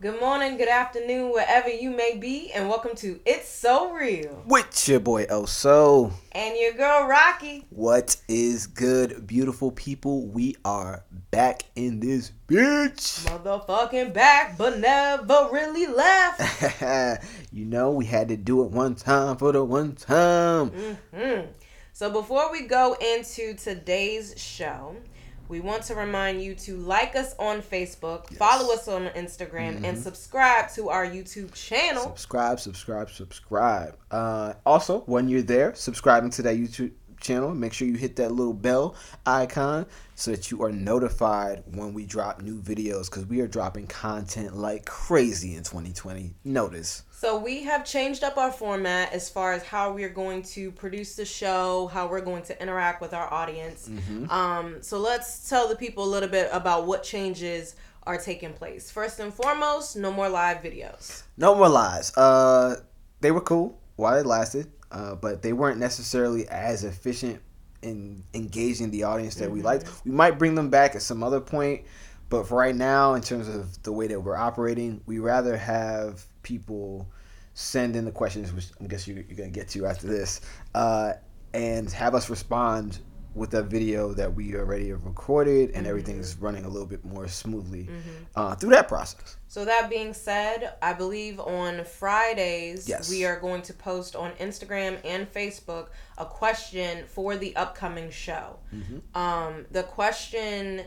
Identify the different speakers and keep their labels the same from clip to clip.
Speaker 1: Good morning, good afternoon, wherever you may be, and welcome to It's So Real.
Speaker 2: With your boy Oso.
Speaker 1: And your girl Rocky.
Speaker 2: What is good, beautiful people? We are back in this bitch.
Speaker 1: Motherfucking back, but never really left.
Speaker 2: you know, we had to do it one time for the one time.
Speaker 1: hmm So before we go into today's show, we want to remind you to like us on Facebook, follow us on Instagram, and subscribe to our YouTube channel.
Speaker 2: Subscribe, subscribe, subscribe. Uh, also, when you're there, subscribing to that YouTube channel, make sure you hit that little bell icon so that you are notified when we drop new videos because we are dropping content like crazy in 2020. Notice.
Speaker 1: So we have changed up our format as far as how we're going to produce the show, how we're going to interact with our audience. Um, so let's tell the people a little bit about what changes are taking place. First and foremost, no more live videos.
Speaker 2: No more lies. Uh, they were cool while they lasted, uh, but they weren't necessarily as efficient in engaging the audience that we liked. We might bring them back at some other point, but for right now, in terms of the way that we're operating, we rather have people send in the questions, which I guess you, you're gonna get to after this, uh, and have us respond with a video that we already have recorded, and everything's running a little bit more smoothly uh, through that process.
Speaker 1: So that being said, I believe on Fridays
Speaker 2: Yes.
Speaker 1: we are going to post on Instagram and Facebook a question for the upcoming show. Um, the question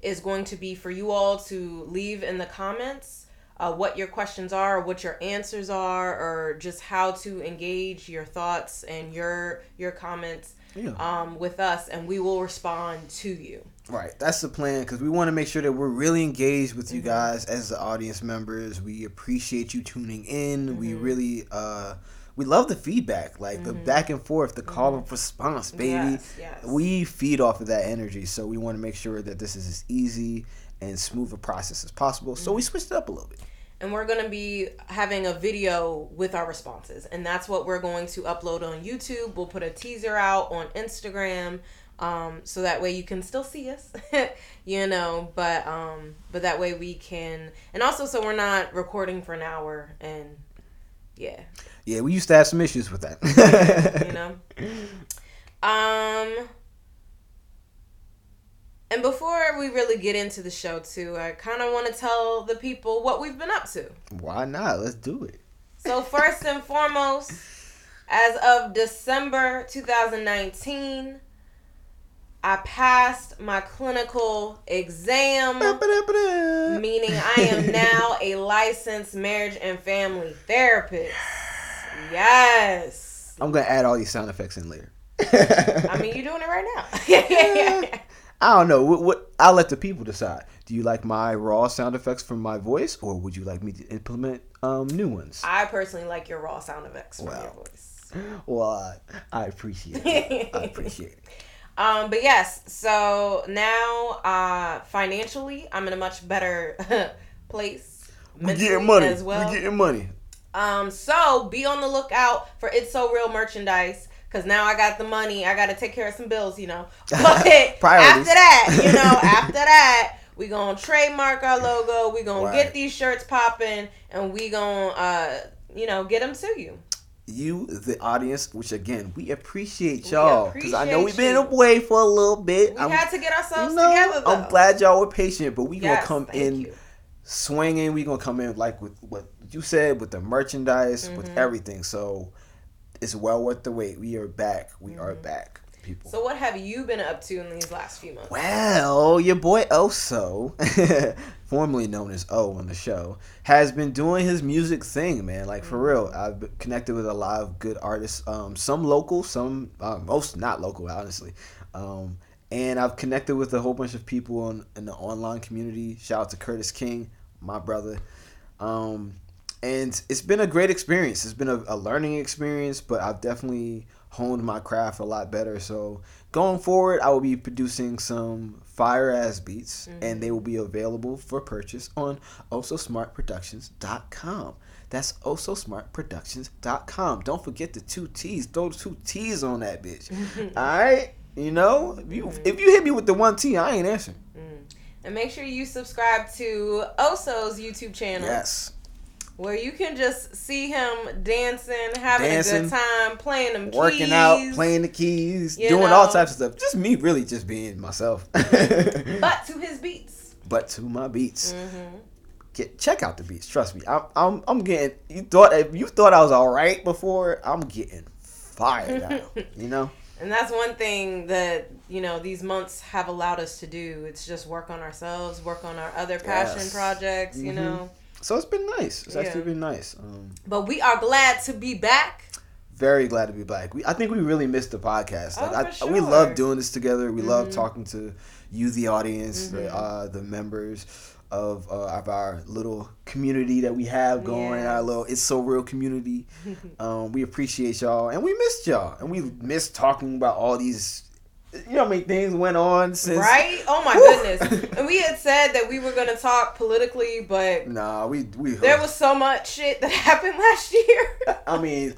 Speaker 1: is going to be for you all to leave in the comments uh, what your questions are, what your answers are, or just how to engage your thoughts and your your comments
Speaker 2: Yeah.
Speaker 1: um, with us, and we will respond to you.
Speaker 2: Right, that's the plan because we want to make sure that we're really engaged with you guys as the audience members. We appreciate you tuning in. We really, uh, we love the feedback, like the back and forth, the call and response, baby.
Speaker 1: Yes, yes.
Speaker 2: We feed off of that energy, so we want to make sure that this is as easy and smooth a process as possible. So we switched it up a little bit.
Speaker 1: and we're going to be having a video with our responses and that's what we're going to upload on youtube we'll put a teaser out on instagram um, so that way you can still see us you know but um, but that way we can and also so we're not recording for an hour and yeah
Speaker 2: Yeah, we used to have some issues with that.
Speaker 1: you know um and before we really get into the show too i kind of want to tell the people what we've been up to
Speaker 2: Why not? Let's do it.
Speaker 1: So first and foremost, as of December 2019, I passed my clinical exam, meaning I am now a licensed marriage and family therapist. Yes.
Speaker 2: I'm gonna add all these sound effects in later.
Speaker 1: I mean, you're doing it right now.
Speaker 2: I don't know. What, what I'll let the people decide. Do you like my raw sound effects from my voice, or would you like me to implement um, new ones?
Speaker 1: I personally like your raw sound effects from your voice.
Speaker 2: Well, I, I appreciate it. I appreciate it.
Speaker 1: Um, but yes, so now uh, financially, I'm in a much better place.
Speaker 2: We getting money.
Speaker 1: as well.
Speaker 2: We getting money.
Speaker 1: Um, so be on the lookout for It's So Real merchandise. Cause now I got the money. I gotta take care of some bills, you know. But after that, you know, after that, we gonna trademark our logo. We gonna
Speaker 2: Right.
Speaker 1: get these shirts popping, and we gonna, uh, you know, get them to you.
Speaker 2: You, the audience, which again we appreciate y'all because I know we've been
Speaker 1: you.
Speaker 2: away for a little bit.
Speaker 1: We
Speaker 2: I'm-
Speaker 1: had to get ourselves
Speaker 2: you know,
Speaker 1: together. Though.
Speaker 2: I'm glad y'all were patient, but we
Speaker 1: Yes,
Speaker 2: gonna come in
Speaker 1: you.
Speaker 2: swinging. We gonna come in like with what you said with the merchandise, with
Speaker 1: Mm-hmm.
Speaker 2: everything. So it's well worth the wait. We are back. We are back, people.
Speaker 1: Mm-hmm. So what have you been up to in these last few months?
Speaker 2: Well, your boy Oso, formerly known as O on the show, has been doing his music thing, man. Like for real, I've connected with a lot of good artists. Um, some local, some uh, most not local, honestly. Um, and I've connected with a whole bunch of people in, in the online community. Shout out to Curtis King, my brother. Um, and it's been a great experience. It's been a, a learning experience, but I've definitely honed my craft a lot better. So going forward, I will be producing some fire ass beats,
Speaker 1: Mm-hmm.
Speaker 2: and they will be available for purchase on ososmartproductions.com. That's ososmartproductions.com. Don't forget the two T's. Throw the two T's on that bitch. All right. You know, if you
Speaker 1: Mm-hmm.
Speaker 2: if you hit me with the one T, I ain't answering.
Speaker 1: And make sure you subscribe to Oso's YouTube channel.
Speaker 2: Yes.
Speaker 1: Where you can just see him dancing, having a good time, playing them
Speaker 2: Working
Speaker 1: keys.
Speaker 2: out, playing the keys,
Speaker 1: You
Speaker 2: doing all types of stuff. Just me, really, just being myself.
Speaker 1: But to his beats.
Speaker 2: but to my beats.
Speaker 1: Mm-hmm.
Speaker 2: Get check out the beats. Trust me, I'm I'm, I'm getting. You thought if you thought I was all right before, I'm getting fired now. you know.
Speaker 1: And that's one thing that, you know, these months have allowed us to do. It's just work on ourselves, work on our other passion
Speaker 2: Yes.
Speaker 1: projects, you
Speaker 2: Mhm.
Speaker 1: know.
Speaker 2: So it's been nice. It's actually been nice. Um,
Speaker 1: But we are glad to be back.
Speaker 2: very glad to be back. We, I think we really missed the podcast. Like,
Speaker 1: Oh,
Speaker 2: I,
Speaker 1: for
Speaker 2: We love doing this together. We love
Speaker 1: Mhm.
Speaker 2: talking to you, the audience, the,
Speaker 1: Mhm.
Speaker 2: uh, the members of, uh, of our little community that we have going. Our little It's So Real community. um, we appreciate y'all, and we missed y'all, and we missed talking about all these. You know how many things went on since
Speaker 1: Right? Oh my
Speaker 2: Woo!
Speaker 1: goodness. And we had said that we were going to talk politically, but
Speaker 2: Nah, we we.
Speaker 1: there was so much shit that happened last year.
Speaker 2: I mean,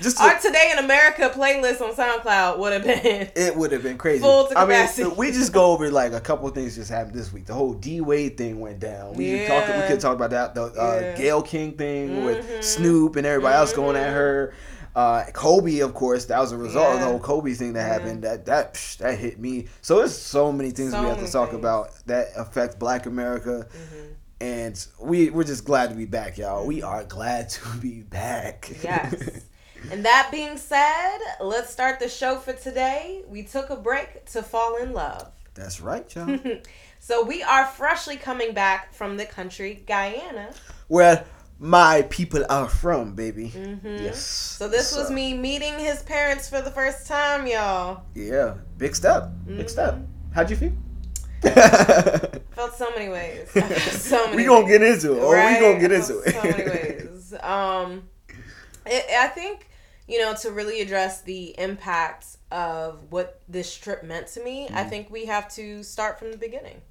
Speaker 2: just
Speaker 1: Our Today in America playlist on SoundCloud would have been.
Speaker 2: it would have been crazy.
Speaker 1: Full to
Speaker 2: I mean,
Speaker 1: capacity.
Speaker 2: we just go over like a couple of things just happened this week. The whole D Wade thing went down. We could talk. We could talk about that. The uh,
Speaker 1: Yeah.
Speaker 2: Gayle King thing with
Speaker 1: Mhm.
Speaker 2: Snoop and everybody else going at
Speaker 1: Mhm.
Speaker 2: her. Uh, Kobe, of course, that was a result of the whole Kobe thing that
Speaker 1: Yeah.
Speaker 2: happened. That that psh, that hit me. So there's so many things
Speaker 1: So
Speaker 2: we have to talk
Speaker 1: things.
Speaker 2: about that affect Black America,
Speaker 1: Mhm.
Speaker 2: and we we're just glad to be back, y'all. We are glad to be back.
Speaker 1: Yes. and that being said, let's start the show for today. We took a break to fall in love.
Speaker 2: That's right, y'all.
Speaker 1: So we are freshly coming back from the country Guyana.
Speaker 2: Where my people are from, baby.
Speaker 1: Mhm.
Speaker 2: Yes.
Speaker 1: So this was me meeting his parents for the first time, y'all.
Speaker 2: Yeah, big step. Big step.
Speaker 1: Mm-hmm.
Speaker 2: How'd you feel?
Speaker 1: Felt so many ways. so many
Speaker 2: we gonna
Speaker 1: ways.
Speaker 2: get into it. Or
Speaker 1: Right?
Speaker 2: we gonna get into it.
Speaker 1: So many ways. Um, it, I think you know to really address the impact of what this trip meant to me.
Speaker 2: Mm-hmm.
Speaker 1: I think we have to start from the beginning.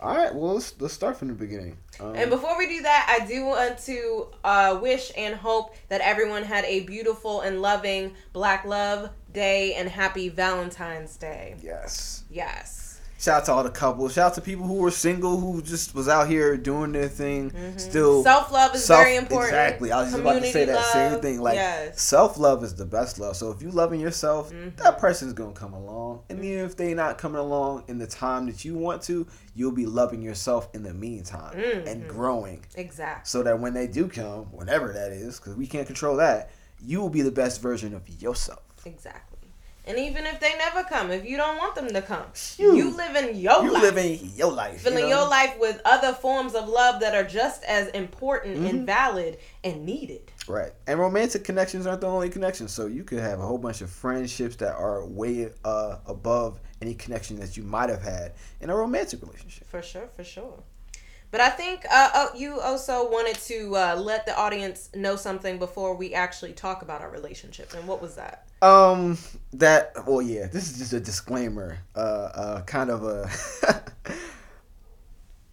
Speaker 2: All right. Well, let's let's start from the beginning. Um,
Speaker 1: And before we do that, I do want to uh, wish and hope that everyone had a beautiful and loving Black Love Day and happy Valentine's Day.
Speaker 2: yes.
Speaker 1: Yes.
Speaker 2: Shout out to all the couples. Shout out to people who were single who just was out here doing their thing. Still
Speaker 1: Self love is
Speaker 2: self-
Speaker 1: very important.
Speaker 2: Exactly. I was just about to say that same thing. Like
Speaker 1: yes.
Speaker 2: self love is the best love. So if you loving yourself,
Speaker 1: Mm-hmm.
Speaker 2: that person's gonna come along. And even if they not coming along in the time that you want to, you'll be loving yourself in the meantime and
Speaker 1: Mhm.
Speaker 2: growing.
Speaker 1: Exactly.
Speaker 2: So that when they do come, whenever that is, because we can't control that, you will be the best version of yourself.
Speaker 1: Exactly. And even if they never come, if you don't want them to come,
Speaker 2: You-
Speaker 1: you live in your
Speaker 2: you
Speaker 1: life.
Speaker 2: living your life.
Speaker 1: Filling
Speaker 2: you know?
Speaker 1: your life with other forms of love that are just as important
Speaker 2: Mm-hmm.
Speaker 1: and valid and needed.
Speaker 2: Right. And romantic connections aren't the only connections. So you could have a whole bunch of friendships that are way uh, above any connection that you might have had in a romantic relationship.
Speaker 1: For sure, for sure. But I think uh, oh, you also wanted to uh, let the audience know something before we actually talk about our relationship. And what was that?
Speaker 2: Um, that, well, yeah, this is just a disclaimer. Uh, uh, kind of a.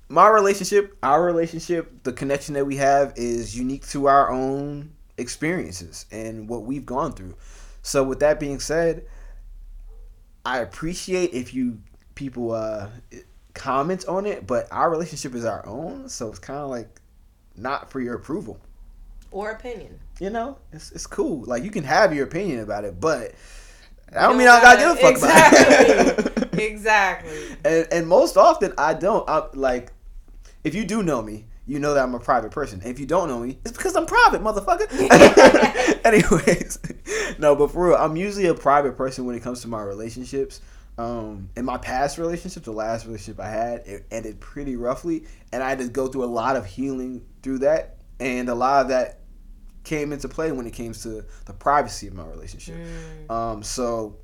Speaker 2: My relationship, our relationship, the connection that we have is unique to our own experiences and what we've gone through. So, with that being said, I appreciate if you people uh comment on it, but our relationship is our own, so it's kind of like not for your approval.
Speaker 1: Or opinion?
Speaker 2: You know, it's it's cool. Like you can have your opinion about it, but I don't
Speaker 1: You
Speaker 2: mean I gotta give a fuck
Speaker 1: Exactly.
Speaker 2: about it.
Speaker 1: exactly.
Speaker 2: and and most often I don't. I, like if you do know me, you know that I'm a private person. If you don't know me, it's because I'm private, motherfucker. Anyways, no, but for real, I'm usually a private person when it comes to my relationships. Um, in my past relationship, the last relationship I had, it ended pretty roughly, and I had to go through a lot of healing through that, and a lot of that came into play when it came to the privacy of my relationship. Um, so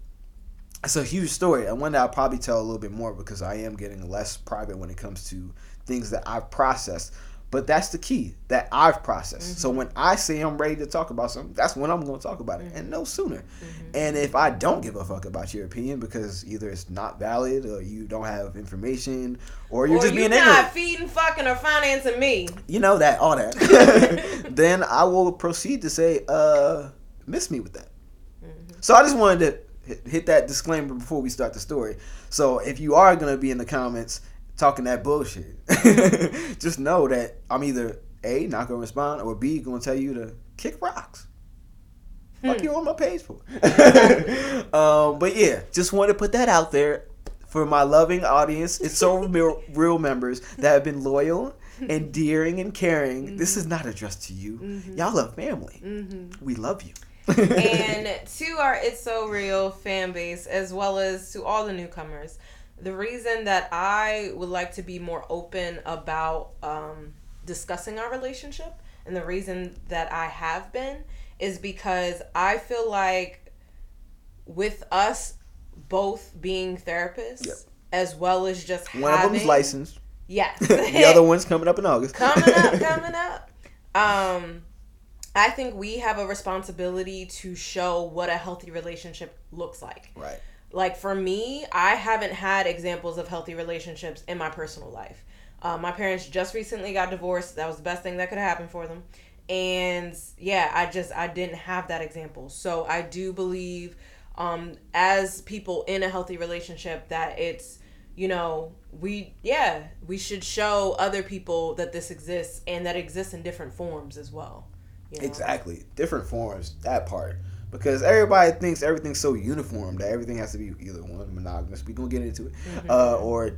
Speaker 2: it's a huge story, and one that I'll probably tell a little bit more because I am getting less private when it comes to things that I've processed. But that's the key that I've processed. So mm-hmm. when I say I'm ready to talk about something, that's when I'm going to talk about it, and no mm-hmm. sooner. Mm-hmm. And if I don't give a fuck about your opinion because either it's not valid or you don't have information or you're
Speaker 1: or
Speaker 2: just
Speaker 1: you
Speaker 2: being
Speaker 1: not
Speaker 2: ignorant,
Speaker 1: feeding, fucking, or financing me.
Speaker 2: you know that all that, then I will proceed to say, uh, miss me with that. So I just wanted to hit- that disclaimer before we start the story. So if you are gonna be in the comments talking that bullshit, just know that I'm either a not gonna respond or b gonna tell you to kick rocks. Fuck hmm. you on my page for. um, but yeah, just wanted to put that out there for my loving audience. It's so real, real members that have been loyal, and endearing, and caring. This is mm-hmm. not addressed to you. Mm-hmm. Y'all are family. Mm-hmm. We love you.
Speaker 1: and to our It's So Real fan base, as well as to all the newcomers, the reason that I would like to be more open about um, discussing our relationship, and the reason that I have been, is because I feel like with us both being therapists,
Speaker 2: Yep.
Speaker 1: as well as just
Speaker 2: One of
Speaker 1: having,
Speaker 2: them's licensed.
Speaker 1: Yes.
Speaker 2: the other one's coming up in August.
Speaker 1: coming up, coming up. Um, I think we have a responsibility to show what a healthy relationship looks like.
Speaker 2: Right.
Speaker 1: Like for me, I haven't had examples of healthy relationships in my personal life. Uh, my parents just recently got divorced. That was the best thing that could happen for them. And yeah, I just I didn't have that example. So I do believe, um, as people in a healthy relationship, that it's you know we yeah we should show other people that this exists and that exists in different forms as well. you know?
Speaker 2: Exactly. Different forms, that part. Because everybody thinks everything's so uniform that everything has to be either one monogamous, we gonna get into it, uh, or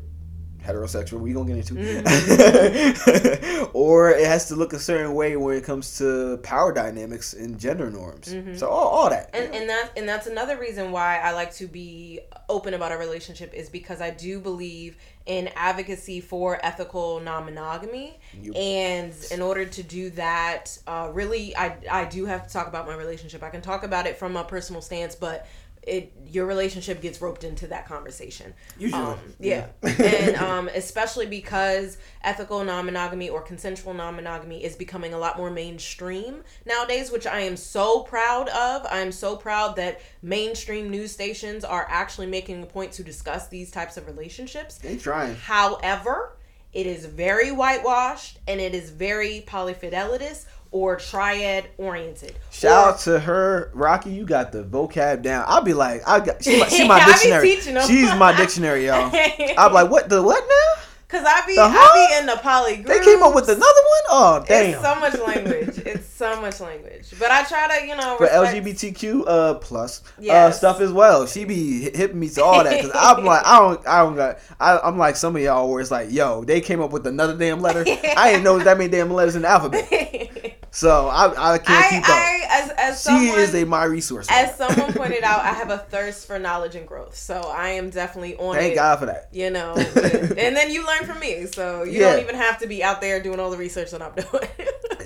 Speaker 2: heterosexual, we gonna get into. It, or it has to look a certain way when it comes to power dynamics and gender norms. So all, all that.
Speaker 1: and and that and that's another reason why I like to be open about a relationship is because I do believe in advocacy for ethical non-monogamy.
Speaker 2: You-
Speaker 1: and in order to do that uh, really I, I do have to talk about my relationship. I can talk about it from a personal stance but it your relationship gets roped into that conversation
Speaker 2: Usually.
Speaker 1: um, yeah, and um, especially because ethical non-monogamy or consensual non-monogamy is becoming a lot more mainstream nowadays, which I am so proud of. I am so proud that mainstream news stations are actually making a point to discuss these types of relationships.
Speaker 2: They trying.
Speaker 1: However, it is very whitewashed and it is very polyfidelitous or triad oriented.
Speaker 2: Shout out to her, Rocky. You got the vocab down. I'll be like, I got. She my, she my dictionary. She's my dictionary, y'all. I'll be like, what the what now?
Speaker 1: Cause I be I be in the poly
Speaker 2: They came up with another one. Oh damn.
Speaker 1: It's so much language. It's so much language. But I try to, you know,
Speaker 2: for LGBTQ uh plus uh stuff as well. She be hitting me to all that because I'm like I don't I don't got I, I'm like some of y'all where it's like yo they came up with another damn letter. I didn't know that many damn letters in the alphabet, so I I can't
Speaker 1: I,
Speaker 2: keep up.
Speaker 1: I, as as
Speaker 2: she
Speaker 1: someone,
Speaker 2: is a my resource.
Speaker 1: as someone pointed out, I have a thirst for knowledge and growth. So I am definitely on
Speaker 2: Thank
Speaker 1: it.
Speaker 2: God for that.
Speaker 1: You know, and then you learn from me, so you
Speaker 2: Yeah.
Speaker 1: don't even have to be out there doing all the research that I'm doing.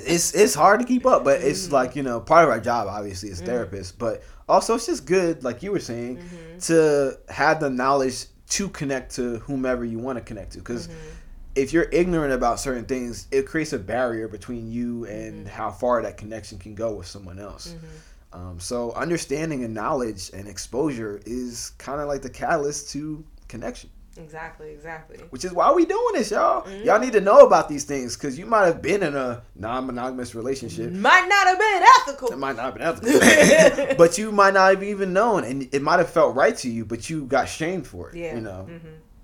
Speaker 2: It's it's hard to keep up, but
Speaker 1: Mm-hmm.
Speaker 2: it's like you know part of our job obviously as therapists, but also it's just good like you were saying
Speaker 1: Mm-hmm.
Speaker 2: to have the knowledge to connect to whomever you want to connect to because
Speaker 1: Mm-hmm.
Speaker 2: if you're ignorant about certain things it creates a barrier between you and
Speaker 1: Mm-hmm.
Speaker 2: how far that connection can go with someone else um, so understanding and knowledge and exposure is kind of like the catalyst to connection
Speaker 1: exactly, exactly.
Speaker 2: which is why we doing this y'all
Speaker 1: Mm-hmm.
Speaker 2: y'all need to know about these things because you might have been in a non-monogamous relationship
Speaker 1: Might not have been ethical.
Speaker 2: it might not have been ethical, but you might not have even known, and it might have felt right to you, but you got shamed for it.
Speaker 1: Yeah.
Speaker 2: you know.
Speaker 1: Mhm.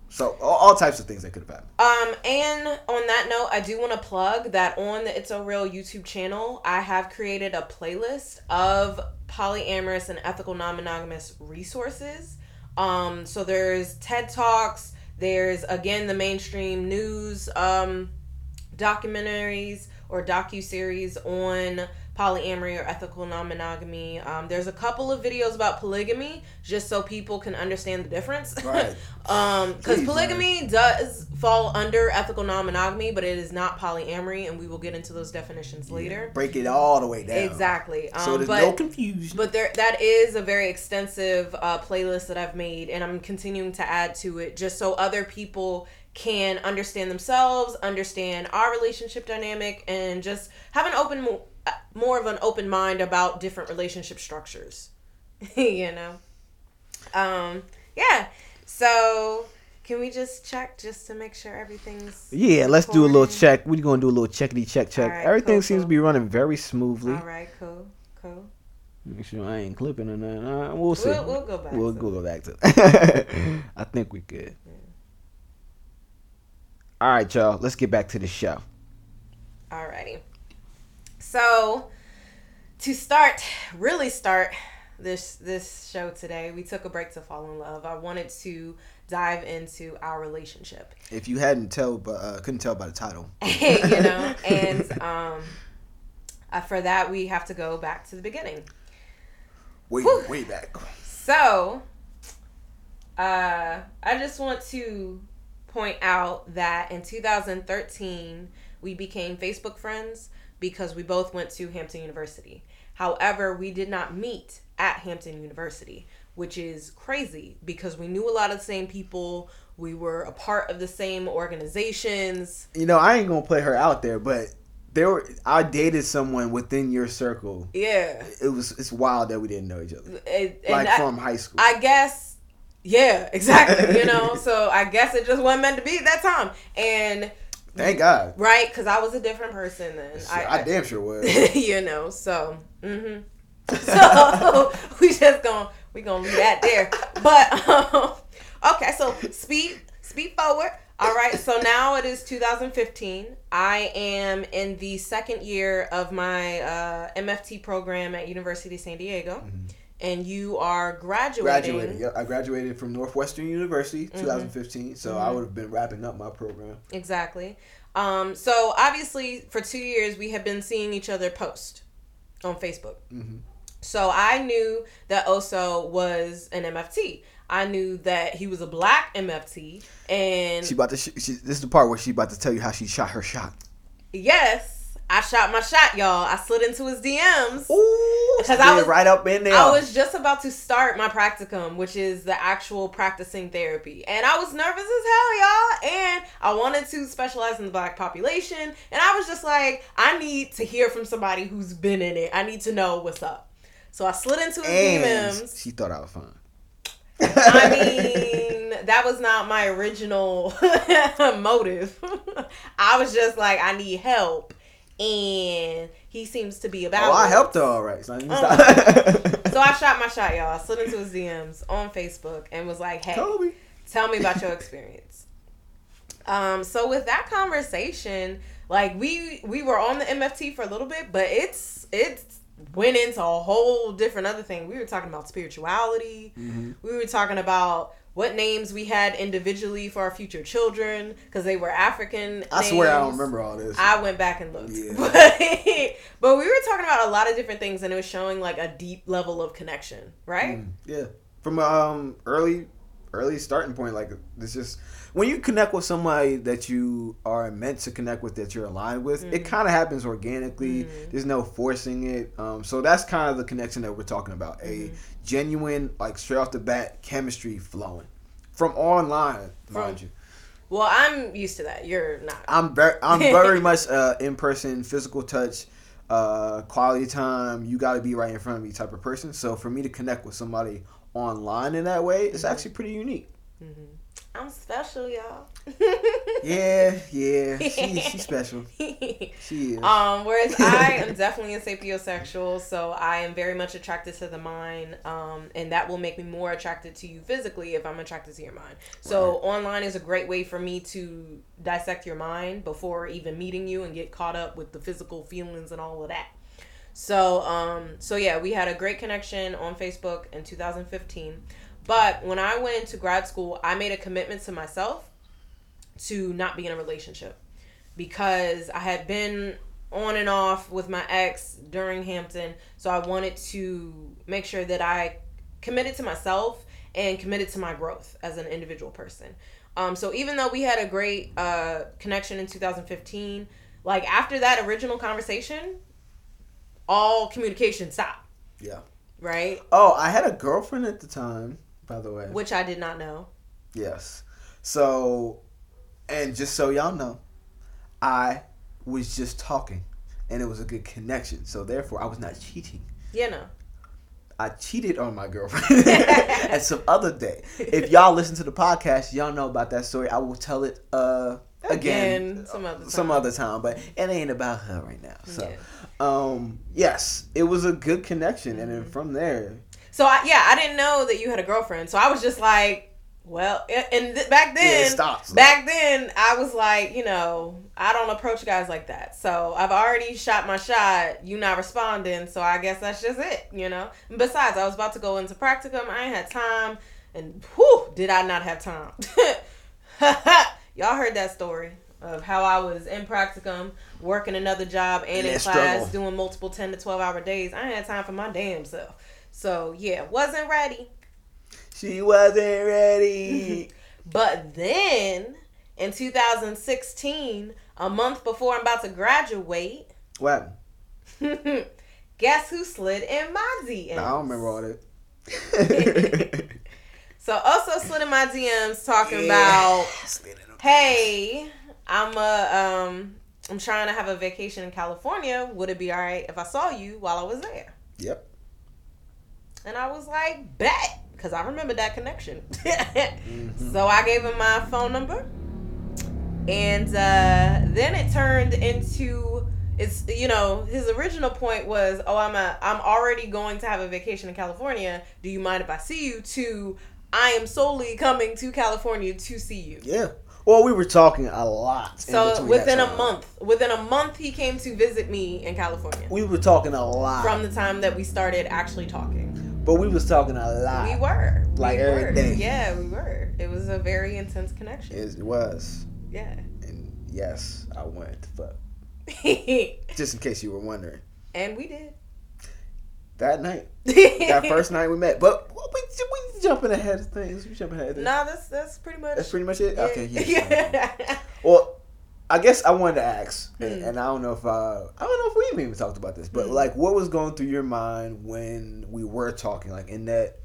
Speaker 2: So all, all types of things that could have happened.
Speaker 1: Um, and on that note, I do want to plug that on the It's a Real YouTube channel, I have created a playlist of polyamorous and ethical non-monogamous resources. Um, so there's TED Talks, there's again the mainstream news um documentaries or docu-series on polyamory or ethical non-monogamy. Um, there's a couple of videos about polygamy just so people can understand the difference.
Speaker 2: Right.
Speaker 1: um, because
Speaker 2: Please,
Speaker 1: polygamy does fall under ethical non-monogamy, but it is not polyamory, and we will get into those definitions later.
Speaker 2: Break it all the way down.
Speaker 1: Exactly. Um,
Speaker 2: So there's
Speaker 1: but,
Speaker 2: no confusion.
Speaker 1: but there that is a very extensive uh, playlist that I've made, and I'm continuing to add to it just so other people can understand themselves, understand our relationship dynamic, and just have an open, more of an open mind about different relationship structures. you know, um, yeah. So can we just check just to make sure everything's
Speaker 2: Yeah, let's do a little check. We're gonna do a little checkity check check.
Speaker 1: Alright,
Speaker 2: Everything
Speaker 1: cool,
Speaker 2: seems
Speaker 1: cool.
Speaker 2: to be running very smoothly.
Speaker 1: All right, cool, cool.
Speaker 2: Make sure I ain't clipping or nothing. Uh, we'll see.
Speaker 1: We'll, we'll go back.
Speaker 2: We'll
Speaker 1: to
Speaker 2: go go back to. I think we good. All right, y'all. Let's get back to the show.
Speaker 1: Alrighty. So to start, really start this this show today, we took a break to fall in love. I wanted to dive into our relationship.
Speaker 2: If you hadn't tell, but uh, couldn't tell by the title.
Speaker 1: you know, and um uh, for that we have to go back to the beginning.
Speaker 2: way
Speaker 1: Whew.
Speaker 2: way back.
Speaker 1: So, uh, I just want to point out that in 2013, we became Facebook friends because we both went to Hampton University. However, we did not meet at Hampton University, which is crazy because we knew a lot of the same people. We were a part of the same organizations.
Speaker 2: You know, I ain't gonna play her out there, but there were. I dated someone within your circle.
Speaker 1: Yeah.
Speaker 2: It was. It's wild that we didn't know each other, like
Speaker 1: I-
Speaker 2: from high school.
Speaker 1: I guess, yeah, exactly. You know, so I guess it just wasn't meant to be at that time. And
Speaker 2: Thank God.
Speaker 1: right, because I was a different person then.
Speaker 2: I, damn sure was.
Speaker 1: you know, so hmm so we just gonna we gonna leave that there. But um, okay, so speed speed forward. All right, so now it is 2015. I am in the second year of my uh, MFT program at University of San Diego, and you are graduating.
Speaker 2: Graduated. Yep, I graduated from Northwestern University,
Speaker 1: Mm-hmm.
Speaker 2: 2015. So I would have been wrapping up my program.
Speaker 1: Exactly. Um, so obviously, for two years, we have been seeing each other post on Facebook.
Speaker 2: Mhm.
Speaker 1: So I knew that Oso was an MFT. I knew that he was a black MFT, and
Speaker 2: She about to. Sh- she, this is the part where she about to tell you how she shot her shot.
Speaker 1: yes, I shot my shot, y'all. I slid into his DMs.
Speaker 2: Ooh,
Speaker 1: Because I was-
Speaker 2: right up in there.
Speaker 1: I was just about to start my practicum, which is the actual practicing therapy. And I was nervous as hell, y'all. And I wanted to specialize in the black population. And I was just like, I need to hear from somebody who's been in it. I need to know what's up. So I slid into his
Speaker 2: and
Speaker 1: DMs.
Speaker 2: she thought I was fine.
Speaker 1: I mean, that was not my original motive. I was just like, I need help. And he seems to be about
Speaker 2: oh, I helped her all right. So,
Speaker 1: Uh. So I shot my shot, y'all. I slid into his DMs on Facebook and was like, "Hey,
Speaker 2: Kobe.
Speaker 1: tell me about your experience." Um, so with that conversation, like we we were on the MFT for a little bit, but it's it's went into a whole different other thing. We were talking about spirituality.
Speaker 2: Mhm.
Speaker 1: We were talking about what names we had individually for our future children because they were African.
Speaker 2: I swear I don't remember all this.
Speaker 1: I went back and looked.
Speaker 2: Yeah.
Speaker 1: But, but we were talking about a lot of different things and it was showing like a deep level of connection, right?
Speaker 2: Mm, yeah, from um early early starting point, like it's just when you connect with somebody that you are meant to connect with, that you're aligned with, it kind of happens organically. There's no forcing it. Um, so that's kind of the connection that we're talking about. A genuine, like straight off the bat, chemistry flowing from online, mind you.
Speaker 1: Well, I'm used to that. You're not.
Speaker 2: I'm very, I'm very much uh, in person, physical touch, uh, quality time. You got to be right in front of me type of person. So for me to connect with somebody online in that way, it's actually pretty unique.
Speaker 1: I'm special, y'all.
Speaker 2: Yeah, yeah, she, she's special. She is.
Speaker 1: Um, whereas I am definitely a sapiosexual, so I am very much attracted to the mind, um, and that will make me more attracted to you physically if I'm attracted to your mind. So online is a great way for me to dissect your mind before even meeting you and get caught up with the physical feelings and all of that. So, um, so yeah, we had a great connection on Facebook in 2015. But when I went into grad school, I made a commitment to myself to not be in a relationship because I had been on and off with my ex during Hampton. So I wanted to make sure that I committed to myself and committed to my growth as an individual person. Um, so even though we had a great uh, connection in 2015, like after that original conversation, all communication stopped,
Speaker 2: yeah.
Speaker 1: right?
Speaker 2: Oh, I had a girlfriend at the time, by the way.
Speaker 1: Which I did not know.
Speaker 2: Yes. So And just so y'all know, I was just talking, and it was a good connection. So therefore, I was not cheating.
Speaker 1: You know.
Speaker 2: I cheated on my girlfriend at some other day. If y'all listen to the podcast, y'all know about that story. I will tell it uh, again,
Speaker 1: Again, some other
Speaker 2: some
Speaker 1: time.
Speaker 2: other time, but it ain't about her right now. So,
Speaker 1: Yeah.
Speaker 2: um, yes, it was a good connection, and
Speaker 1: Mm-hmm.
Speaker 2: then from there,
Speaker 1: So I, yeah, I didn't know that you had a girlfriend. So I was just like, well, and th- back
Speaker 2: Yeah,
Speaker 1: then,
Speaker 2: stops.
Speaker 1: back then, I was like, you know, I don't approach guys like that. So I've already shot my shot. You not responding, so I guess that's just it, you know. And besides, I was about to go into practicum. I ain't had time, and whew, did I not have time? Y'all heard that story of how I was in practicum, working another job, and
Speaker 2: And
Speaker 1: in class,
Speaker 2: struggle.
Speaker 1: doing multiple ten to twelve hour days. I ain't had time for my damn self. So yeah, wasn't ready.
Speaker 2: she wasn't ready.
Speaker 1: But then in 2016, a month before I'm about to graduate,
Speaker 2: what?
Speaker 1: guess who slid in my DMs?
Speaker 2: I don't remember all that.
Speaker 1: So Oso slid in my DMs talking about, hey, I'm a um, I'm trying to have a vacation in California. Would it be all right if I saw you while I was there?
Speaker 2: Yep.
Speaker 1: And I was like, bet, because I remember that connection. So I gave him my phone number, and uh, then it turned into it's you know his original point was oh I'm a I'm already going to have a vacation in California. Do you mind if I see you? To I am solely coming to California to see you.
Speaker 2: Yeah. Well, we were talking a lot.
Speaker 1: So within a month, within a month, he came to visit me in California.
Speaker 2: we were talking a lot.
Speaker 1: From the time that we started actually talking,
Speaker 2: but we was talking a lot.
Speaker 1: we were
Speaker 2: Like
Speaker 1: we
Speaker 2: every
Speaker 1: were.
Speaker 2: day.
Speaker 1: Yeah, we were. It was a very intense connection.
Speaker 2: It was.
Speaker 1: Yeah.
Speaker 2: And yes, I wanted to fuck. Just in case you were wondering.
Speaker 1: And we did.
Speaker 2: That night. That first night we met. But we, we jumping ahead of things. We jumping ahead of things.
Speaker 1: No, that's that's pretty much.
Speaker 2: That's pretty much it?
Speaker 1: yeah.
Speaker 2: Okay, yeah.
Speaker 1: Yeah.
Speaker 2: Well, I guess I wanted to ask, and,
Speaker 1: Hmm.
Speaker 2: and I don't know if uh, I don't know if we even talked about this, but
Speaker 1: Hmm.
Speaker 2: like, what was going through your mind when we were talking, like in that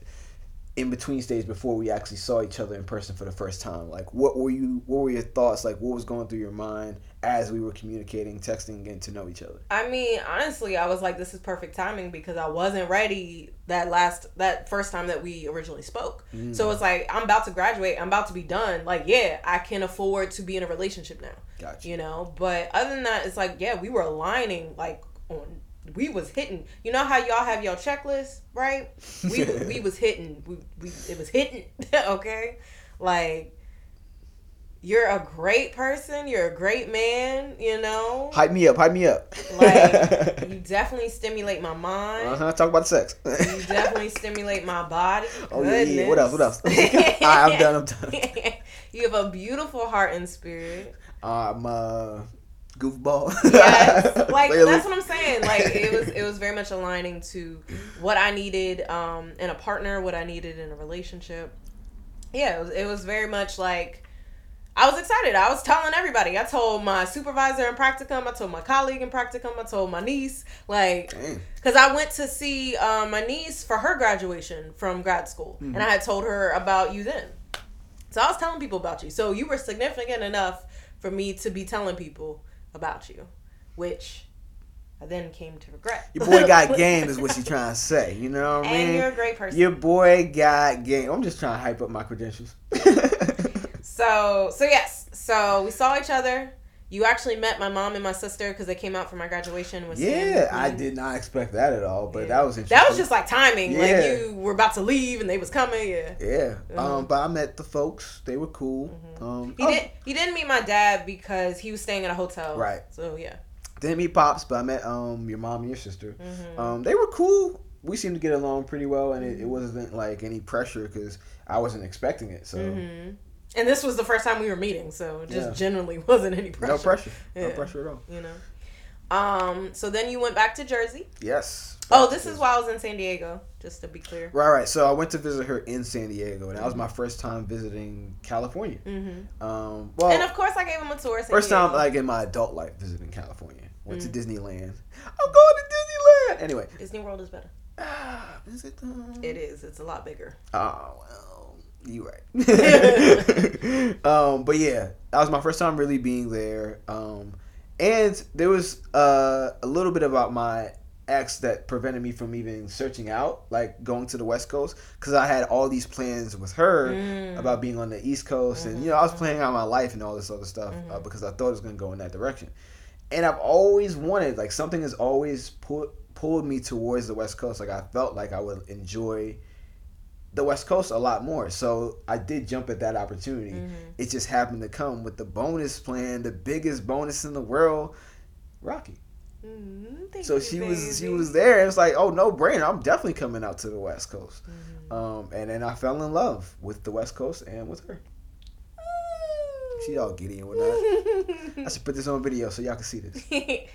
Speaker 2: in between stage before we actually saw each other in person for the first time? Like, what were you? What were your thoughts? Like, what was going through your mind as we were communicating, texting, getting to know each other?
Speaker 1: I mean, honestly, I was like, this is perfect timing because I wasn't ready that last that first time that we originally spoke.
Speaker 2: Mm.
Speaker 1: So it's like I'm about to graduate. I'm about to be done. Like, yeah, I can afford to be in a relationship now.
Speaker 2: Gotcha.
Speaker 1: You know, but other than that, it's like, yeah, we were aligning like on. We was hitting. You know how y'all have your checklist, right? We we was hitting. We, we it was hitting. okay, like you're a great person. You're a great man. You know,
Speaker 2: Hype me up, hype me up.
Speaker 1: like you definitely stimulate my mind.
Speaker 2: uh huh. Talk about sex.
Speaker 1: You definitely stimulate my body.
Speaker 2: Oh yeah, yeah. What else? What else? Right, I'm done. I'm done.
Speaker 1: you have a beautiful heart and spirit.
Speaker 2: I'm uh, goofball.
Speaker 1: Yes, like that's what I'm saying. Like it was, it was very much aligning to what I needed um, in a partner, what I needed in a relationship. Yeah, it was, it was very much like I was excited. I was telling everybody. I told my supervisor in practicum. I told my colleague in practicum. I told my niece. Like because I went to see um, my niece for her graduation from grad school, and I had told her about you then. So I was telling people about you. So you were significant enough for me to be telling people about you, which I then came to regret.
Speaker 2: Your boy got game, is what she trying to say. You know what I mean?
Speaker 1: and you're a great person.
Speaker 2: Your boy got game. I'm just trying to hype up my credentials.
Speaker 1: So so yes, so we saw each other. You actually met my mom and my sister because they came out for my graduation. With
Speaker 2: yeah. I did not expect that at all, but
Speaker 1: Yeah.
Speaker 2: that was interesting.
Speaker 1: That was just like timing.
Speaker 2: Yeah.
Speaker 1: Like you were about to leave and they was coming. Yeah.
Speaker 2: yeah.
Speaker 1: Mhm.
Speaker 2: Um, but I met the folks. They were cool.
Speaker 1: Mhm.
Speaker 2: Um,
Speaker 1: He
Speaker 2: oh,
Speaker 1: did. He didn't meet my dad because he was staying at a hotel.
Speaker 2: Right.
Speaker 1: So yeah.
Speaker 2: didn't meet pops, but I met um your mom and your sister.
Speaker 1: Mhm.
Speaker 2: Um, they were cool. We seemed to get along pretty well, and it, it wasn't like any pressure because I wasn't expecting it. So
Speaker 1: hmm And this was the first time we were meeting, so it just
Speaker 2: Yeah.
Speaker 1: generally wasn't any pressure.
Speaker 2: no pressure, no pressure at all.
Speaker 1: You know. Um. So then you went back to Jersey.
Speaker 2: Yes.
Speaker 1: Oh, this is why I was in San Diego. Just to be clear.
Speaker 2: Right, right. So I went to visit her in San Diego, and that was my first time visiting California.
Speaker 1: hmm
Speaker 2: Um, well,
Speaker 1: and of course, I gave him a tour. San
Speaker 2: first time like in my adult life visiting California. Went
Speaker 1: Mm.
Speaker 2: to Disneyland. I'm going to Disneyland. Anyway,
Speaker 1: Disney World is better.
Speaker 2: ah, is it? Um,
Speaker 1: It is. It's a lot bigger.
Speaker 2: Oh well, You right. um, but yeah, that was my first time really being there. Um, and there was uh, a little bit about my ex that prevented me from even searching out, like going to the West Coast, because I had all these plans with her
Speaker 1: Mm.
Speaker 2: about being on the East Coast, and you know I was planning out my life and all this other stuff uh, because I thought it was gonna go in that direction. And I've always wanted, like, something has always pulled pulled me towards the West Coast. Like I felt like I would enjoy the West Coast a lot more. So I did jump at that opportunity.
Speaker 1: Mm-hmm.
Speaker 2: It just happened to come with the bonus plan, the biggest bonus in the world, Rocky.
Speaker 1: Mm, thank
Speaker 2: So she was she was there. It was like, oh no brainer. I'm definitely coming out to the West Coast.
Speaker 1: Mm-hmm.
Speaker 2: Um, and then I fell in love with the West Coast and with her. She all giddy and whatnot. I should put this on video so y'all can see this.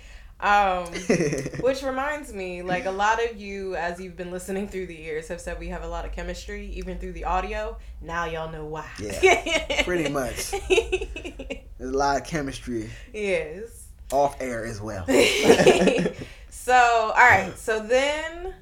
Speaker 1: um, which reminds me, like a lot of you, as you've been listening through the years, have said we have a lot of chemistry, even through the audio. Now y'all know why.
Speaker 2: Yeah, pretty much. There's a lot of chemistry
Speaker 1: yes.
Speaker 2: off air as well.
Speaker 1: so, all right. So then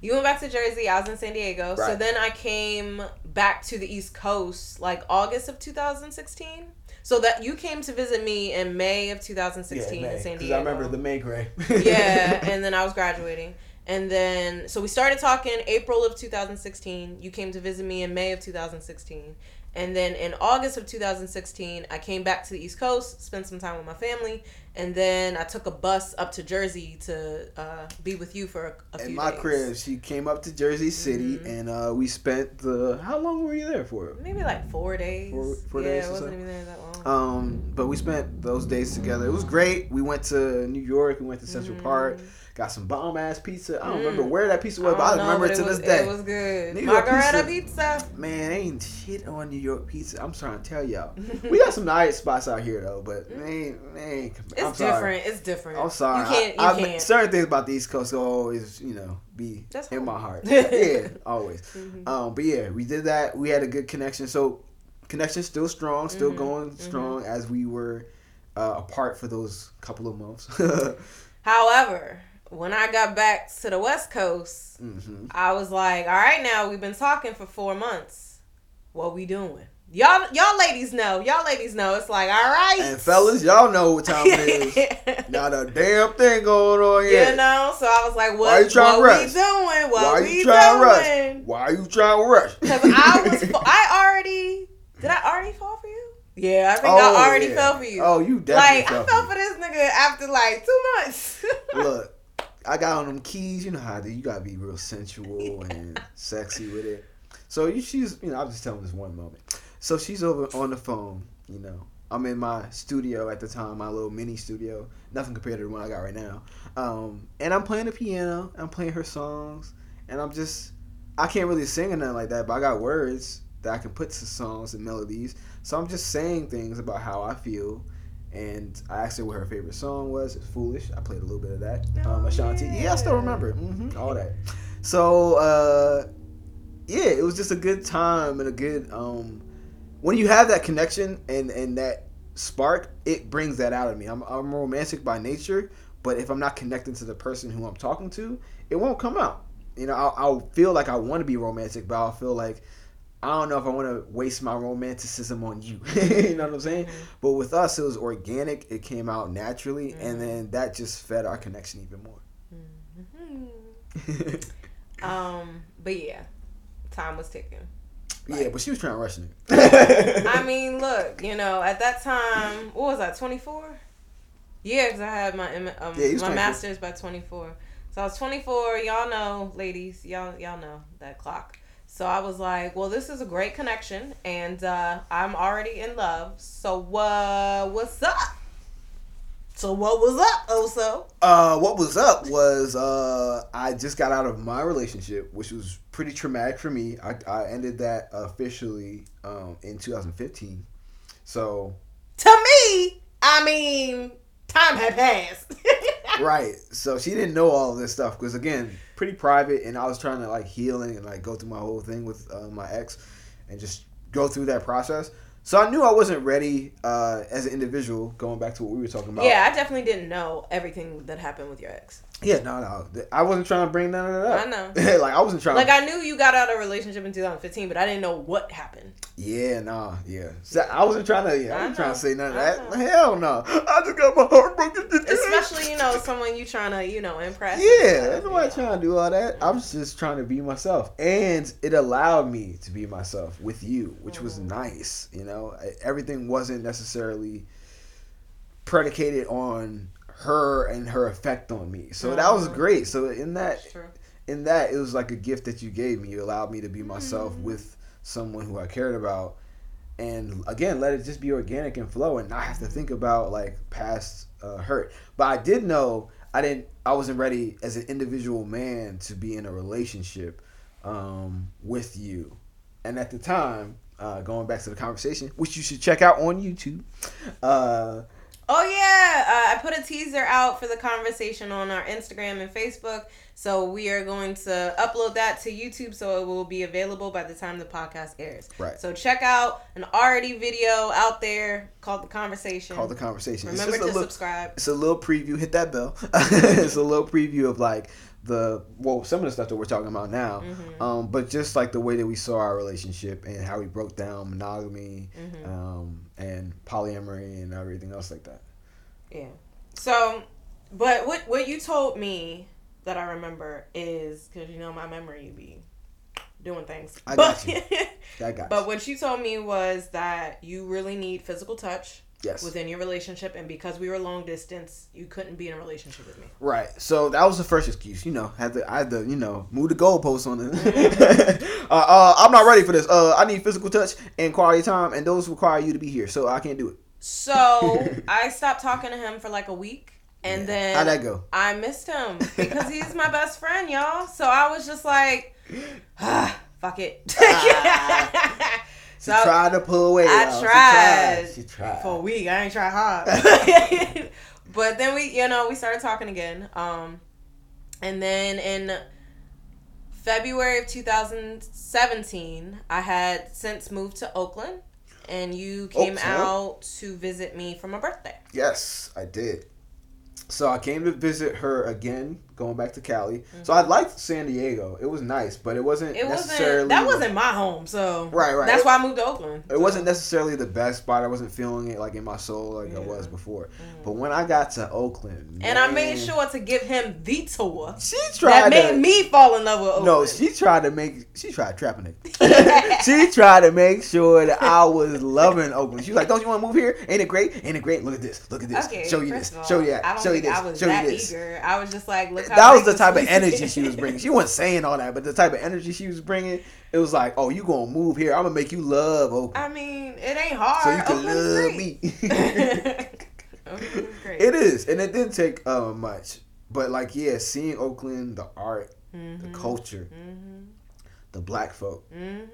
Speaker 1: you went back to Jersey. I was in San Diego. So then I came back to the East Coast like August of 2016. So that you came to visit me in May of 2016 in San Diego.
Speaker 2: I remember the May Gray.
Speaker 1: yeah, and then I was graduating. And then, so we started talking April of 2016. You came to visit me in May of 2016. And then in August of 2016, I came back to the East Coast, spent some time with my family, and then I took a bus up to Jersey to uh, be with you for a, a
Speaker 2: In my
Speaker 1: days.
Speaker 2: crib, she came up to Jersey City,
Speaker 1: Mhm.
Speaker 2: and uh, we spent the. How long were you there for?
Speaker 1: Maybe like four days.
Speaker 2: Four- four
Speaker 1: yeah,
Speaker 2: days or
Speaker 1: wasn't
Speaker 2: so?
Speaker 1: even there that long.
Speaker 2: Um, but we spent those days together. It was great. We went to New York. We went to Central Park. Got some bomb ass pizza. I don't
Speaker 1: Mm.
Speaker 2: remember where that pizza was, but I
Speaker 1: know,
Speaker 2: remember
Speaker 1: but
Speaker 2: it to
Speaker 1: was,
Speaker 2: this day.
Speaker 1: It was good.
Speaker 2: New
Speaker 1: Margarita
Speaker 2: pizza-
Speaker 1: pizza.
Speaker 2: Man, ain't shit on New York pizza. I'm trying to tell y'all. we got some nice spots out here though, but man, man,
Speaker 1: It's
Speaker 2: I'm sorry.
Speaker 1: different. It's different.
Speaker 2: I'm sorry.
Speaker 1: You can't. You
Speaker 2: I, I-
Speaker 1: can't.
Speaker 2: certain things about the East Coast will always, you know, be
Speaker 1: That's
Speaker 2: in my heart. yeah, always.
Speaker 1: Mhm.
Speaker 2: Um, but yeah, we did that. We had a good connection. So connection still strong, still
Speaker 1: Mhm,
Speaker 2: going
Speaker 1: mhm.
Speaker 2: strong as we were uh, apart for those couple of months.
Speaker 1: However, when I got back to the West Coast,
Speaker 2: hmm
Speaker 1: I was like, "All right, now we've been talking for four months. What we doing? Y'all, y'all ladies know. Y'all ladies know. It's like, all right,
Speaker 2: And fellas, y'all know what time it is. Not a damn thing going on
Speaker 1: here.
Speaker 2: you
Speaker 1: know. So I was like, what?
Speaker 2: Why you trying to rush?
Speaker 1: we doing? What
Speaker 2: Why you trying to rush? Why are you trying to rush?
Speaker 1: Because I was, I already, did I already fall for you? Yeah, I think
Speaker 2: Oh,
Speaker 1: I already
Speaker 2: yeah.
Speaker 1: fell for you.
Speaker 2: Oh, you definitely
Speaker 1: like I
Speaker 2: fell for
Speaker 1: this nigga after like two months.
Speaker 2: Look, I got on them keys. You know how to, you gotta be real sensual and sexy with it. So you, she's, you know, I'm just telling this one moment. So she's over on the phone. You know, I'm in my studio at the time, my little mini studio. Nothing compared to the one I got right now. Um, and I'm playing the piano. I'm playing her songs, and I'm just, I can't really sing or nothing like that, but I got words that I can put to songs and melodies. So I'm just saying things about how I feel. And I asked her what her favorite song was. It's Foolish. I played a little bit of that. Um,
Speaker 1: Oh,
Speaker 2: Ashanti. Yeah, I still
Speaker 1: yeah.
Speaker 2: remember. hmm all that. So, uh, yeah, it was just a good time and a good. Um, when you have that connection and, and that spark, it brings that out of me. I'm, I'm romantic by nature, but if I'm not connecting to the person who I'm talking to, it won't come out. You know, I'll, I'll feel like I want to be romantic, but I'll feel like I don't know if I want to waste my romanticism on you. you know what I'm saying? But with us, it was organic. It came out naturally, and then that just fed our connection even more.
Speaker 1: Mhm. Um, but yeah, time was ticking.
Speaker 2: yeah, but she was trying to rush me.
Speaker 1: I mean, look, you know, at that time, what was I, 24? Yeah, because I had my um,
Speaker 2: Yeah,
Speaker 1: my
Speaker 2: 24.
Speaker 1: master's by 24. So I was 24. Y'all know, ladies, y'all y'all know that clock. So I was like, well, this is a great connection, and uh, I'm already in love. So uh, what's up? So what was up, Oso?
Speaker 2: Uh, what was up was uh, I just got out of my relationship, which was pretty traumatic for me. I, I ended that officially um, in 2015. So
Speaker 1: To me, I mean, time had passed.
Speaker 2: right, so she didn't know all of this stuff because again, pretty private, and I was trying to like heal and like go through my whole thing with uh, my ex, and just go through that process. So I knew I wasn't ready uh, as an individual. Going back to what we were talking about.
Speaker 1: Yeah, I definitely didn't know everything that happened with your ex.
Speaker 2: Yeah, no, no. I wasn't trying to bring none of that up.
Speaker 1: I know.
Speaker 2: like I wasn't trying.
Speaker 1: Like I knew you got out of a relationship in 2015, but I didn't know what happened.
Speaker 2: Yeah, nah, yeah. So I wasn't trying to. Yeah, I,
Speaker 1: I
Speaker 2: wasn't trying to say none of that. Hell no. I just got my heart broken.
Speaker 1: Especially, you know, someone you trying to, you know, impress.
Speaker 2: Yeah, that's why I'm trying to do all that. I was just trying to be myself, and it allowed me to be myself with you, which was
Speaker 1: Mm-hmm.
Speaker 2: nice. You know, everything wasn't necessarily predicated on her and her effect on me. So that was
Speaker 1: Mhm.
Speaker 2: great. So in that, in that, it was like a gift that you gave me. You allowed me to be myself
Speaker 1: Mm-hmm.
Speaker 2: with someone who I cared about, and again, let it just be organic and flow, and not have to think about like past uh, hurt. But I did know I didn't. I wasn't ready as an individual man to be in a relationship um, with you, and at the time. Uh, going back to the conversation, which you should check out on YouTube. Uh,
Speaker 1: Oh yeah, uh, I put a teaser out for the conversation on our Instagram and Facebook. So we are going to upload that to YouTube, so it will be available by the time the podcast airs.
Speaker 2: Right.
Speaker 1: So check out an already video out there called the conversation.
Speaker 2: called the conversation.
Speaker 1: Remember to
Speaker 2: little-
Speaker 1: subscribe.
Speaker 2: It's a little preview. Hit that bell. it's a little preview of like the well, some of the stuff that we're talking about now.
Speaker 1: Mm-hmm.
Speaker 2: Um, but just like the way that we saw our relationship and how we broke down monogamy,
Speaker 1: Mm-hmm.
Speaker 2: um, and polyamory and everything else like that.
Speaker 1: Yeah. So, but what what you told me that I remember is because you know my memory be doing things.
Speaker 2: I
Speaker 1: but,
Speaker 2: got you. I got
Speaker 1: But
Speaker 2: you.
Speaker 1: what you told me was that you really need physical touch
Speaker 2: Yes.
Speaker 1: within your relationship, and because we were long distance, you couldn't be in a relationship with me.
Speaker 2: Right. So that was the first excuse. You know, had to I had to you know move the goalposts on it. uh, uh, I'm not ready for this. Uh, I need physical touch and quality time, and those require you to be here. So I can't do it.
Speaker 1: So I stopped talking to him for like a week, and
Speaker 2: Yeah.
Speaker 1: then
Speaker 2: How'd that go?
Speaker 1: I missed him because he's my best friend, y'all. So I was just like, ah, fuck it.
Speaker 2: She tried to pull away.
Speaker 1: I
Speaker 2: y'all. She
Speaker 1: tried.
Speaker 2: She tried.
Speaker 1: for a week. I ain't tried hard. but then we, you know, we started talking again. Um, and then in February of 2017, I had since moved to Oakland, and you came
Speaker 2: Oakland.
Speaker 1: out to visit me for my birthday.
Speaker 2: Yes, I did. So I came to visit her again, going back to Cali. So mm-hmm. I liked San Diego. It was nice, but it wasn't
Speaker 1: It
Speaker 2: necessarily
Speaker 1: wasn't that wasn't my home, so
Speaker 2: Right, right.
Speaker 1: That's
Speaker 2: It-
Speaker 1: why I moved to Oakland.
Speaker 2: It wasn't necessarily the best spot. I wasn't feeling it like in my soul like I was before. Mm. But when I got to Oakland,
Speaker 1: And I made sure to give him the tour
Speaker 2: she tried that
Speaker 1: made
Speaker 2: to.
Speaker 1: me fall in love with Oakland.
Speaker 2: no, she tried to make. She tried trapping it. she tried to make sure that I was loving Oakland. She was like, "Don't you want to move here? Ain't it great? Ain't it great? Look at this. Look at this.
Speaker 1: Okay,
Speaker 2: show you this.
Speaker 1: all,
Speaker 2: Show you
Speaker 1: I
Speaker 2: that.
Speaker 1: don't
Speaker 2: Show you this.
Speaker 1: I was
Speaker 2: show
Speaker 1: that
Speaker 2: you this."
Speaker 1: eager. I was just like, look.
Speaker 2: That was the type of energy she was bringing. She wasn't saying all that, but the type of energy she was bringing, it was like, "Oh, you gonna move here? I'm gonna make you love Oakland,
Speaker 1: I mean, it ain't hard.
Speaker 2: so you can
Speaker 1: Oakland's
Speaker 2: love
Speaker 1: great.
Speaker 2: me."
Speaker 1: Great.
Speaker 2: it is, and it didn't take uh, much, but like, yeah, seeing Oakland, the art,
Speaker 1: Mhm.
Speaker 2: the culture,
Speaker 1: Mhm.
Speaker 2: the black folk,
Speaker 1: Mhm.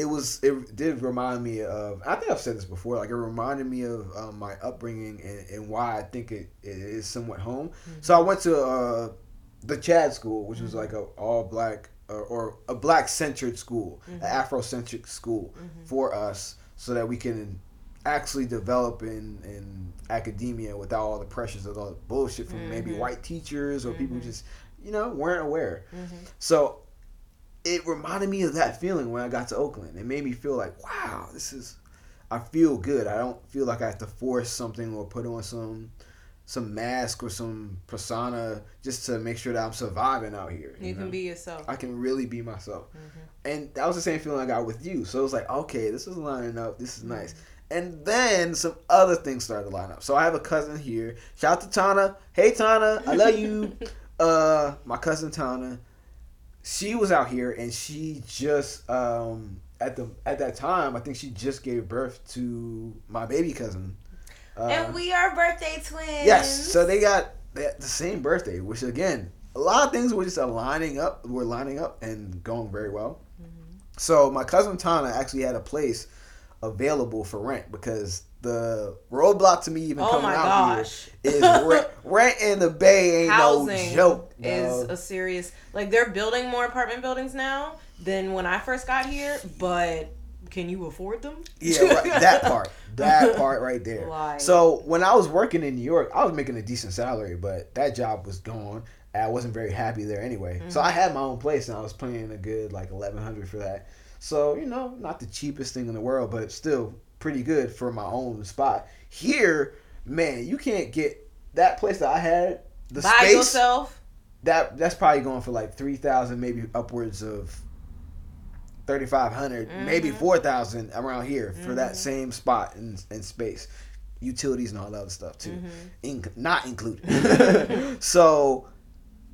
Speaker 2: It was. It did remind me of. I think I've said this before. Like, it reminded me of um, my upbringing and, and why I think it, it is somewhat home. So I went to uh, the Chad School, which was like a all black or, or a black centered school, an Afrocentric school for us, so that we can actually develop in in academia without all the pressures of all the bullshit from maybe
Speaker 1: Mhm.
Speaker 2: white teachers or people
Speaker 1: Mhm.
Speaker 2: just you know weren't aware. So it reminded me of that feeling when I got to Oakland. It made me feel like, wow, this is. I feel good. I don't feel like I have to force something or put on some some mask or some persona just to make sure that I'm surviving out here.
Speaker 1: You
Speaker 2: know?
Speaker 1: can be yourself.
Speaker 2: I can really be myself.
Speaker 1: Mhm.
Speaker 2: And that was the same feeling I got with you. So it was like, okay, this is lining up. This is nice. And then some other things started to line up. So I have a cousin here. Shout out to Tana. Hey Tana, I love you. uh, my cousin Tana. She was out here and she just um at the at that time I think she just gave birth to my baby cousin. Uh,
Speaker 1: and we are birthday twins.
Speaker 2: Yes, so they got they had the same birthday, which again, a lot of things were just lining up, were lining up and going very well.
Speaker 1: Mm-hmm.
Speaker 2: So my cousin Tana actually had a place available for rent because the roadblock to me even
Speaker 1: Oh
Speaker 2: coming out
Speaker 1: gosh.
Speaker 2: here is rent, rent in the Bay ain't
Speaker 1: Housing
Speaker 2: no joke.
Speaker 1: is a serious like they're building more apartment buildings now than when I first got here, but can you afford them?
Speaker 2: Yeah, right, that part. That part right there.
Speaker 1: Like-
Speaker 2: so when I was working in New York, I was making a decent salary, but that job was gone. I wasn't very happy there anyway. So
Speaker 1: Mm-hmm.
Speaker 2: I had my own place and I was paying a good like eleven hundred for that. So, you know, not the cheapest thing in the world, but still pretty good for my own spot. Here, man, you can't get that place that I had, the
Speaker 1: By
Speaker 2: space
Speaker 1: yourself.
Speaker 2: that that's probably going for like three thousand, maybe upwards of thirty maybe
Speaker 1: Mm-hmm.
Speaker 2: four thousand around here for that same spot and, and space, utilities and all that other stuff too,
Speaker 1: Mm-hmm.
Speaker 2: In, not included. so.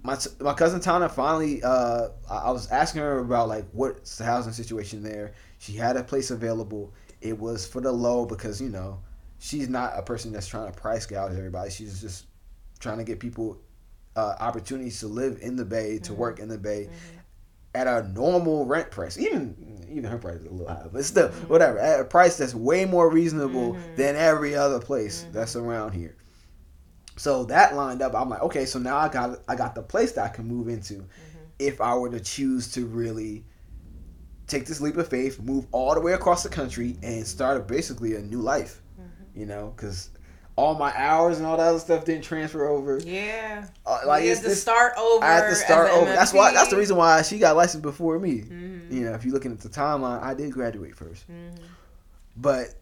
Speaker 2: My, my cousin Tana finally, uh, I was asking her about like what's the housing situation there. She had a place available. It was for the low because you know she's not a person that's trying to price gouge everybody. She's just trying to get people uh, opportunities to live in the bay, to work mm-hmm. in the bay, mm-hmm. at a normal rent price. Even even her price is a little high, but still, mm-hmm. whatever. At a price that's way more reasonable than every other place that's around here. So that lined up. I'm like, okay, so now I got I got the place that I can move into, if I were to choose to really take this leap of faith, move all the way across the country, and start a, basically a new life. You know, because all my hours and all that other stuff didn't transfer over.
Speaker 1: Yeah.
Speaker 2: Uh, like
Speaker 1: you
Speaker 2: it's
Speaker 1: had to
Speaker 2: this,
Speaker 1: start over.
Speaker 2: I had to start over. That's why. That's the reason why she got licensed before me.
Speaker 1: Mhm.
Speaker 2: You know, if you're looking at the timeline, I did graduate 1st
Speaker 1: Mhm.
Speaker 2: but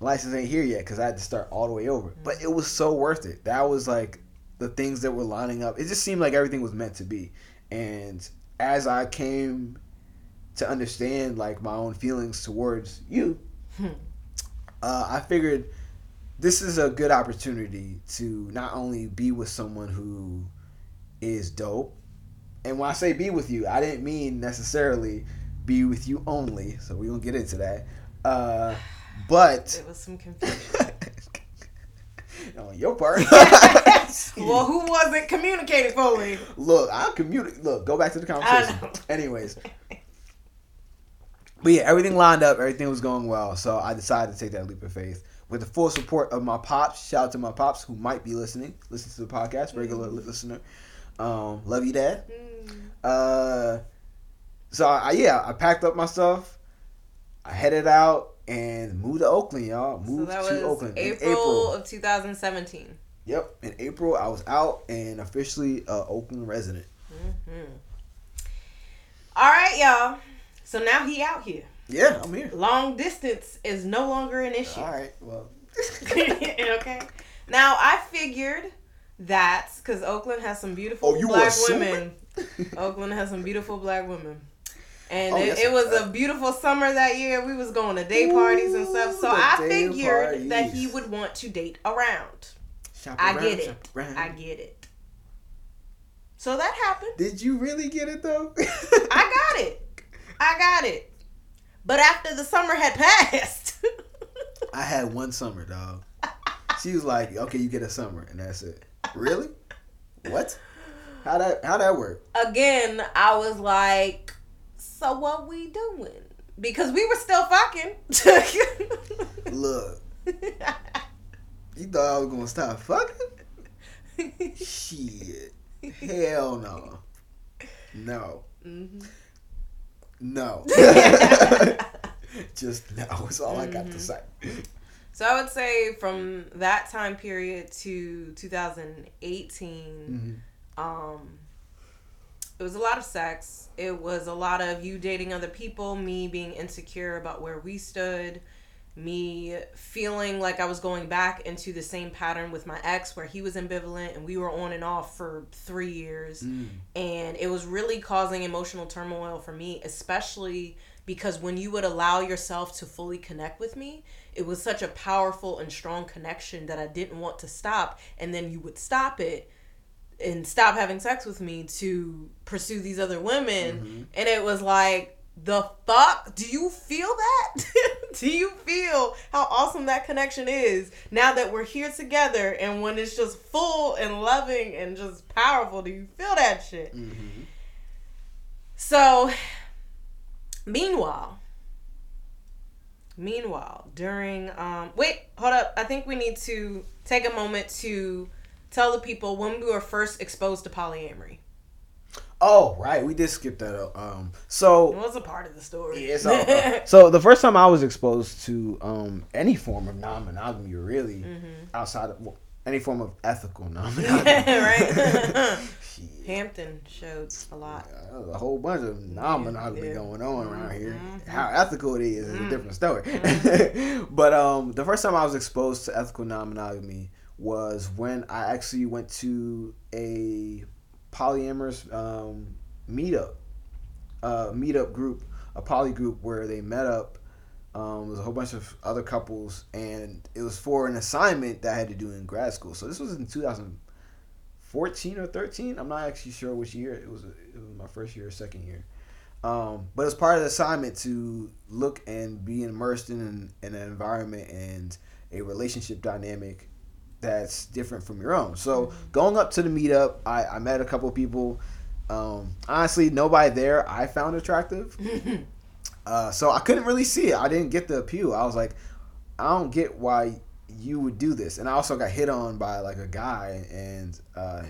Speaker 2: license ain't here yet because I had to start all the way over. But it was so worth it. That was like the things that were lining up. It just seemed like everything was meant to be. And as I came to understand like my own feelings towards you,
Speaker 1: Hmm.
Speaker 2: uh, I figured this is a good opportunity to not only be with someone who is dope. And when I say be with you, I didn't mean necessarily be with you only. So we won't get into that. Uh, but
Speaker 1: It was some confusion.
Speaker 2: on your part.
Speaker 1: well, who wasn't communicating fully?
Speaker 2: look, I'll communicate. Look, go back to the conversation. Anyways. But yeah, everything lined up. Everything was going well. So I decided to take that leap of faith with the full support of my pops. Shout out to my pops who might be listening. Listen to the podcast, regular
Speaker 1: Mm.
Speaker 2: listener. Um, love you, Dad.
Speaker 1: Mm.
Speaker 2: Uh, so I, yeah, I packed up my stuff. I headed out and moved to Oakland, y'all.
Speaker 1: So
Speaker 2: Moved
Speaker 1: that
Speaker 2: to Oakland
Speaker 1: April,
Speaker 2: in April.
Speaker 1: of 2017.
Speaker 2: Yep, in April I was out and officially a Oakland resident.
Speaker 1: hmm All right, y'all. So now he out here.
Speaker 2: Yeah, I'm here.
Speaker 1: Long distance is no longer an issue.
Speaker 2: All right, well,
Speaker 1: okay. Now I figured that because Oakland has some beautiful
Speaker 2: Oh,
Speaker 1: black women. Oakland has some beautiful black women. And
Speaker 2: Oh,
Speaker 1: it, it was a beautiful summer that year. We was going to day parties and stuff. So I figured that he would want to date around.
Speaker 2: shop
Speaker 1: I
Speaker 2: around,
Speaker 1: get it.
Speaker 2: around.
Speaker 1: I get it. So that happened.
Speaker 2: Did you really get it though?
Speaker 1: I got it. I got it. But after the summer had passed,
Speaker 2: I had one summer, dog. She was like, "Okay, you get a summer, and that's it." Really? What? How that? How that work?
Speaker 1: again, I was like, so what we doing? Because we were still fucking.
Speaker 2: Look, you thought I was gonna stop fucking? Shit. Hell no. No.
Speaker 1: Mhm.
Speaker 2: No. Just no. That's all I got
Speaker 1: Mm-hmm.
Speaker 2: to say.
Speaker 1: So I would say from that time period to 2018,
Speaker 2: Mhm.
Speaker 1: um, it was a lot of sex. It was a lot of you dating other people, me being insecure about where we stood, me feeling like I was going back into the same pattern with my ex where he was ambivalent and we were on and off for three years.
Speaker 2: Mm.
Speaker 1: And it was really causing emotional turmoil for me, especially because when you would allow yourself to fully connect with me, it was such a powerful and strong connection that I didn't want to stop. And then you would stop it and stop having sex with me to pursue these other women. And it was like, the fuck? Do you feel that? Do you feel how awesome that connection is now that we're here together and when it's just full and loving and just powerful? Do you feel that shit?
Speaker 2: Mhm.
Speaker 1: So, meanwhile, meanwhile, during um, wait, hold up. I think we need to take a moment to tell the people when we were first exposed to polyamory.
Speaker 2: Oh, right. We did skip that. Up. Um, so
Speaker 1: It was a part of the story.
Speaker 2: Yeah, all, so the first time I was exposed to um, any form of non-monogamy, really, outside of well, any form of ethical non-monogamy,
Speaker 1: right? Hampton showed a lot.
Speaker 2: there's a whole bunch of non-monogamy
Speaker 1: Yeah.
Speaker 2: going on around here.
Speaker 1: Mhm.
Speaker 2: How ethical it is is a
Speaker 1: Mm.
Speaker 2: different story. but um, the first time I was exposed to ethical non-monogamy was when I actually went to a polyamorous um, meetup, uh, meetup group, a poly group where they met up. Um, there was a whole bunch of other couples, and it was for an assignment that I had to do in grad school. So this was in 2014 or 13. I'm not actually sure which year. It was. It was my first year or second year. Um, but it's part of the assignment to look and be immersed in, in an environment and a relationship dynamic that's different from your own. So going up to the meetup, I, I met a couple people. Um, honestly, nobody there I found attractive. Uh, so I couldn't really see it. I didn't get the appeal. I was like, I don't get why you would do this. And I also got hit on by like a guy, and uh,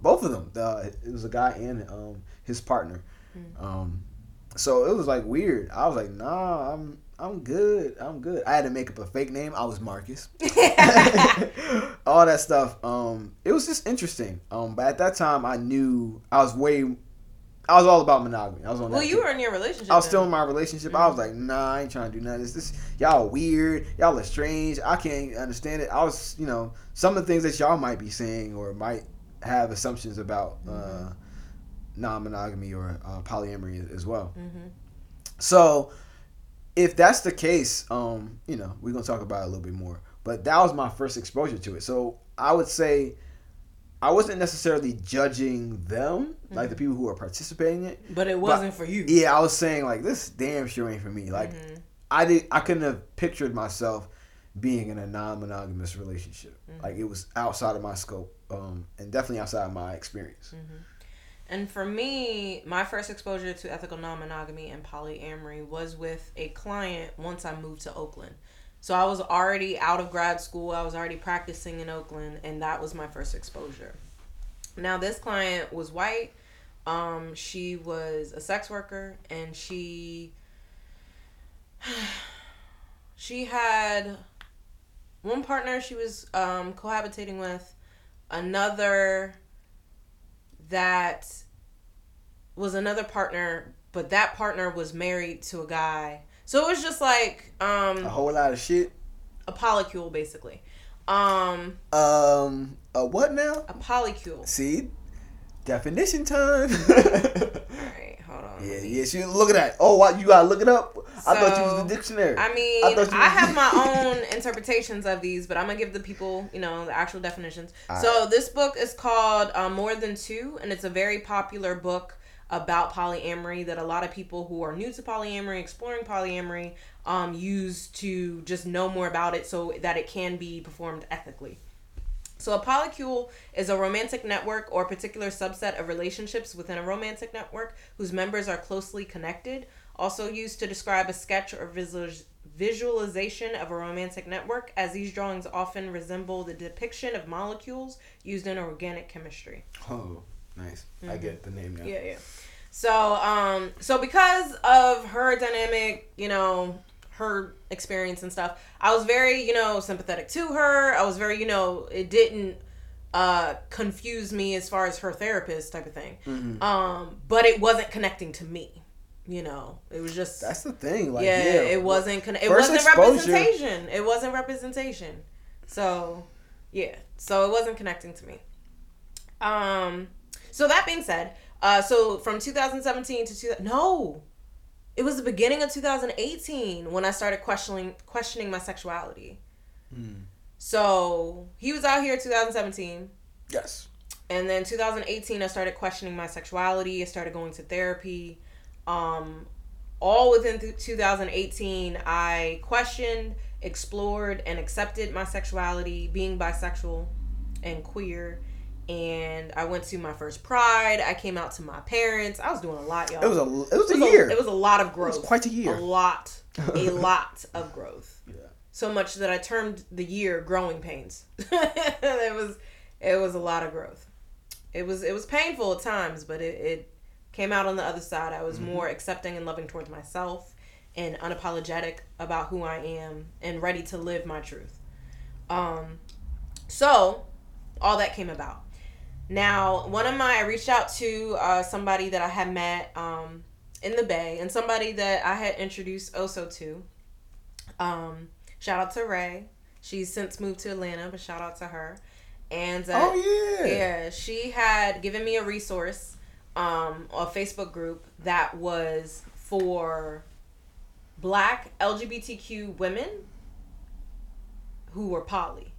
Speaker 2: both of them. Uh, it was a guy and um, his partner. Um, so it was like weird. I was like, Nah, I'm I'm good. I'm good. I had to make up a fake name. I was Marcus. All that stuff. Um, it was just interesting. Um, but at that time, I knew I was way. I was all about monogamy. I was on
Speaker 1: well, you
Speaker 2: tip.
Speaker 1: were in your relationship.
Speaker 2: I was
Speaker 1: then.
Speaker 2: still in my relationship. I was like, nah, I ain't trying to do none of this. This y'all are weird. Y'all are strange. I can't understand it. I was, you know, some of the things that y'all might be saying or might have assumptions about uh, non-monogamy or uh, polyamory as well.
Speaker 1: Mhm.
Speaker 2: So, if that's the case, um, you know, we're gonna talk about it a little bit more. But that was my first exposure to it. So I would say I wasn't necessarily judging them, like the people who are participating in it.
Speaker 1: But it wasn't for you.
Speaker 2: Yeah, I was saying like this damn sure ain't for me. Like
Speaker 1: Mhm.
Speaker 2: I did I couldn't have pictured myself being in a non-monogamous relationship. Like it was outside of my scope, um, and definitely outside of my experience.
Speaker 1: And for me, my first exposure to ethical non monogamy and polyamory was with a client once I moved to Oakland. So I was already out of grad school, I was already practicing in Oakland, and that was my first exposure. Now, this client was white. Um, she was a sex worker, and she she had one partner she was um, cohabitating with, another that was another partner, but that partner was married to a guy. So it was just like um,
Speaker 2: A whole lot of shit.
Speaker 1: a polycule, basically. Um,
Speaker 2: Um, a what now?
Speaker 1: a polycule.
Speaker 2: See, definition time.
Speaker 1: Right.
Speaker 2: Yeah,
Speaker 1: me-
Speaker 2: yeah. She look at that. Oh, what you gotta look it up. I thought you was the dictionary.
Speaker 1: I mean,
Speaker 2: I
Speaker 1: I, have my own interpretations of these, but I'm gonna give the people, you know, the actual definitions.
Speaker 2: All
Speaker 1: so this book is called uh, More Than Two, and it's a very popular book about polyamory that a lot of people who are new to polyamory, exploring polyamory, um, use to just know more about it, so that it can be performed ethically. So, a polycule is a romantic network or particular subset of relationships within a romantic network whose members are closely connected. Also used to describe a sketch or visual- visualization of a romantic network, as these drawings often resemble the depiction of molecules used in organic chemistry.
Speaker 2: oh, nice. I get the name now.
Speaker 1: Mm-hmm. Yeah, yeah. So, um, so because of her dynamic, you know, her experience and stuff, I was very, you know, sympathetic to her. I was very, you know, it didn't uh confuse me as far as her therapist type of thing.
Speaker 2: Mm-hmm.
Speaker 1: Um, but it wasn't connecting to me. You know, it was just
Speaker 2: That's the thing. Like,
Speaker 1: yeah,
Speaker 2: yeah,
Speaker 1: it wasn't conne- it
Speaker 2: first
Speaker 1: wasn't
Speaker 2: exposure-
Speaker 1: representation. It wasn't representation. So, yeah. So it wasn't connecting to me. Um so that being said, uh so from 2017 to two, no. It was the beginning of 2018 when I started questioning questioning my sexuality.
Speaker 2: Hmm.
Speaker 1: So, he was out here 2017
Speaker 2: Yes.
Speaker 1: and then 2018 i started questioning my sexuality i started going to therapy um all within th- 2018 i questioned explored and accepted my sexuality being bisexual and queer and i went to my first pride i came out to my parents i was doing a lot y'all
Speaker 2: It was a it was
Speaker 1: it
Speaker 2: a
Speaker 1: was
Speaker 2: year.
Speaker 1: it was a lot of growth
Speaker 2: quite a year.
Speaker 1: a lot a lot of growth
Speaker 2: yeah.
Speaker 1: so much that I termed the year growing pains. it was it was a lot of growth. it was it was painful at times, but it, it came out on the other side. I was
Speaker 2: Mm-hmm.
Speaker 1: more accepting and loving towards myself and unapologetic about who I am and ready to live my truth. Um, so all that came about. Now, one of my I reached out to uh, somebody that I had met um, in the Bay and somebody that I had introduced Oso to. Um, shout out to Ray. She's since moved to Atlanta, but shout out to her. And uh,
Speaker 2: Oh yeah.
Speaker 1: yeah, she had given me a resource, um, a Facebook group that was for black LGBTQ women who were poly.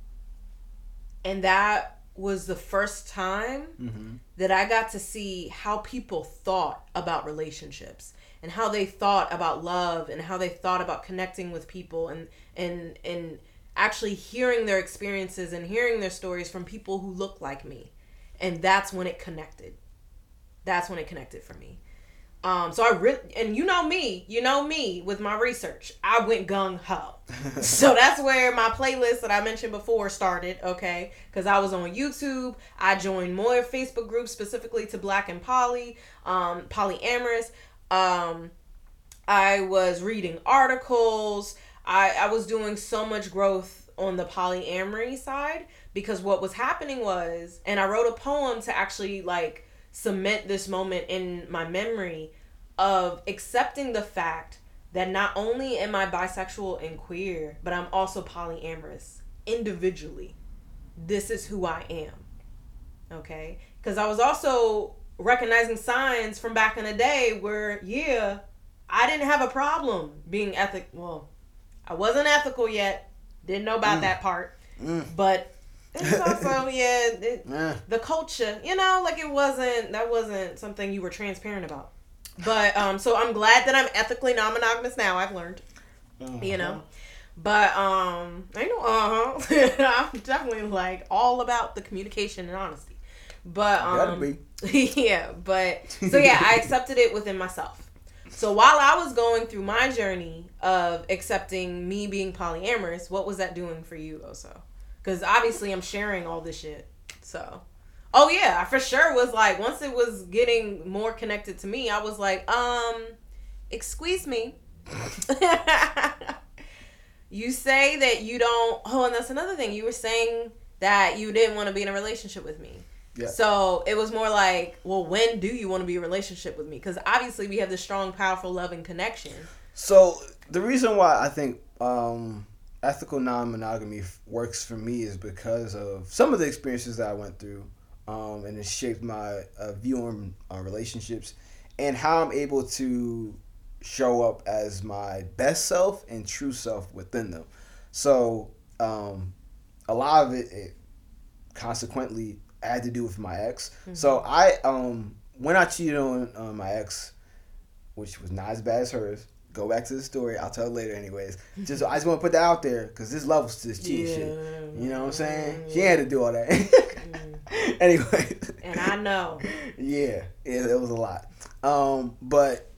Speaker 1: And that was the first time
Speaker 2: Mm-hmm.
Speaker 1: that I got to see how people thought about relationships and how they thought about love and how they thought about connecting with people and and and actually hearing their experiences and hearing their stories from people who look like me. And that's when it connected. That's when it connected for me. Um, so I really, and you know me, you know me with my research. I went gung ho. so that's where my playlist that I mentioned before started, okay? Because I was on YouTube. I joined more Facebook groups specifically to Black and Poly, um, polyamorous. Um, I was reading articles. I, I was doing so much growth on the polyamory side because what was happening was, and I wrote a poem to actually like cement this moment in my memory of accepting the fact that not only am I bisexual and queer, but I'm also polyamorous individually. This is who I am. Okay? Because I was also recognizing signs from back in the day where, yeah, I didn't have a problem being ethic. Well, I wasn't ethical yet. Didn't know about that part.
Speaker 2: Mm.
Speaker 1: But it's also, yeah, it, the culture, you know, like it wasn't, that wasn't something you were transparent about. But, um, so I'm glad that I'm ethically non monogamous now. I've learned, you know. But, um, I know, uh huh. I'm definitely like all about the communication and honesty. But, um,
Speaker 2: be.
Speaker 1: yeah, but so yeah, I accepted it within myself. So while I was going through my journey of accepting me being polyamorous, what was that doing for you, Oso? Because obviously I'm sharing all this shit. So, oh yeah, I for sure was like once it was getting more connected to me, I was like, um, excuse me. you say that you don't. Oh, and that's another thing. You were saying that you didn't want to be in a relationship with me.
Speaker 2: Yeah.
Speaker 1: So it was more like, well, when do you want to be in a relationship with me? Because obviously we have this strong, powerful, loving connection.
Speaker 2: So the reason why I think um, ethical non-monogamy f- works for me is because of some of the experiences that I went through, um, and it shaped my uh, view on, on relationships and how I'm able to show up as my best self and true self within them. So um, a lot of it, it consequently had to do with my ex. So I um, when I cheated on uh, my ex, which was not as bad as hers. Go back to the story. I'll tell it later, anyways. Just I just want to put that out there because this levels to this cheating shit. You know what I'm saying? She had to do all that. anyway.
Speaker 1: And I know.
Speaker 2: yeah, it, it was a lot. Um, but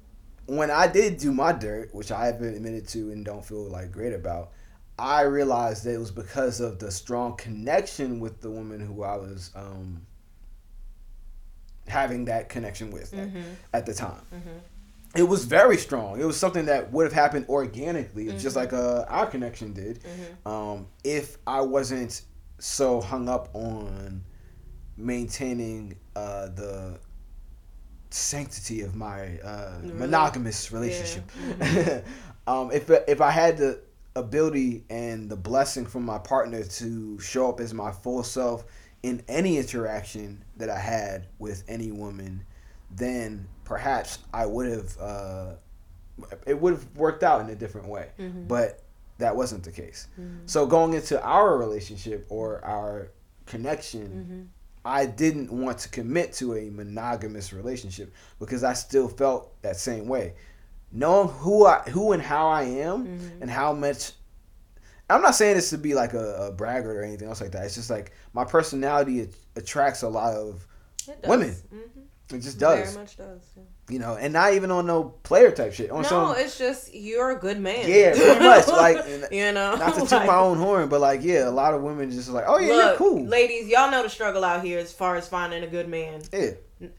Speaker 2: when I did do my dirt, which I have admitted to and don't feel like great about, I realized that it was because of the strong connection with the woman who I was um, having that connection with at- at the time. It was very strong. It was something that would have happened organically, just like uh, our connection did, um, if I wasn't so hung up on maintaining uh, the sanctity of my uh,
Speaker 1: Really?
Speaker 2: monogamous relationship. um, if if I had the ability and the blessing from my partner to show up as my full self in any interaction that I had with any woman, then perhaps I would have uh, it would have worked out in a different way. Mm-hmm. But that wasn't the case. Mm-hmm. So going into our relationship or our connection, mm-hmm. I didn't want to commit to a monogamous relationship because I still felt that same way. Knowing who I who and how I am and how much I'm not saying this to be like a, a braggart or anything else like that. It's just like my personality attracts a lot of. Women. It just
Speaker 1: Very
Speaker 2: does.
Speaker 1: much does. yeah.
Speaker 2: You know, and not even on no player type shit. On
Speaker 1: No,
Speaker 2: some
Speaker 1: it's just you're a good man.
Speaker 2: Yeah, pretty much, like,
Speaker 1: you know,
Speaker 2: not to toot
Speaker 1: like-
Speaker 2: my own horn, but like yeah, a lot of women just like, oh yeah,
Speaker 1: Look,
Speaker 2: you're cool.
Speaker 1: ladies, y'all know the struggle out here as far as finding a good man.
Speaker 2: Yeah,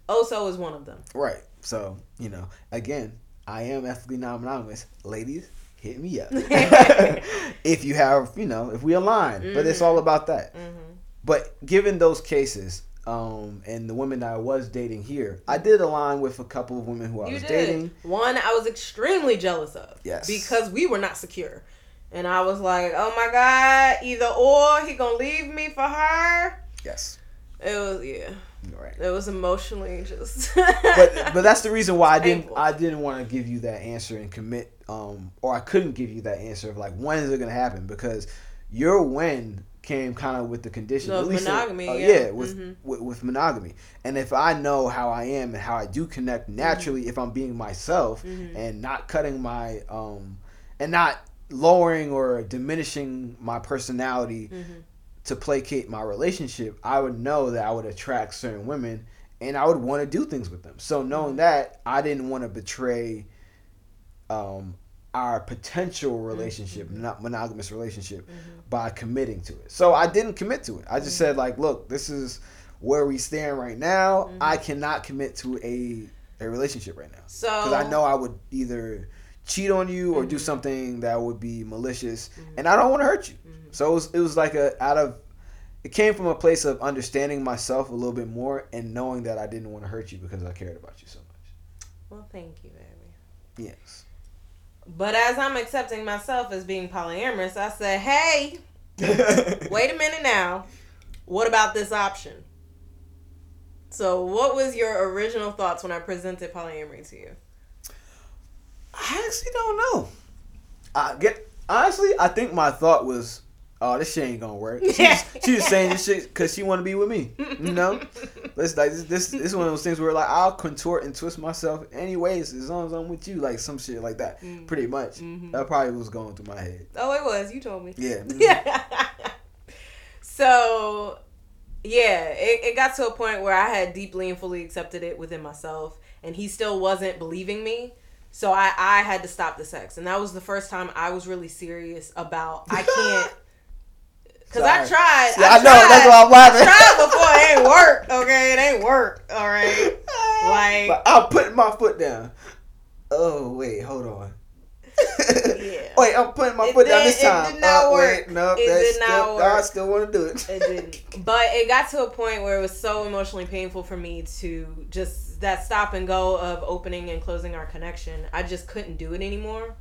Speaker 1: Oso is one of them.
Speaker 2: right. So you know, again, I am ethically non-monogamous. Ladies, hit me up if you have, you know, if we align. But it's all about that.
Speaker 1: hmm
Speaker 2: But given those cases, um, and the women that I was dating here, I did align with a couple of women who I
Speaker 1: You
Speaker 2: was
Speaker 1: did.
Speaker 2: dating.
Speaker 1: One I was extremely jealous of.
Speaker 2: Yes.
Speaker 1: Because we were not secure. And I was like, oh my God, either or, he gonna leave me for her.
Speaker 2: Yes,
Speaker 1: It was, yeah.
Speaker 2: right.
Speaker 1: It was emotionally just.
Speaker 2: but but that's the reason why I didn't
Speaker 1: Painful.
Speaker 2: I didn't want to give you that answer and commit um or I couldn't give you that answer of like when is it gonna happen because your when came kind of with the condition
Speaker 1: Of
Speaker 2: at least
Speaker 1: monogamy,
Speaker 2: uh,
Speaker 1: yeah.
Speaker 2: with,
Speaker 1: Mhm.
Speaker 2: with with monogamy and if I know how I am and how I do connect naturally if I'm being myself
Speaker 1: Mhm.
Speaker 2: and not cutting my um and not lowering or diminishing my personality
Speaker 1: Mhm.
Speaker 2: to placate my relationship, I would know that I would attract certain women and I would want to do things with them. So knowing that, I didn't want to betray um, our potential relationship, mm-hmm. not monogamous relationship, mm-hmm. by committing to it. So I didn't commit to it. I just said like, look, this is where we stand right now. I mm-hmm. cannot commit to a a relationship right now
Speaker 1: So.
Speaker 2: because I know I would either cheat on you or do something that would be malicious, and I don't want to hurt you. So it was, it was like a out of it came from a place of understanding myself a little bit more and knowing that I didn't want to hurt you because I cared about you so much.
Speaker 1: Well, thank you, baby.
Speaker 2: Yes.
Speaker 1: But as I'm accepting myself as being polyamorous, I said, hey, wait a minute now. What about this option? So, what was your original thoughts when I presented polyamory to you?
Speaker 2: I actually don't know. I get honestly, I think my thought was, "Oh, this shit ain't gonna work." She's she was saying this shit because she want to be with me. You know, let's like this, this. This is one of those things where like I'll contort and twist myself anyways as long as I'm with you, like some shit like that. Mm-hmm. Pretty much. Mm-hmm. That probably was going through my head.
Speaker 1: Oh, it was. You told me.
Speaker 2: Yeah.
Speaker 1: Yeah. Mm-hmm. so, yeah, it, it got to a point where I had deeply and fully accepted it within myself, and he still wasn't believing me. So I, I had to stop the sex, and that was the first time I was really serious about I can't. Cause I tried.
Speaker 2: Yeah, I know, that's why I'm laughing.
Speaker 1: I tried before. It ain't work. Okay, it ain't work. All right. Like-
Speaker 2: But I'm putting my foot down. Oh wait, hold on.
Speaker 1: Yeah.
Speaker 2: Wait, I'm putting my
Speaker 1: It
Speaker 2: foot down
Speaker 1: did-
Speaker 2: this
Speaker 1: it
Speaker 2: time.
Speaker 1: did not
Speaker 2: Uh,
Speaker 1: work.
Speaker 2: Wait, no,
Speaker 1: It did not
Speaker 2: still, I still want to do it.
Speaker 1: It didn't. But it got to a point where it was so emotionally painful for me to just that stop and go of opening and closing our connection. I just couldn't do it anymore.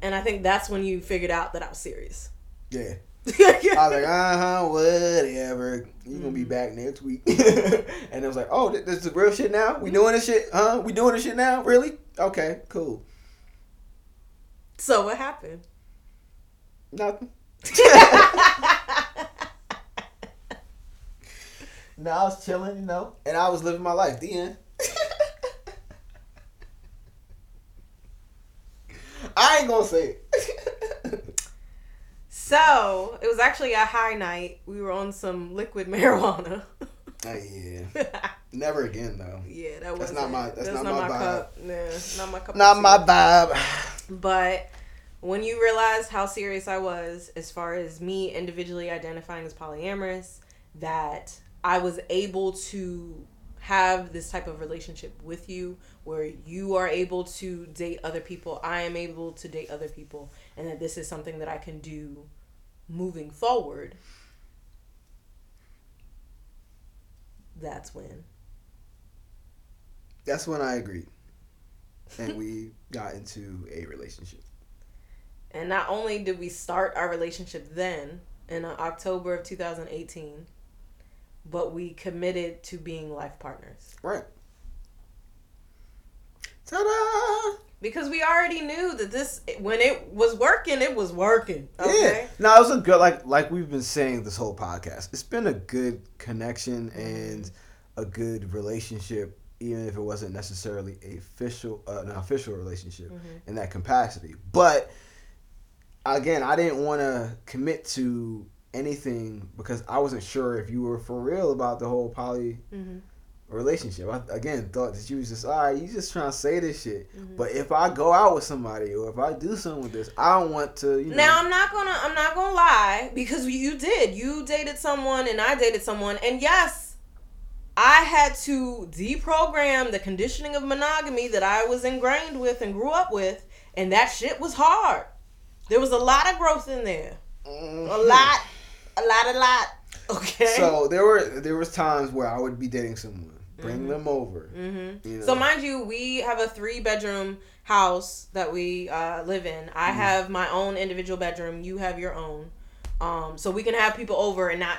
Speaker 1: And I think that's when you figured out that I was serious.
Speaker 2: Yeah. I was like, uh huh, whatever. You gonna
Speaker 1: Mm-hmm.
Speaker 2: be back next week. and it was like, oh, this, this is real shit now. We doing this shit, huh? We doing this shit now? Really? Okay, cool.
Speaker 1: so what happened?
Speaker 2: Nothing. no, I was chilling, you know, and I was living my life. The end. I ain't gonna say it.
Speaker 1: So it was actually a high night. We were on some liquid marijuana.
Speaker 2: Oh, yeah. Never again, though.
Speaker 1: yeah, that was
Speaker 2: That's not my- that's not my vibe.
Speaker 1: cup. Yeah, not my cup.
Speaker 2: Not my vibe.
Speaker 1: But when you realized how serious I was as far as me individually identifying as polyamorous, that I was able to have this type of relationship with you where you are able to date other people, I am able to date other people, and that this is something that I can do moving forward. That's when.
Speaker 2: That's when I agreed. And we got into a relationship.
Speaker 1: And not only did we start our relationship then in October of 2018, but we committed to being life partners
Speaker 2: Right. Ta-da!
Speaker 1: Because we already knew that this when it was working, it was working. Okay.
Speaker 2: Yeah. No, it was a good like like we've been saying this whole podcast. It's been a good connection and a good relationship, even if it wasn't necessarily a official uh, an official relationship in that capacity. But again, I didn't want to commit to anything because I wasn't sure if you were for real about the whole poly
Speaker 1: Mhm.
Speaker 2: Relationship. I again thought that you was just all right. You just trying to say this shit.
Speaker 1: Mm-hmm.
Speaker 2: But if I go out with somebody or if I do something with this, I don't want to. You know,
Speaker 1: Now I'm not gonna I'm not gonna lie because you did you dated someone and I dated someone and yes, I had to deprogram the conditioning of monogamy that I was ingrained with and grew up with, and that shit was hard. There was a lot of growth in there, a lot, a lot, a lot. Okay.
Speaker 2: Mm-hmm. So there were there was times where I would be dating someone, bring them over.
Speaker 1: Mm-hmm.
Speaker 2: You know?
Speaker 1: So mind you, we have a three bedroom house that we uh, live in. I
Speaker 2: Mm-hmm.
Speaker 1: have my own individual bedroom. You have your own. Um, so we can have people over and not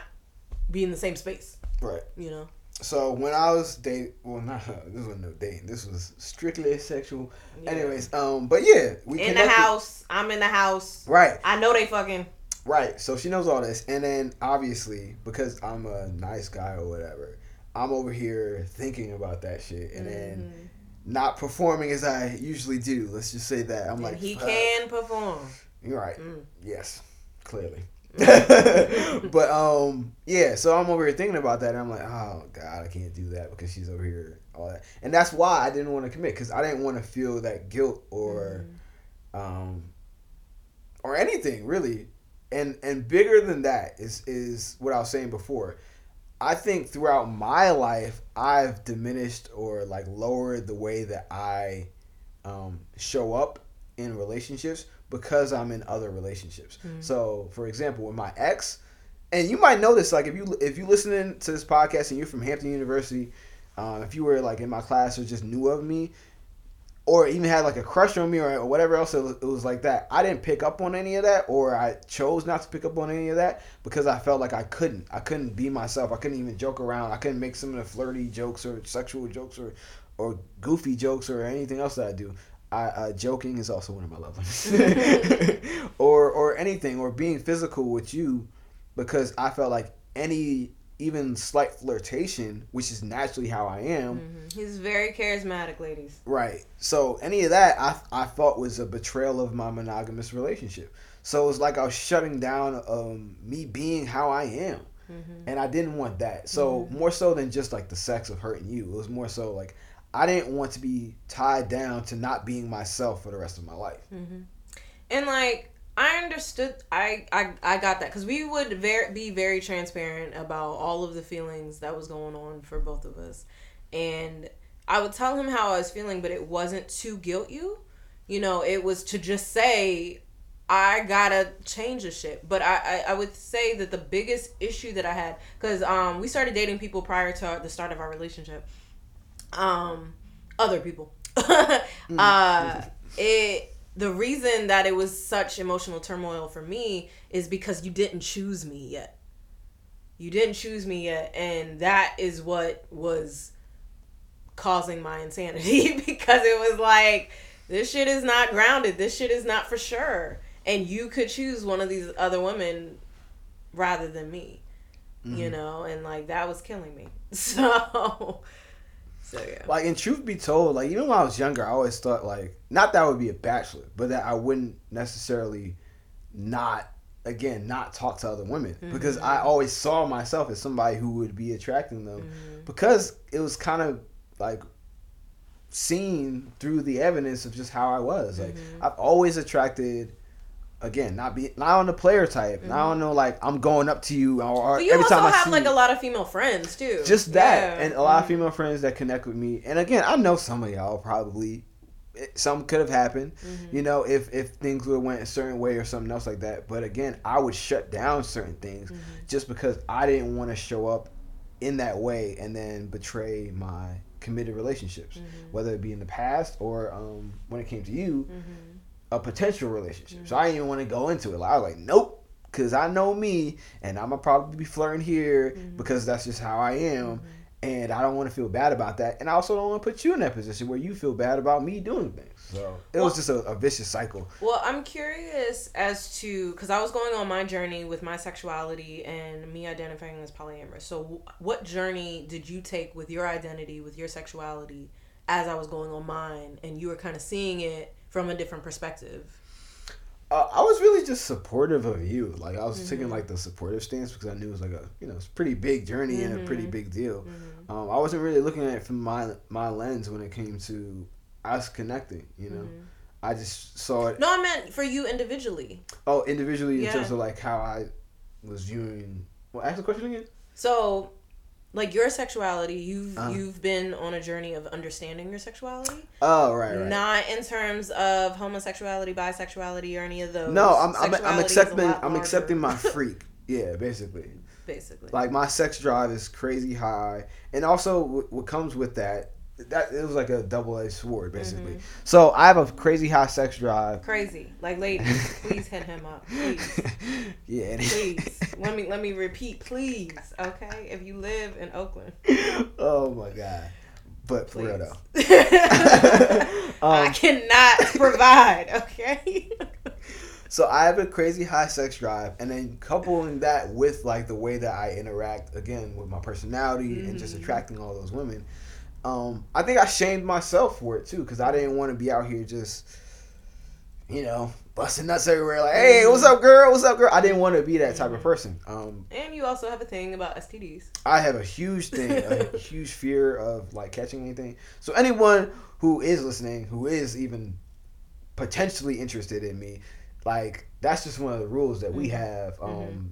Speaker 1: be in the same space.
Speaker 2: right.
Speaker 1: You know.
Speaker 2: So when I was dating, well, not this was no dating. This was strictly sexual.
Speaker 1: Yeah.
Speaker 2: Anyways, um, but yeah, we
Speaker 1: in the house. I'm in the house.
Speaker 2: Right,
Speaker 1: I know they fucking.
Speaker 2: right. So she knows all this, and then obviously because I'm a nice guy or whatever, I'm over here thinking about that shit, and then not performing as I usually do. Let's just say that I'm
Speaker 1: And
Speaker 2: like,
Speaker 1: he
Speaker 2: "Fuck."
Speaker 1: can perform.
Speaker 2: You're right.
Speaker 1: Mm.
Speaker 2: Yes, clearly. but um, yeah. So I'm over here thinking about that, and I'm like, oh god, I can't do that because she's over here, all that, and that's why I didn't want to commit because I didn't want to feel that guilt or, um, or anything really, and and bigger than that is is what I was saying before. I think throughout my life, I've diminished or like lowered the way that I um, show up in relationships because I'm in other relationships. So, for example, with my ex, and you might know this, like if you if you listening to this podcast and you're from Hampton University, um, if you were like in my class or just knew of me, or even had like a crush on me or, or whatever else, it was, it was like that. I didn't pick up on any of that, or I chose not to pick up on any of that because I felt like I couldn't. I couldn't be myself. I couldn't even joke around. I couldn't make some of the flirty jokes or sexual jokes or or goofy jokes or anything else that I do. I, uh, joking is also one of my love languages, or or anything, or being physical with you, because I felt like any even slight flirtation, which is naturally how I am,
Speaker 1: Mhm. He's very charismatic, ladies.
Speaker 2: Right. So any of that I I thought was a betrayal of my monogamous relationship. So it was like I was shutting down um me being how I am. And I didn't want that. So more so than just like the sex of hurting you. It was more so like I didn't want to be tied down to not being myself for the rest of my life.
Speaker 1: And like I understood, I I, I got that because we would very be very transparent about all of the feelings that was going on for both of us, and I would tell him how I was feeling, but it wasn't to guilt you, you know. It was to just say. I gotta change the shit, but I, I, I would say that the biggest issue that I had, cause um we started dating people prior to the start of our relationship, um other people, uh it the reason that it was such emotional turmoil for me is because you didn't choose me yet. You didn't choose me yet, and that is what was causing my insanity because it was like this shit is not grounded. This shit is not for sure. And you could choose one of these other women rather than me. You mm-hmm. know, and like that was killing me. So so yeah.
Speaker 2: Like, and truth be told, like even when I was younger, I always thought like not that I would be a bachelor, but that I wouldn't necessarily not again not talk to other women mm-hmm. because I always saw myself as somebody who would be attracting them mm-hmm. because it was kind of like seen through the evidence of just how I was. Like mm-hmm. I've always attracted. Again, not be not on the player type. i don't on no like I'm going up to you or,
Speaker 1: you
Speaker 2: every
Speaker 1: also
Speaker 2: time I
Speaker 1: have
Speaker 2: see
Speaker 1: like a lot of female friends too.
Speaker 2: just that
Speaker 1: Yeah.
Speaker 2: and a lot of female friends that connect with me and again i know some of y'all probably it- some could have happened
Speaker 1: Mm-hmm.
Speaker 2: you know if if things would have went a certain way or something else like that but again i would shut down certain things
Speaker 1: Mm-hmm.
Speaker 2: just because i didn't want to show up in that way and then betray my committed relationships
Speaker 1: Mm-hmm.
Speaker 2: whether it be in the past or um, when it came to you
Speaker 1: Mm-hmm.
Speaker 2: A potential relationship so i didn't even want to go into it like, i was like nope because I know me, and I'm gonna probably be flirting here
Speaker 1: Mm-hmm.
Speaker 2: because that's just how I am, and I don't want to feel bad about that, and I also don't want to put you in that position where you feel bad about me doing things. So it was just a, a vicious cycle.
Speaker 1: Well, I'm curious as to because I was going on my journey with my sexuality and me identifying as polyamorous. So, wh- what journey did you take with your identity, with your sexuality, as I was going on mine, and you were kind of seeing it from a different perspective?
Speaker 2: Uh, I was really just supportive of you. Like I was
Speaker 1: Mm-hmm.
Speaker 2: taking like the supportive stance because I knew it was like a you know it's pretty big journey and a
Speaker 1: Mm-hmm.
Speaker 2: pretty big deal. Um, I wasn't really looking at it from my my lens when it came to us connecting. You know,
Speaker 1: Mm-hmm.
Speaker 2: I just saw it.
Speaker 1: No, I meant for you individually.
Speaker 2: Oh, individually in
Speaker 1: Yeah.
Speaker 2: terms of like how I was viewing. Well, ask the question again.
Speaker 1: So, like your sexuality, you've
Speaker 2: Uh-huh.
Speaker 1: you've been on a journey of understanding your sexuality,
Speaker 2: Oh, right, right.
Speaker 1: not in terms of homosexuality, bisexuality, or any of those.
Speaker 2: no, I'm I'm, I'm
Speaker 1: Sexuality is a
Speaker 2: accepting I'm accepting my freak. Yeah, basically.
Speaker 1: basically.
Speaker 2: Like my sex drive is crazy high, and also what comes with that. That it was like a double edged sword, basically.
Speaker 1: Mm-hmm.
Speaker 2: So I have a crazy high sex drive.
Speaker 1: Crazy, like ladies, please hit him up, please,
Speaker 2: yeah,
Speaker 1: please. let me let me repeat, please. Okay, if you live in Oakland,
Speaker 2: oh my god. But for real though.
Speaker 1: I
Speaker 2: Um,
Speaker 1: cannot provide. Okay.
Speaker 2: So I have a crazy high sex drive, and then coupling that with like the way that I interact again with my personality and just
Speaker 1: Mhm.
Speaker 2: attracting all those women, um, I think I shamed myself for it too because I didn't want to be out here just, you know, busting nuts everywhere. Like, hey, what's up, girl? What's up, girl? I didn't want to be that type of person. Um,
Speaker 1: and you also have a thing about STDs.
Speaker 2: I have a huge thing, a huge fear of like catching anything. So anyone who is listening, who is even potentially interested in me, like that's just one of the rules that we
Speaker 1: Mhm.
Speaker 2: have um,
Speaker 1: Mhm.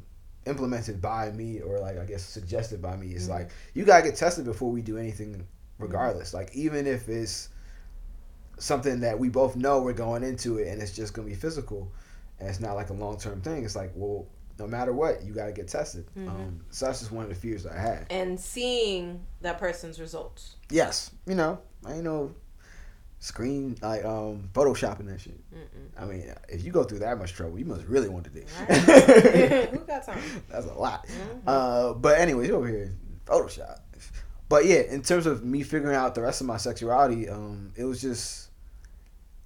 Speaker 2: implemented by me, or like I guess suggested by me. Is
Speaker 1: Mhm.
Speaker 2: like you gotta get tested before we do anything, regardless. Like even if it's something that we both know we're going into it, and it's just gonna be physical, and it's not like a long term thing. It's like well. No matter what, you gotta get tested.
Speaker 1: Mhm.
Speaker 2: Um, so that's just one of the fears I had.
Speaker 1: and seeing that person's results.
Speaker 2: Yes, you know, I ain't no screen like um photoshopping that shit.
Speaker 1: Mm-mm.
Speaker 2: I mean, if you go through that much trouble, you must really want to do.
Speaker 1: Right. Who got time?
Speaker 2: That's a lot.
Speaker 1: Mhm.
Speaker 2: Uh, but anyways, over here, Photoshop. But yeah, in terms of me figuring out the rest of my sexuality, um, it was just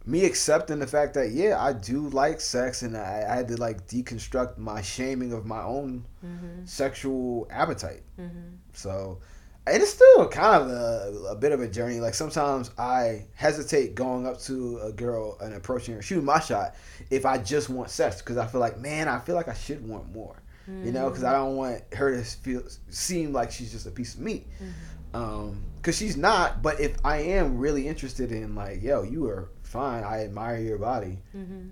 Speaker 2: me accepting the fact that yeah, I do like sex, and I, I had to like deconstruct my shaming of my own
Speaker 1: Mm-hmm.
Speaker 2: sexual appetite.
Speaker 1: Mm-hmm.
Speaker 2: So and it's still kind of a, a bit of a journey. Like sometimes I hesitate going up to a girl and approaching her, shooting my shot, if I just want sex, because I feel like, man, I feel like I should want more. You know, because I don't want her to feel seem like she's just a piece of meat. Um, because she's not. But if I am really interested in like, yo, you are fine. I admire your body.
Speaker 1: Mm-hmm.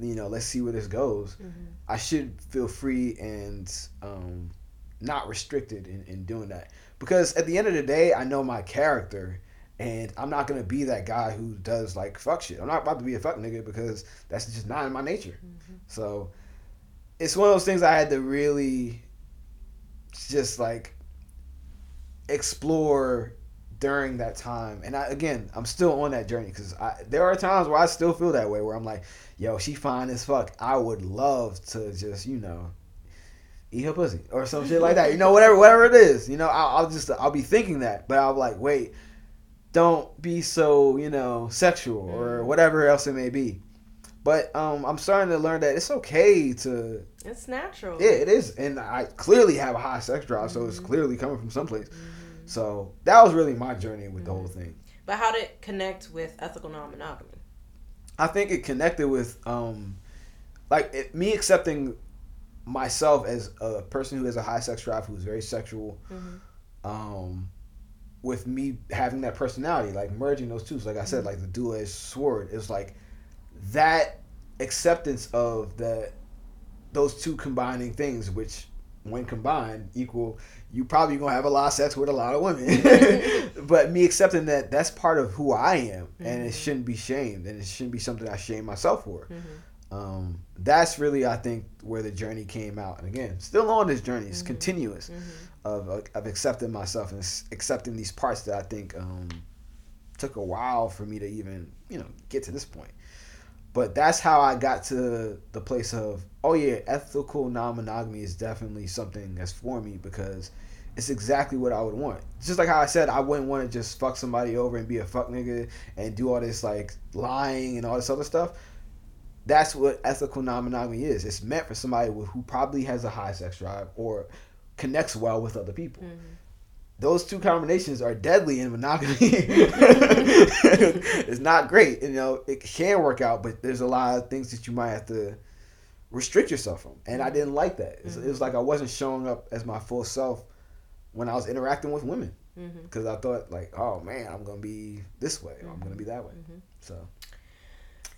Speaker 2: You know, let's see where this goes.
Speaker 1: Mm-hmm.
Speaker 2: I should feel free and um, not restricted in, in doing that. Because at the end of the day, I know my character, and I'm not gonna be that guy who does like fuck shit. I'm not about to be a fuck nigga because that's just not in my nature. So it's one of those things I had to really just like explore during that time. And I, again, I'm still on that journey because there are times where I still feel that way, where I'm like, yo, she fine as fuck. I would love to just, you know, eat her pussy or some shit like that. You know, whatever, whatever it is. You know, I'll, I'll just, I'll be thinking that, but I'll be like, wait, don't be so, you know, sexual or mm. whatever else it may be. But um, I'm starting to learn that it's okay to.
Speaker 1: It's natural.
Speaker 2: Yeah, it is, and I clearly have a high sex drive, so it's mm-hmm. clearly coming from someplace. Mm-hmm. So that was really my journey with the whole thing.
Speaker 1: But how did it connect with ethical non-monogamy?
Speaker 2: I think it connected with um, like it, me accepting myself as a person who has a high sex drive, who's very sexual. Um, with me having that personality, like merging those two, so like I said, like the dual edged sword is like that acceptance of the those two combining things, which when combined equal you probably gonna have a lot of sex with a lot of women. but me accepting that that's part of who I am, and it shouldn't be shamed, and it shouldn't be something I shame myself for. Um, that's really, I think, where the journey came out. And again, still on this journey, it's continuous of of accepting myself and accepting these parts that I think um, took a while for me to even you know get to this point. But that's how I got to the place of oh yeah, ethical non-monogamy is definitely something that's for me because it's exactly what I would want. Just like how I said, I wouldn't want to just fuck somebody over and be a fuck nigga and do all this like lying and all this other stuff. That's what ethical non-monogamy is. It's meant for somebody who probably has a high sex drive or connects well with other people. Mm-hmm. those two combinations are deadly in monogamy. it's not great. You know, it can work out, but there's a lot of things that you might have to restrict yourself from. And I didn't like that. It was, it was like I wasn't showing up as my full self when I was interacting with women because I thought like, oh man, I'm gonna be this way, or I'm gonna be that way.
Speaker 1: Mhm.
Speaker 2: So,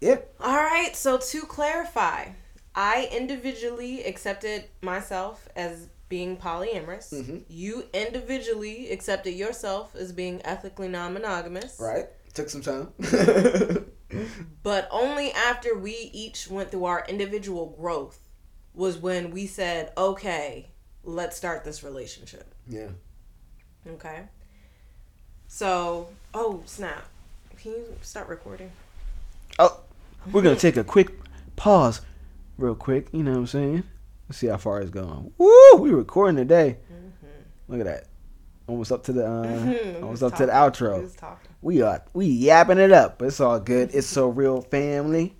Speaker 2: yeah,
Speaker 1: All right, so to clarify, I individually accepted myself as being polyamorous.
Speaker 2: Mhm.
Speaker 1: You individually accepted yourself as being ethically non monogamous.
Speaker 2: right. Took some time.
Speaker 1: But only after we each went through our individual growth was when we said, okay, let's start this relationship.
Speaker 2: yeah.
Speaker 1: Okay. So, oh, snap. Can you start recording?
Speaker 2: Oh, we're gonna take a quick pause, real quick. You know what I'm saying? Let's see how far it's going. Woo! We're recording today. Look at that. Almost up to the uh, almost up to the
Speaker 1: talking.
Speaker 2: outro.
Speaker 1: We was talking.
Speaker 2: We are we yapping it up. It's all good. It's so real, family.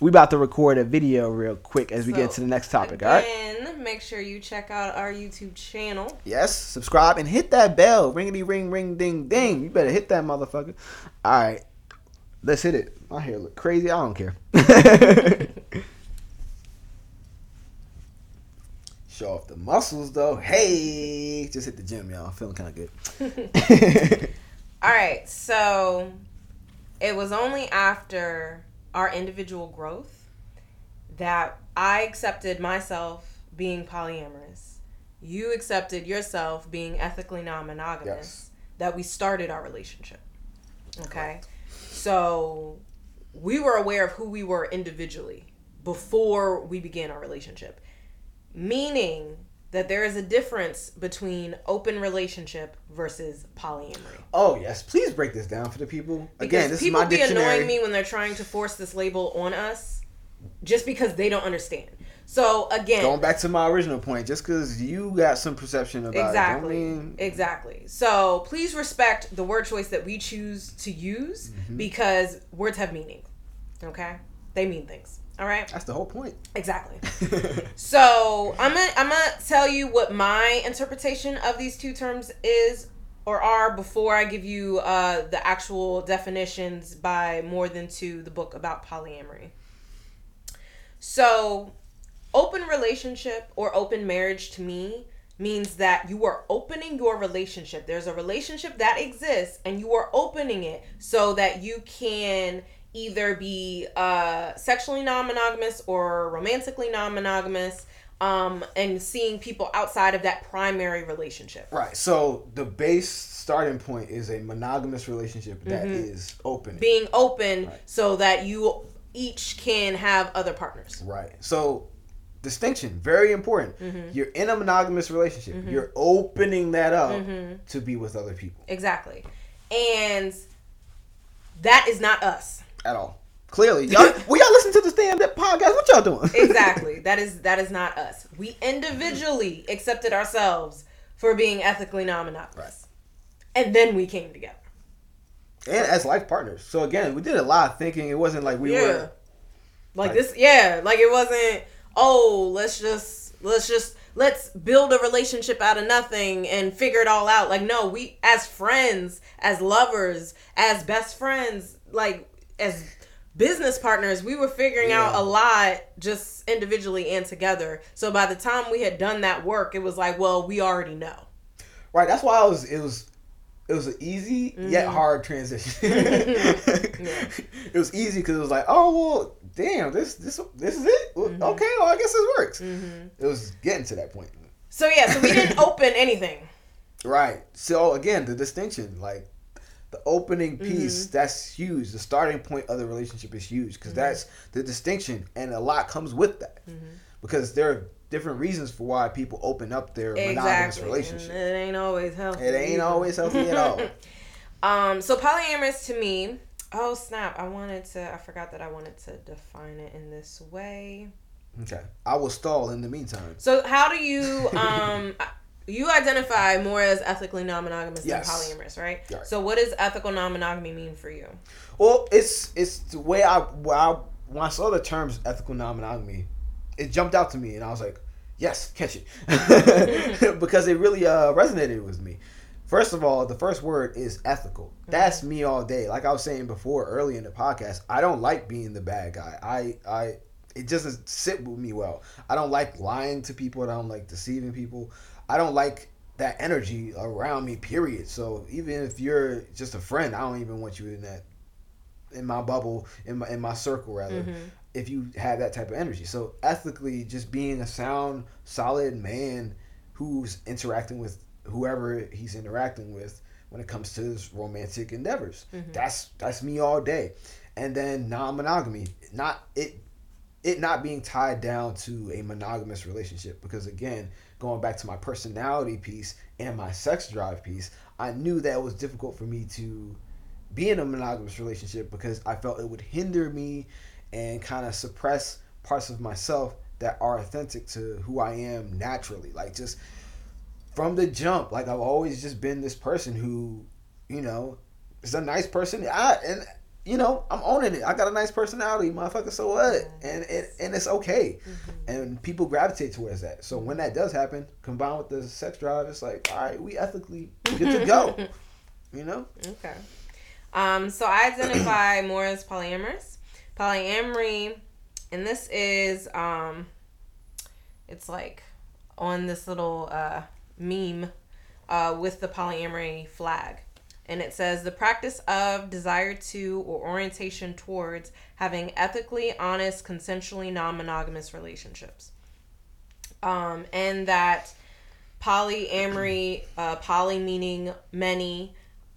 Speaker 2: We about to record a video real quick as we get to the next topic. All right.
Speaker 1: Again, make sure you check out our YouTube channel.
Speaker 2: Yes. Subscribe and hit that bell. Ringity ring ring ding ding. You better hit that motherfucker. All right. Let's hit it. My hair look crazy. I don't care. Show off the muscles though. Hey, just hit the gym, y'all. I'm feeling kind of good.
Speaker 1: All right, so it was only after our individual growth that I accepted myself being polyamorous. You accepted yourself being ethically non monogamous
Speaker 2: Yes.
Speaker 1: that we started our relationship. Okay? So we were aware of who we were individually before we began our relationship. Meaning that there is a difference between open relationship versus polyamory.
Speaker 2: oh yes, please break this down for the people.
Speaker 1: Because
Speaker 2: Again, this is
Speaker 1: people
Speaker 2: my
Speaker 1: be
Speaker 2: dictionary.
Speaker 1: annoying me when they're trying to force this label on us just because they don't understand. So again,
Speaker 2: Going back to my original point, just because you got some perception about
Speaker 1: exactly,
Speaker 2: it, mean
Speaker 1: exactly. So please respect the word choice that we choose to use
Speaker 2: Mm-hmm.
Speaker 1: because words have meaning. Okay, they mean things. All right,
Speaker 2: that's the whole point.
Speaker 1: exactly. So I'm gonna I'm gonna tell you what my interpretation of these two terms is or are before I give you uh, the actual definitions by more than two the book about polyamory. So, open relationship or open marriage to me means that you are opening your relationship. There's a relationship that exists and you are opening it so that you can either be uh, sexually non monogamous or romantically non monogamous um, and seeing people outside of that primary relationship.
Speaker 2: Right. So the base starting point is a monogamous relationship that is open.
Speaker 1: Mm-hmm. Being open
Speaker 2: Right.
Speaker 1: so that you each can have other partners.
Speaker 2: right. So distinction, very important.
Speaker 1: Mm-hmm.
Speaker 2: You're in a monogamous relationship. You're opening that up
Speaker 1: Mm-hmm.
Speaker 2: to be with other people
Speaker 1: Exactly. And that is not us.
Speaker 2: At all. Clearly, y'all, well, y'all listen to the stand up podcast. What y'all doing?
Speaker 1: Exactly. that is that is not us. We individually accepted ourselves for being ethically non-monogamous. And then we came together.
Speaker 2: and as life partners. So again, we did a lot of thinking. It wasn't like we
Speaker 1: yeah.
Speaker 2: were.
Speaker 1: Like
Speaker 2: Like-
Speaker 1: this yeah, like it wasn't oh, let's just let's just let's build a relationship out of nothing and figure it all out. Like no, we as friends, as lovers, as best friends, like as business partners, we were figuring out a lot just individually and together. So by the time we had done that work, it was like, well, we already know.
Speaker 2: Right. That's why I was. It was. It was an easy yet
Speaker 1: Mm-hmm.
Speaker 2: hard transition. It was easy because it was like, oh well, damn, this this this is it. Well,
Speaker 1: Mm-hmm.
Speaker 2: Okay, well I guess this works. It was getting to that point.
Speaker 1: So yeah, so we didn't open anything.
Speaker 2: Right. So again, the distinction, like the opening piece,
Speaker 1: Mm-hmm.
Speaker 2: that's huge. The starting point of the relationship is huge because that's the distinction, and a lot comes with that.
Speaker 1: Mm-hmm.
Speaker 2: Because there are different reasons for why people open up their monogamous relationship.
Speaker 1: And it ain't always healthy.
Speaker 2: It ain't
Speaker 1: either.
Speaker 2: always healthy at all.
Speaker 1: Um, so polyamorous to me. Oh snap! I wanted to. I forgot that I wanted to define it in this way.
Speaker 2: Okay, I will stall in the meantime.
Speaker 1: So how do you um you identify more as ethically non-monogamous
Speaker 2: Yes.
Speaker 1: than polyamorous, right?
Speaker 2: Right.
Speaker 1: So what does ethical non-monogamy mean for you?
Speaker 2: Well, it's it's the way I, when I when I saw the terms ethical non-monogamy, it jumped out to me, and I was like, yes, catch it, because it really uh, resonated with me. First of all, the first word is ethical. That's me all day. Like I was saying before, early in the podcast, I don't like being the bad guy. I, I, it doesn't sit with me well. I don't like lying to people. I don't like deceiving people. I don't like that energy around me. Period. So even if you're just a friend, I don't even want you in that, in my bubble, in my in my circle rather.
Speaker 1: Mhm.
Speaker 2: If you have that type of energy, so ethically, just being a sound, solid man who's interacting with whoever he's interacting with when it comes to his romantic endeavors.
Speaker 1: Mhm.
Speaker 2: That's that's me all day. And then non-monogamy, not it it not being tied down to a monogamous relationship because again, going back to my personality piece and my sex drive piece, I knew that it was difficult for me to be in a monogamous relationship because I felt it would hinder me and kind of suppress parts of myself that are authentic to who I am naturally. Like just from the jump, like I've always just been this person who, you know, is a nice person. I and you know, I'm owning it. I got a nice personality, motherfucker. So what? And and, and it's okay. And people gravitate towards that. So when that does happen, combined with the sex drive, it's like, all right, we ethically good to go. You know?
Speaker 1: Okay. Um, so I identify more as polyamorous. Polyamory, and this is um, it's like on this little uh, meme uh, with the polyamory flag. And it says the practice of desire to or orientation towards having ethically honest, consensually non monogamous relationships. Um, and that polyamory, uh, poly meaning many,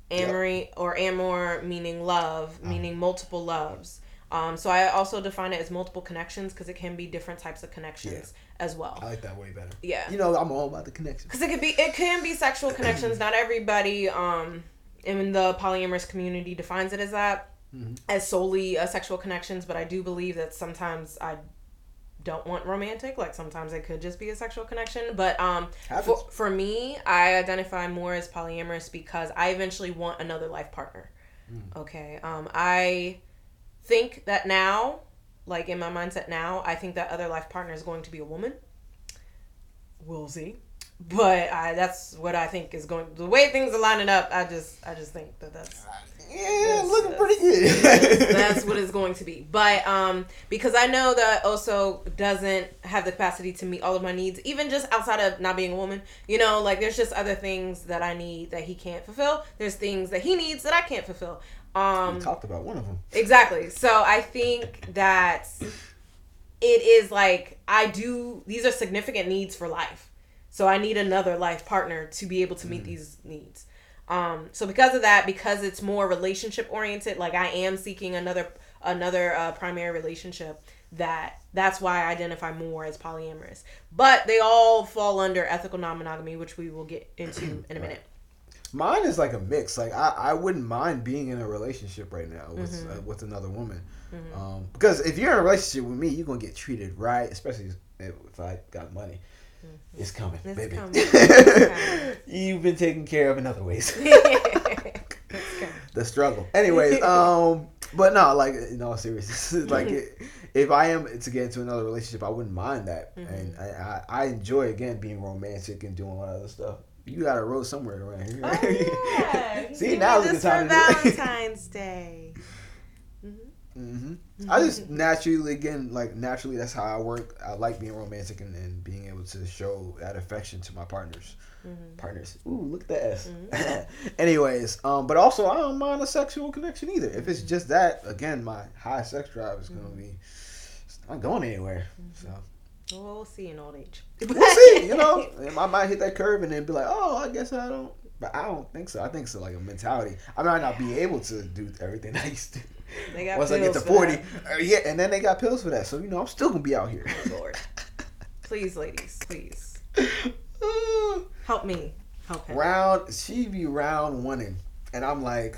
Speaker 1: amory or amor meaning love, meaning multiple loves. Um, so I also define it as multiple connections because it can be different types of connections as well.
Speaker 2: I like that way better.
Speaker 1: Yeah.
Speaker 2: You know, I'm all about the connection.
Speaker 1: Because it could be, it can be sexual connections. Not everybody, um, in the polyamorous community defines it as that,
Speaker 2: Mhm.
Speaker 1: as solely uh, sexual connections. But I do believe that sometimes I don't want romantic. Like sometimes it could just be a sexual connection. But um, for, for me, I identify more as polyamorous because I eventually want another life partner. Okay. Um, I think that now, like in my mindset now, I think that other life partner is going to be a woman. We'll see. But I, that's what I think is going. The way things are lining up, I just, I just think that that's
Speaker 2: Yeah,
Speaker 1: That's-
Speaker 2: looking
Speaker 1: that's-
Speaker 2: pretty good.
Speaker 1: that's what it's going to be. But um, because I know that also doesn't have the capacity to meet all of my needs, even just outside of not being a woman. You know, like there's just other things that I need that he can't fulfill. There's things that he needs that I can't fulfill. Um,
Speaker 2: we talked about one of them.
Speaker 1: Exactly. So I think that it is like I do these are significant needs for life. So I need another life partner to be able to meet these needs. Um so because of that because it's more relationship oriented like I am seeking another another uh, primary relationship that that's why I identify more as polyamorous. But they all fall under ethical non-monogamy which we will get into in a minute.
Speaker 2: Mine is like a mix. Like I, I wouldn't mind being in a relationship right now with
Speaker 1: Mm-hmm.
Speaker 2: uh, with another woman, um, because if you're in a relationship with me, you're gonna get treated right. Especially if, if I got money, it's coming,
Speaker 1: Mm-hmm. It's
Speaker 2: baby.
Speaker 1: coming. It's
Speaker 2: You've been taken care of in other ways. The struggle. Anyways, um, but no, like in all seriousness, like it, if I am to get into another relationship, I wouldn't mind that,
Speaker 1: Mm-hmm.
Speaker 2: and I, I, I enjoy again being romantic and doing all that other stuff. You got a road somewhere around here.
Speaker 1: Oh, yeah.
Speaker 2: See,
Speaker 1: You
Speaker 2: now is a good
Speaker 1: this
Speaker 2: time
Speaker 1: for
Speaker 2: to do it.
Speaker 1: Valentine's Day.
Speaker 2: hmm I just naturally, again, like naturally, that's how I work. I like being romantic and, and being able to show that affection to my partners. Mm-hmm. Partners. Ooh, look at that S. Mm-hmm. Anyways, um, but also I don't mind a sexual connection either. If it's just that, again, my high sex drive is gonna be. It's not going anywhere. Mm-hmm. So
Speaker 1: Well, we'll see in old age.
Speaker 2: we'll see. You know, I might hit that curve and then be like, oh, I guess I don't. But I don't think so. I think so, like a mentality. I might not be able to do everything I used to.
Speaker 1: They got
Speaker 2: Once I get to forty, uh, yeah, and then they got pills for that. So you know, I'm still gonna be out here.
Speaker 1: Lord. Please, ladies, please help me. Help him.
Speaker 2: round, she be round winning, and I'm like,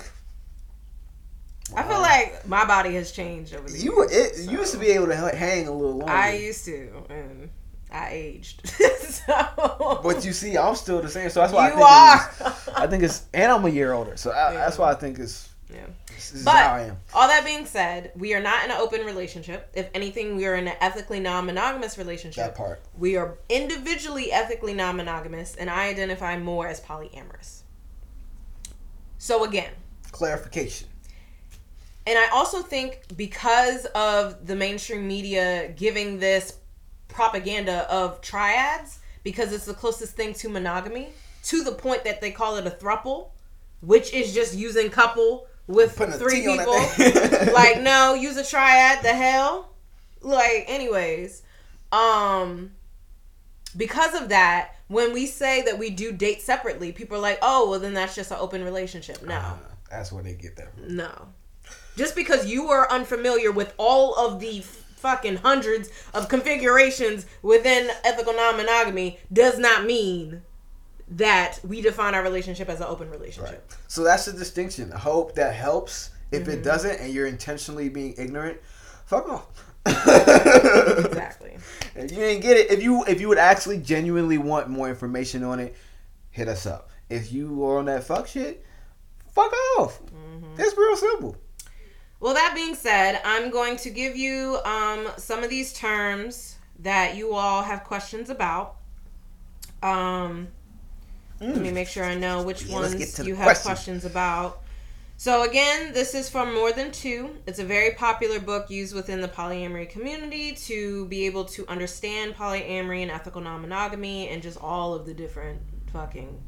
Speaker 1: I feel like my body has changed over the
Speaker 2: you
Speaker 1: years,
Speaker 2: it
Speaker 1: so-
Speaker 2: you used to be able to hang a little longer.
Speaker 1: I used to, and I aged. so.
Speaker 2: but you see, I'm still the same. So that's why
Speaker 1: you
Speaker 2: I think
Speaker 1: are.
Speaker 2: It's, I think it's, and I'm a year older. So I, that's why I think it's
Speaker 1: Yeah.
Speaker 2: This is
Speaker 1: But
Speaker 2: how I am.
Speaker 1: all that being said, we are not in an open relationship. If anything, we are in an ethically non-monogamous relationship.
Speaker 2: That part.
Speaker 1: We are individually ethically non-monogamous, and I identify more as polyamorous. So again,
Speaker 2: Clarification.
Speaker 1: and I also think because of the mainstream media giving this propaganda of triads, because it's the closest thing to monogamy, to the point that they call it a thruple, which is just using couple with three
Speaker 2: T on that
Speaker 1: people. like, no, use a triad. The hell? Like, anyways, um, because of that, when we say that we do date separately, people are like, oh, well, then that's just an open relationship. No.
Speaker 2: Uh, that's where they get that from.
Speaker 1: No. Just because you are unfamiliar with all of the fucking hundreds of configurations within ethical non monogamy does not mean that we define our relationship as an open relationship.
Speaker 2: Right. So that's the distinction. Hope that helps. If
Speaker 1: Mm-hmm.
Speaker 2: it doesn't, and you're intentionally being ignorant, fuck off.
Speaker 1: Exactly.
Speaker 2: If you didn't get it, if you if you would actually genuinely want more information on it, hit us up. If you are on that fuck shit, fuck off.
Speaker 1: Mm-hmm.
Speaker 2: It's real simple.
Speaker 1: Well, that being said, I'm going to give you um, some of these terms that you all have questions about. Um, Let me make sure I know which
Speaker 2: Mm. Yeah,
Speaker 1: ones you have
Speaker 2: questions.
Speaker 1: questions about. So again, this is from More Than Two. It's a very popular book used within the polyamory community to be able to understand polyamory and ethical non-monogamy and just all of the different fucking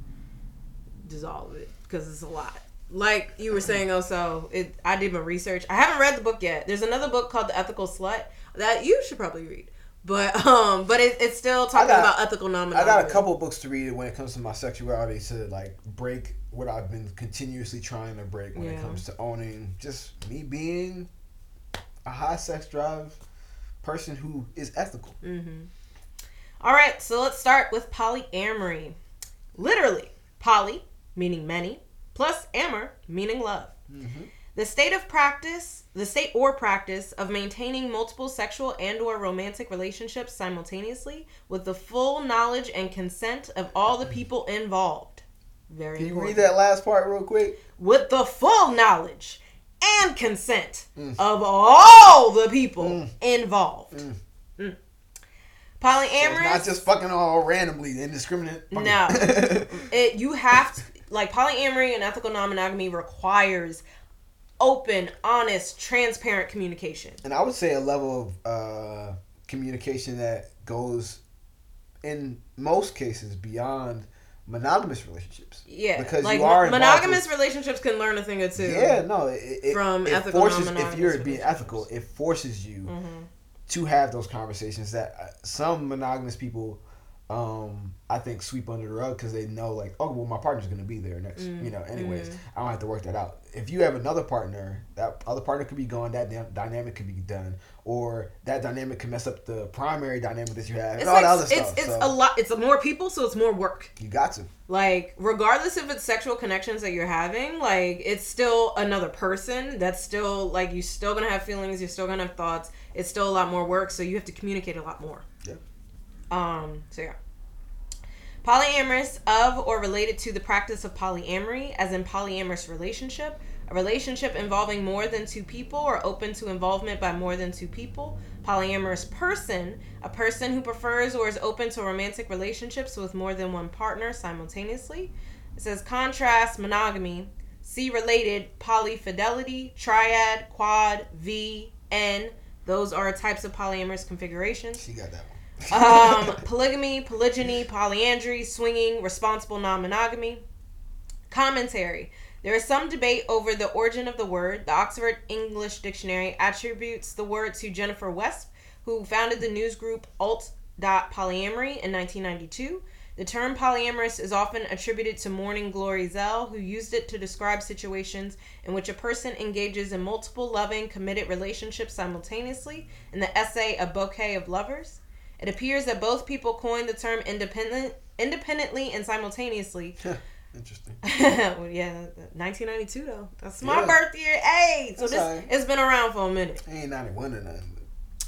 Speaker 1: dissolve it because it's a lot. Like you were saying, also, it. I did my research. I haven't read the book yet. There's another book called The Ethical Slut that you should probably read. But um, but it, it's still talking
Speaker 2: got-
Speaker 1: about ethical
Speaker 2: I got a couple books to read when it comes to my sexuality to like break what I've been continuously trying to break when it comes to owning just me being a high sex drive person who is ethical.
Speaker 1: Mm-hmm. All right, so let's start with polyamory. Literally, poly meaning many, plus amor meaning love. The state of practice, the state or practice of maintaining multiple sexual and or romantic relationships simultaneously with the full knowledge and consent of all the people involved. Very
Speaker 2: Can you
Speaker 1: important.
Speaker 2: read that last part real quick?
Speaker 1: With the full knowledge and consent
Speaker 2: Mm.
Speaker 1: of all the people involved. Mm. Polyamorous.
Speaker 2: So it's not just fucking all randomly indiscriminate. fucking-
Speaker 1: No. it you have to like polyamory and ethical non-monogamy requires open honest transparent communication
Speaker 2: and I would say a level of uh, communication that goes, in most cases, beyond monogamous relationships.
Speaker 1: yeah
Speaker 2: Because
Speaker 1: like
Speaker 2: you are
Speaker 1: monogamous relationships can learn a thing or two
Speaker 2: Yeah, no, it, it,
Speaker 1: From
Speaker 2: it
Speaker 1: ethical,
Speaker 2: forces if you're being ethical, it forces you
Speaker 1: Mhm.
Speaker 2: to have those conversations that uh, some monogamous people, um, I think, sweep under the rug because they know like, oh, well, my partner's gonna be there next,
Speaker 1: Mm,
Speaker 2: you know. Anyways,
Speaker 1: mm-hmm.
Speaker 2: I don't have to work that out. If you have another partner, that other partner could be gone, that dy- dynamic could be done, or that dynamic can mess up the primary dynamic that you have,
Speaker 1: it's
Speaker 2: and all
Speaker 1: like
Speaker 2: that other
Speaker 1: it's
Speaker 2: stuff.
Speaker 1: it's
Speaker 2: so
Speaker 1: a lot it's more people so it's more work
Speaker 2: you got to.
Speaker 1: like regardless if it's sexual connections that you're having like it's still another person that's still like you're still gonna have feelings you're still gonna have thoughts it's still a lot more work so you have to communicate a lot more
Speaker 2: Yeah.
Speaker 1: um so yeah polyamorous of or related to the practice of polyamory as in polyamorous relationship a relationship involving more than two people or open to involvement by more than two people polyamorous person a person who prefers or is open to romantic relationships with more than one partner simultaneously it says contrast monogamy see related polyfidelity triad quad v n those are types of polyamorous configurations
Speaker 2: She got that one.
Speaker 1: um, polygamy, polygyny, polyandry, swinging, responsible non monogamy. Commentary. There is some debate over the origin of the word. The Oxford English Dictionary attributes the word to Jennifer Wesp, who founded the news group alt.polyamory in 1992. The term polyamorous is often attributed to Morning Glory Zell, who used it to describe situations in which a person engages in multiple loving, committed relationships simultaneously in the essay A Bouquet of Lovers. It appears that both people coined the term independent, independently and simultaneously.
Speaker 2: Interesting.
Speaker 1: well, yeah, 1992 though. That's my
Speaker 2: Yeah.
Speaker 1: birth year. Hey, so
Speaker 2: That's
Speaker 1: this it's been around for a minute.
Speaker 2: Ain't ninety one or nothing.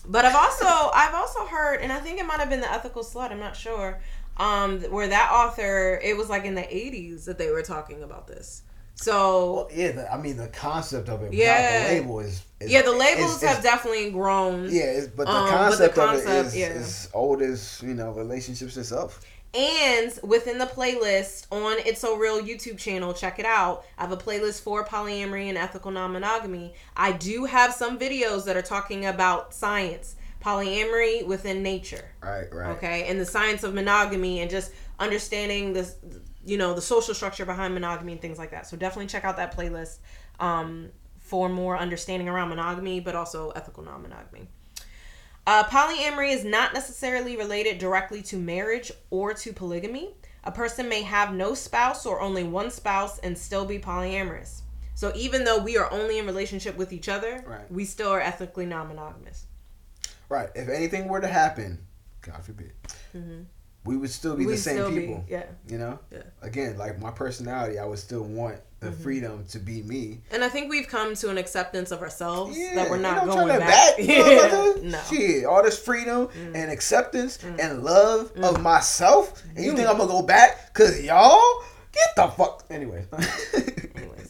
Speaker 1: But I've also I've also heard, and I think it might have been the Ethical Slut. I'm not sure. Um, where that author, it was like in the 80s that they were talking about this. So
Speaker 2: Well, yeah, the, I mean the concept of it.
Speaker 1: Yeah.
Speaker 2: The label is, is
Speaker 1: yeah, the labels
Speaker 2: is-
Speaker 1: have
Speaker 2: is-
Speaker 1: definitely grown.
Speaker 2: Yeah, it's, but the
Speaker 1: Um, but the
Speaker 2: concept of it is,
Speaker 1: yeah.
Speaker 2: is old as you know relationships itself.
Speaker 1: And within the playlist on It's So Real YouTube channel, check it out. I have a playlist for polyamory and ethical non monogamy. I do have some videos that are talking about science, polyamory within nature.
Speaker 2: Right, right.
Speaker 1: Okay. And the science of monogamy and just understanding this, you know, the social structure behind monogamy and things like that. So definitely check out that playlist um, for more understanding around monogamy, but also ethical non monogamy. Uh, polyamory is not necessarily related directly to marriage or to polygamy. A person may have no spouse or only one spouse and still be polyamorous. So even though we are only in relationship with each other,
Speaker 2: Right.
Speaker 1: we still are ethically non-monogamous.
Speaker 2: Right. If anything were to happen, God forbid, we would still be
Speaker 1: Mm-hmm. We'd
Speaker 2: the same
Speaker 1: still be-
Speaker 2: people.
Speaker 1: yeah.
Speaker 2: You know.
Speaker 1: Yeah.
Speaker 2: Again, like my personality, I would still want the
Speaker 1: Mm-hmm.
Speaker 2: freedom to be me.
Speaker 1: And I think we've come to an acceptance of ourselves
Speaker 2: Yeah,
Speaker 1: that we're not
Speaker 2: don't
Speaker 1: going
Speaker 2: turn that
Speaker 1: back.
Speaker 2: You know,
Speaker 1: Yeah. no. Mm.
Speaker 2: Shit, all this freedom and acceptance and love of myself, and you think I'm gonna go back? Cause y'all get the fuck. Anyway.
Speaker 1: Anyways, anyways.
Speaker 2: were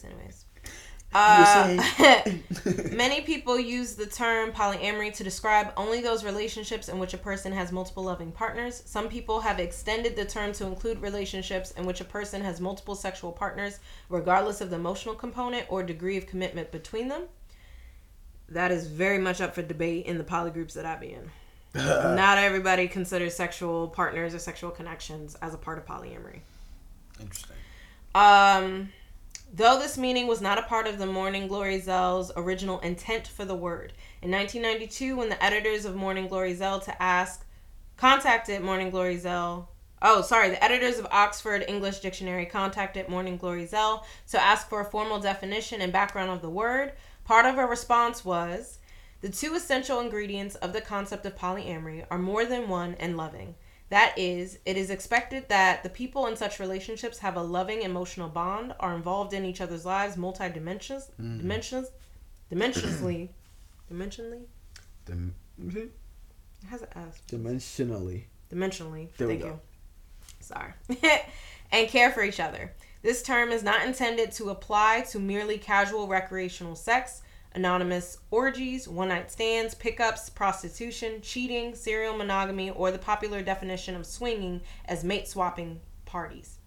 Speaker 1: Uh, many people use the term polyamory to describe only those relationships in which a person has multiple loving partners. Some people have extended the term to include relationships in which a person has multiple sexual partners, regardless of the emotional component or degree of commitment between them. That is very much up for debate in the poly groups that I be in. Not everybody considers sexual partners or sexual connections as a part of polyamory.
Speaker 2: Interesting.
Speaker 1: Um, though this meaning was not a part of the Morning Glory Zell's original intent for the word. In 1992, when the editors of Morning Glory Zell to ask, contacted Morning Glory Zell. Oh, sorry. The editors of Oxford English Dictionary contacted Morning Glory Zell to ask for a formal definition and background of the word. Part of her response was the two essential ingredients of the concept of polyamory are more than one and loving. That is, it is expected that the people in such relationships have a loving emotional bond, are involved in each other's lives multi-dimensions, mm-hmm. dimensions, dimensionally, dimensionally.
Speaker 2: Dim- mm-hmm.
Speaker 1: It has an S.
Speaker 2: dimensionally.
Speaker 1: Dimensionally.
Speaker 2: There we
Speaker 1: Thank
Speaker 2: go.
Speaker 1: you. Sorry. and care for each other. This term is not intended to apply to merely casual recreational sex, anonymous orgies, one night stands, pickups, prostitution, cheating, serial monogamy, or the popular definition of swinging as mate swapping parties.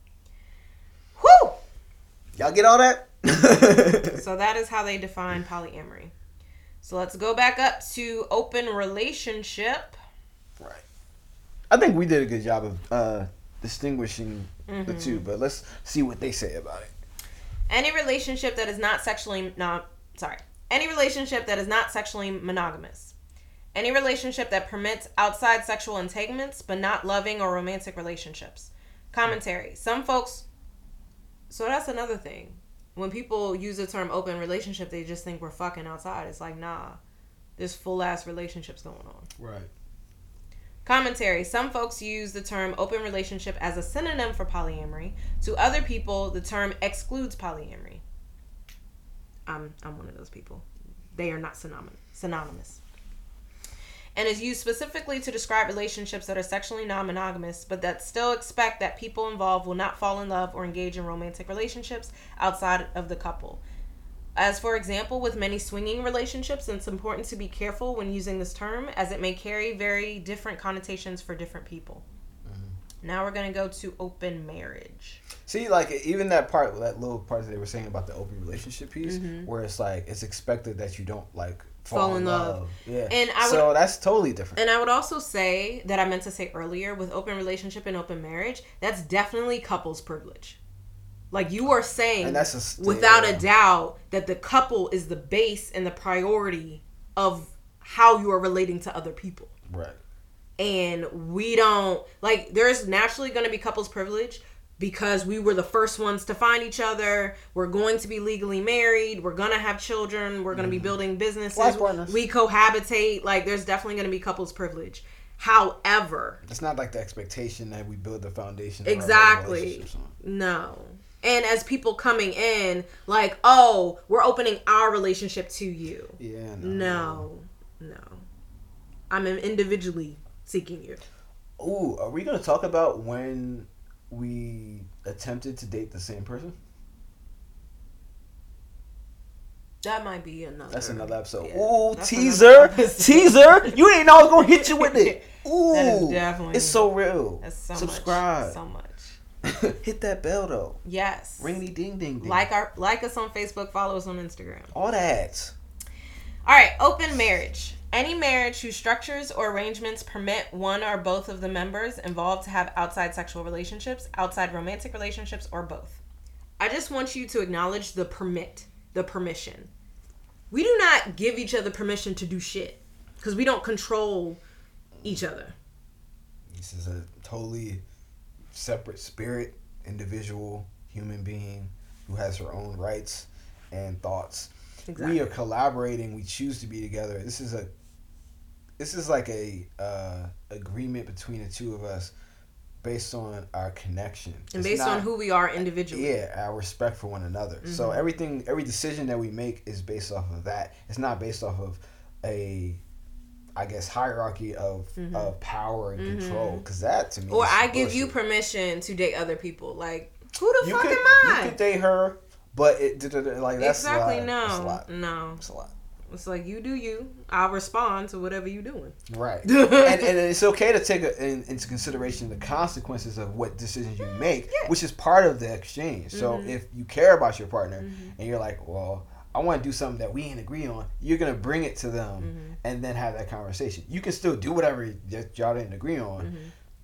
Speaker 1: Whew!
Speaker 2: Y'all get all that?
Speaker 1: So that is how they define polyamory. So let's go back up to open relationship.
Speaker 2: right. I think we did a good job of uh, distinguishing the
Speaker 1: Mm-hmm.
Speaker 2: two, but let's see what they say about it.
Speaker 1: Any relationship that is not sexually not sorry. Any relationship that is not sexually monogamous. Any relationship that permits outside sexual entanglements but not loving or romantic relationships. Commentary. Some folks So that's another thing. When people use the term open relationship, they just think we're fucking outside. It's like, nah. There's full ass relationships going on.
Speaker 2: Right.
Speaker 1: Commentary. Some folks use the term open relationship as a synonym for polyamory. To other people, the term excludes polyamory. I'm, I'm one of those people. They are not synonymous. synonymous. And is used specifically to describe relationships that are sexually non monogamous, but that still expect that people involved will not fall in love or engage in romantic relationships outside of the couple. As for example, with many swinging relationships, it's important to be careful when using this term as it may carry very different connotations for different people. Mm-hmm. Now we're going to go to open marriage.
Speaker 2: See, like even that part, that little part that they were saying about the open relationship piece,
Speaker 1: Mm-hmm.
Speaker 2: where it's like it's expected that you don't like fall,
Speaker 1: Fall
Speaker 2: in love.
Speaker 1: love.
Speaker 2: Yeah.
Speaker 1: And I
Speaker 2: so that's totally different.
Speaker 1: And I would also say that I meant to say earlier with open relationship and open marriage, that's definitely couples privilege. Like you are saying
Speaker 2: And that's a st-
Speaker 1: without
Speaker 2: yeah.
Speaker 1: a doubt that the couple is the base and the priority of how you are relating to other people.
Speaker 2: right.
Speaker 1: and we don't like there's naturally going to be couples privilege because we were the first ones to find each other. We're going to be legally married. We're going to have children. We're going to be mm-hmm. building businesses.
Speaker 2: Life
Speaker 1: we cohabitate. Like there's definitely going to be couples privilege. However
Speaker 2: It's not like the expectation that we build the foundation. of our
Speaker 1: exactly. no. And as people coming in like oh we're opening our relationship to you.
Speaker 2: Yeah.
Speaker 1: no no. i'm individually seeking you.
Speaker 2: Ooh, are we gonna talk about when we attempted to date the same person?
Speaker 1: That might be another.
Speaker 2: That's another episode.
Speaker 1: yeah,
Speaker 2: Ooh, teaser, teaser. You didn't know I was gonna hit you with it. Ooh,
Speaker 1: definitely-
Speaker 2: It's so real.
Speaker 1: That's so
Speaker 2: Subscribe.
Speaker 1: much. So much.
Speaker 2: hit that bell though.
Speaker 1: Yes.
Speaker 2: Ring the ding ding ding.
Speaker 1: Like our like us on Facebook, follow us on Instagram.
Speaker 2: all that.
Speaker 1: All right, open marriage. Any marriage whose structures or arrangements permit one or both of the members involved to have outside sexual relationships, outside romantic relationships, or both. I just want you to acknowledge the permit, the permission. We do not give each other permission to do shit because we don't control each other.
Speaker 2: This is a totally separate spirit, individual, human being who has her own rights and thoughts. Exactly. We are collaborating. We choose to be together. This is a this is like a uh, agreement between the two of us based on our connection
Speaker 1: and
Speaker 2: It's
Speaker 1: based on who we are individually.
Speaker 2: yeah our respect for one another so
Speaker 1: Mm-hmm.
Speaker 2: everything every decision that we make is based off of that it's not based off of a i guess hierarchy of of power and control because that to me
Speaker 1: Mm-hmm. Or I give you permission to date other people. Like, who the
Speaker 2: you
Speaker 1: fuck
Speaker 2: could,
Speaker 1: am
Speaker 2: you
Speaker 1: I?
Speaker 2: could date her but it like that's
Speaker 1: exactly
Speaker 2: a lot. that's a
Speaker 1: no, no.
Speaker 2: that's a lot
Speaker 1: It's like you do you. I'll respond to whatever you're doing.
Speaker 2: Right. and, and it's okay to take a, in, into consideration the consequences of what decisions you make,
Speaker 1: Yeah.
Speaker 2: which is part of the exchange. So
Speaker 1: Mhm.
Speaker 2: if you care about your partner
Speaker 1: Mm-hmm.
Speaker 2: and you're like, well, I want to do something that we ain't agree on, you're going to bring it to them
Speaker 1: Mm-hmm.
Speaker 2: and then have that conversation. You can still do whatever y'all didn't agree on,
Speaker 1: Mm-hmm.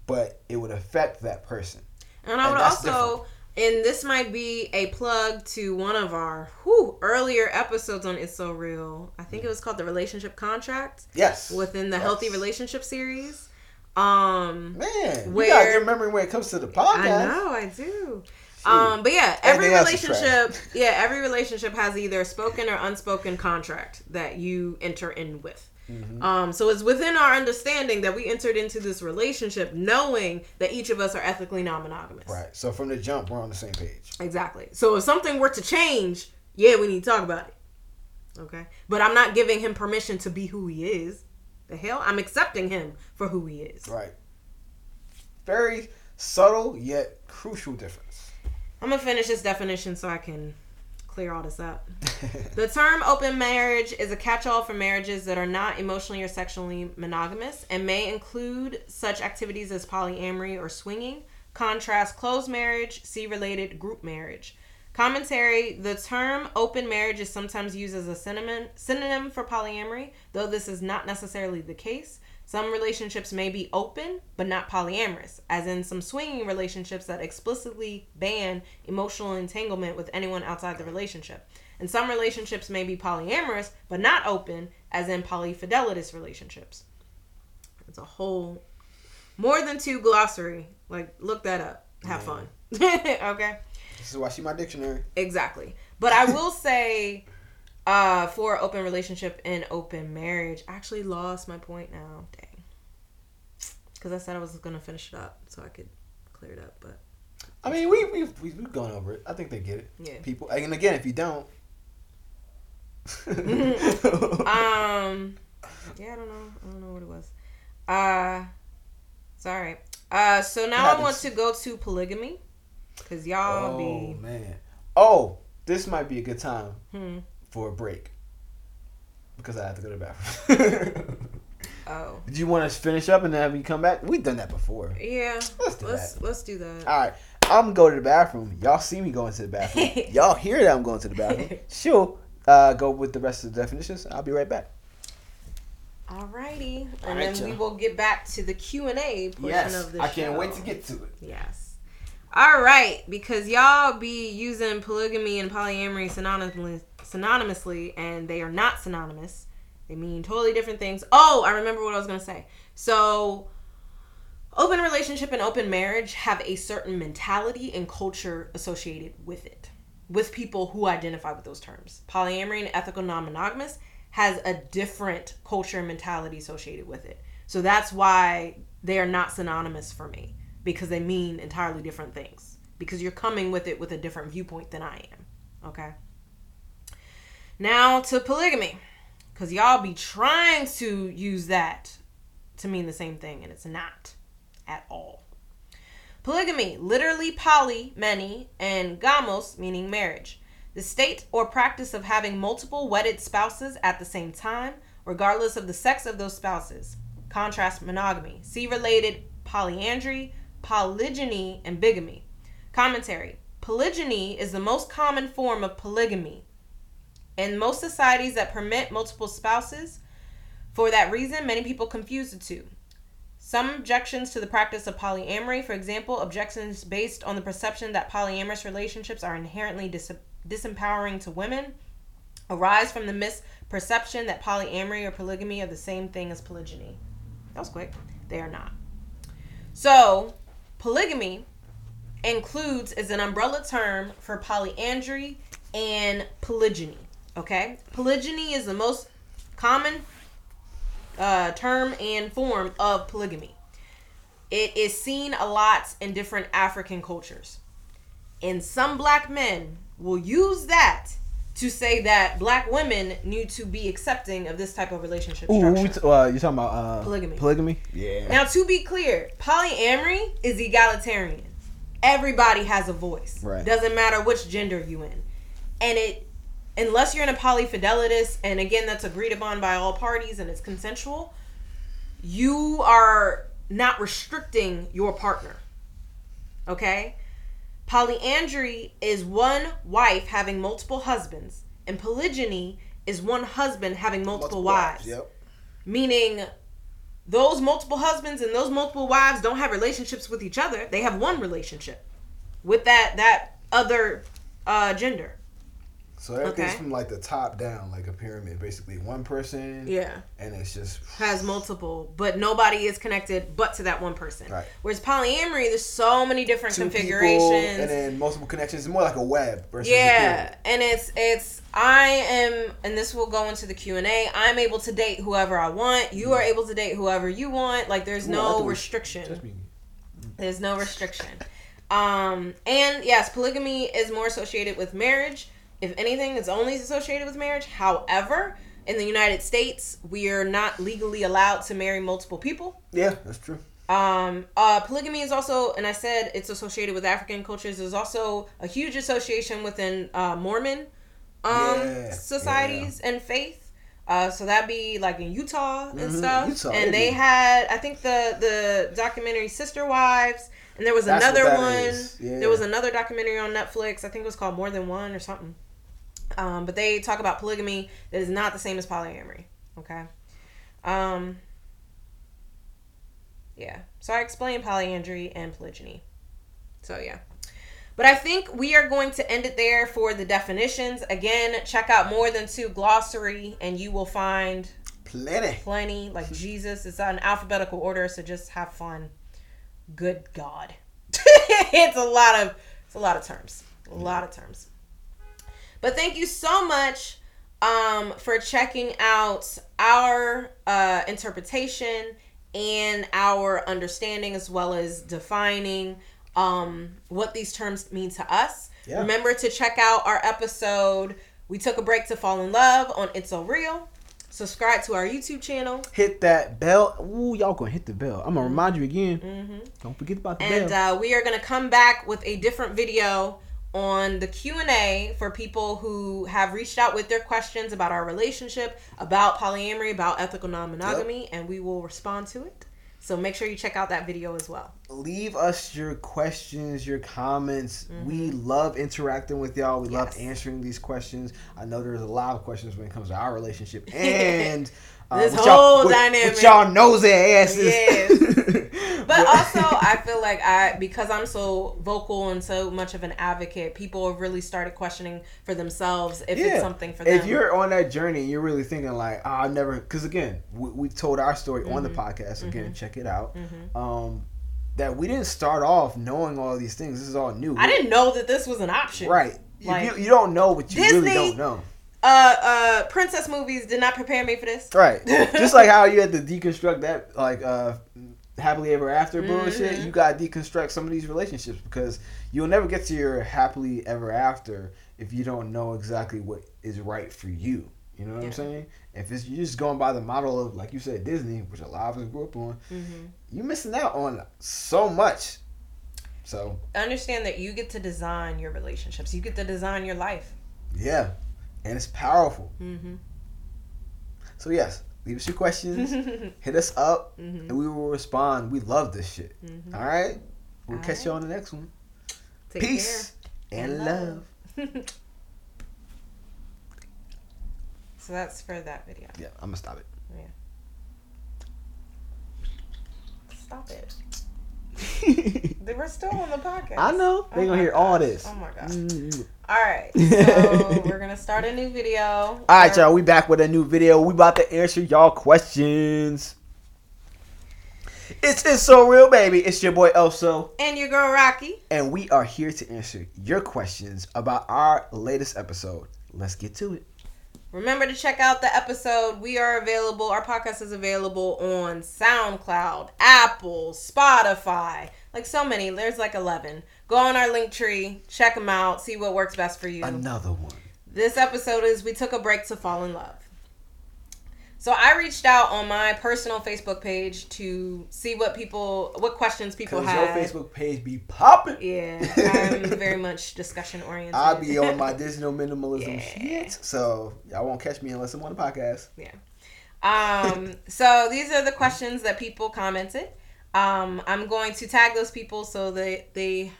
Speaker 2: but it would affect that person.
Speaker 1: And I would also, and this might be a plug to one of our whew, earlier episodes on It's So Real. I think it was called the Relationship Contract
Speaker 2: Yes.
Speaker 1: within the
Speaker 2: Yes.
Speaker 1: Healthy Relationship series. Um,
Speaker 2: Man, you
Speaker 1: Where-
Speaker 2: got good memory when it comes to the podcast.
Speaker 1: I know, I do. Um, but yeah, every
Speaker 2: Everything else is
Speaker 1: relationship, yeah, every relationship has either a spoken or unspoken contract that you enter in with.
Speaker 2: Mm-hmm.
Speaker 1: Um, so it's within our understanding that we entered into this relationship knowing that each of us are ethically non-monogamous.
Speaker 2: Right. So from the jump, we're on the same page.
Speaker 1: Exactly. So if something were to change, yeah, we need to talk about it. Okay. But I'm not giving him permission to be who he is. The hell? I'm accepting him for who he is.
Speaker 2: Right. Very subtle yet crucial difference.
Speaker 1: I'm gonna finish this definition so I can clear all this up. The term open marriage is a catch all for marriages that are not emotionally or sexually monogamous and may include such activities as polyamory or swinging. Contrast closed marriage, see related group marriage. Commentary The term open marriage is sometimes used as a synonym, synonym for polyamory, though this is not necessarily the case. Some relationships may be open, but not polyamorous, as in some swinging relationships that explicitly ban emotional entanglement with anyone outside the relationship. And some relationships may be polyamorous, but not open, as in polyfidelitous relationships. It's a whole more than two glossary. Like, look that up. Have fun. okay?
Speaker 2: This is why she my dictionary.
Speaker 1: Exactly. But I will say, uh, for open relationship and open marriage, I actually lost my point now. Dang. Because I said I was gonna finish it up so I could clear it up, but
Speaker 2: I mean, we we we we've gone over it. I think they get it.
Speaker 1: Yeah.
Speaker 2: People, and again, if you don't,
Speaker 1: um, yeah, I don't know. I don't know what it was. Uh, it's all right. Uh, so now I want to go to polygamy, cause y'all
Speaker 2: oh
Speaker 1: be
Speaker 2: man, oh, this might be a good time
Speaker 1: hmm.
Speaker 2: For a break because I have to go to the bathroom.
Speaker 1: Oh,
Speaker 2: Do you want us to finish up and then have me come back? We've done that before.
Speaker 1: yeah.
Speaker 2: Let's do
Speaker 1: Let's
Speaker 2: that.
Speaker 1: let's do that.
Speaker 2: All right, I'm going to go to the bathroom. Y'all see me going to the bathroom. Y'all hear that I'm going to the bathroom. She'll uh, go with the rest of the definitions. I'll be right back.
Speaker 1: Alrighty, and
Speaker 2: Alright,
Speaker 1: then we
Speaker 2: y'all.
Speaker 1: will get back to the Q and A portion of the
Speaker 2: I
Speaker 1: show.
Speaker 2: I can't wait to get to it.
Speaker 1: Yes. All right, because y'all be using polygamy and polyamory synonymously, synonymously, and they are not synonymous. They mean totally different things. Oh, I remember what I was gonna say. So, open relationship and open marriage have a certain mentality and culture associated with it, with people who identify with those terms. Polyamory and ethical non-monogamous has a different culture and mentality associated with it. So that's why they are not synonymous for me because they mean entirely different things. Because you're coming with it with a different viewpoint than I am. Okay. Now to polygamy. Because y'all be trying to use that to mean the same thing, and it's not at all. Polygamy, literally poly, many, and gamos, meaning marriage. The state or practice of having multiple wedded spouses at the same time, regardless of the sex of those spouses. Contrast monogamy. See related polyandry, polygyny, and bigamy. Commentary. Polygyny is the most common form of polygamy. In most societies that permit multiple spouses, for that reason, many people confuse the two. Some objections to the practice of polyamory, for example, objections based on the perception that polyamorous relationships are inherently dis- disempowering to women, arise from the misperception that polyamory or polygamy are the same thing as polygyny. That was quick. They are not. So, polygamy includes is an umbrella term for polyandry and polygyny. Okay, polygyny is the most common uh, term and form of polygamy. It is seen a lot in different African cultures. And some black men will use that to say that black women need to be accepting of this type of relationship
Speaker 2: Ooh,
Speaker 1: structure.
Speaker 2: we t- uh, you talking about uh,
Speaker 1: Polygamy.
Speaker 2: Polygamy. Yeah.
Speaker 1: Now, to be clear, polyamory is egalitarian. Everybody has a voice.
Speaker 2: Right.
Speaker 1: Doesn't matter which gender you in, and it, unless you're in a polyfidelitous, and again that's agreed upon by all parties and it's consensual, you are not restricting your partner. Okay. Polyandry is one wife having multiple husbands, and polygyny is one husband having multiple, wives
Speaker 2: Yep.
Speaker 1: meaning those multiple husbands and those multiple wives don't have relationships with each other. They have one relationship with that that other uh gender
Speaker 3: So everything's
Speaker 1: Okay.
Speaker 3: from like the top down, like a pyramid. Basically, one person,
Speaker 1: yeah
Speaker 3: and it's just
Speaker 1: has multiple but nobody is connected but to that one person
Speaker 3: Right.
Speaker 1: whereas polyamory there's so many different
Speaker 3: two people,
Speaker 1: configurations
Speaker 3: and then multiple connections. It's more like a web versus a
Speaker 1: yeah
Speaker 3: pyramid.
Speaker 1: and it's it's i am and this will go into the q&a i'm able to date whoever i want you are able to date whoever you want like there's
Speaker 3: Ooh,
Speaker 1: no restriction
Speaker 3: me.
Speaker 1: There's no restriction. Um, and yes, polygamy is more associated with marriage. If anything, it's only associated with marriage. However, in the United States, we are not legally allowed to marry multiple people.
Speaker 3: Yeah, that's true.
Speaker 1: Um, uh, polygamy is also, and I said it's associated with African cultures. There's also a huge association within uh, Mormon um,
Speaker 3: Yeah,
Speaker 1: societies and faith. Uh, so that'd be like in Utah and
Speaker 3: Mhm,
Speaker 1: stuff.
Speaker 3: Utah,
Speaker 1: and
Speaker 3: they
Speaker 1: they had, I think the the documentary Sister Wives, and there was
Speaker 3: That's
Speaker 1: another one.
Speaker 3: yeah.
Speaker 1: There was another documentary on Netflix. I think it was called More Than One or something. Um, but they talk about polygamy that is not the same as polyamory. Okay. Um, yeah. So I explained polyandry and polygyny. So yeah. But I think we are going to end it there for the definitions. Again, check out more than two glossary and you will find
Speaker 3: Plenty.
Speaker 1: plenty. Like Jesus, it's in alphabetical order, so just have fun. Good God. it's a lot of it's a lot of terms. A lot of terms. But thank you so much um, for checking out our uh, interpretation and our understanding as well as defining um, what these terms mean to us.
Speaker 3: Yeah.
Speaker 1: Remember to check out our episode. We took a break to fall in love on It's So Real. Subscribe to our YouTube channel.
Speaker 2: Hit that bell. Ooh, y'all gonna hit the bell. I'm gonna remind you again.
Speaker 1: Mm-hmm.
Speaker 2: Don't forget about the
Speaker 1: and
Speaker 2: bell.
Speaker 1: uh, we are to come back with a different video on the q&a for people who have reached out with their questions about our relationship about polyamory about ethical non-monogamy and we will respond to it so make sure you check out that video as well
Speaker 2: Leave us your questions, your comments. We love interacting with y'all. We love
Speaker 1: Mm-hmm.
Speaker 2: Answering these questions. I know there's a lot of questions when it comes to our relationship and
Speaker 1: This
Speaker 2: what y'all-
Speaker 1: whole dynamic.
Speaker 2: What y'all nosy asses.
Speaker 1: Yes. but also i feel like i because i'm so vocal and so much of an advocate people have really started questioning for themselves if it's something for them
Speaker 2: If you're on that journey and you're really thinking like, oh, I never, because again, we, we told our story on the
Speaker 1: Mm-hmm.
Speaker 2: podcast. Again, check it out. Um, that we didn't start off knowing all these things. This is all new.
Speaker 1: i didn't know that this was an option
Speaker 2: Right.
Speaker 1: Like,
Speaker 2: you, you don't know what you really don't know.
Speaker 1: Uh uh princess movies did not prepare me for this
Speaker 2: Right. Just like how you had to deconstruct that, like, uh, happily ever after bullshit,
Speaker 1: Mhm.
Speaker 2: you gotta deconstruct some of these relationships because you'll never get to your happily ever after if you don't know exactly what is right for you. You know what
Speaker 1: Yeah.
Speaker 2: I'm saying? If it's you're just going by the model of, like you said, Disney, which a lot of us grew up on,
Speaker 1: mm-hmm.
Speaker 2: you're missing out on so much. So,
Speaker 1: understand that you get to design your relationships you get to design your life
Speaker 2: Yeah, and it's powerful.
Speaker 1: Mm-hmm.
Speaker 2: So yes, leave us your questions, hit us up,
Speaker 1: Mhm.
Speaker 2: and we will respond. We love this shit.
Speaker 1: Mhm.
Speaker 2: All right, we'll
Speaker 1: All
Speaker 2: catch you on the next one.
Speaker 1: Take
Speaker 2: Peace and,
Speaker 1: And
Speaker 2: love.
Speaker 1: care. so that's for that video.
Speaker 2: Yeah, I'm gonna stop it. Yeah.
Speaker 1: Stop it. They were still on the podcast.
Speaker 2: I know they
Speaker 1: Oh
Speaker 2: gonna hear all this.
Speaker 1: Oh my gosh.
Speaker 2: Mm.
Speaker 1: All right. So we're gonna start a new video.
Speaker 2: All right, y'all. We back with a new video. We about to answer y'all questions. It's it's so real, baby. It's your boy Oso,
Speaker 1: And your girl Rocky.
Speaker 2: and we are here to answer your questions about our latest episode. Let's get to it.
Speaker 1: Remember to check out the episode. We are available. Our podcast is available on SoundCloud, Apple, Spotify, like so many. There's like 11. Go on our link tree, check them out, see what works best for you.
Speaker 2: Another one.
Speaker 1: This episode is We Took a Break to Fall in Love. So I reached out on my personal Facebook page to see what people, what questions people
Speaker 2: have. your. Facebook page be popping.
Speaker 1: Yeah, I'm very much discussion oriented.
Speaker 2: I'll be on my digital minimalism
Speaker 1: Yeah.
Speaker 2: shit, so y'all won't catch me unless I'm on the podcast. Yeah.
Speaker 1: Um, so these are the questions that people commented. Um, I'm going to tag those people so that they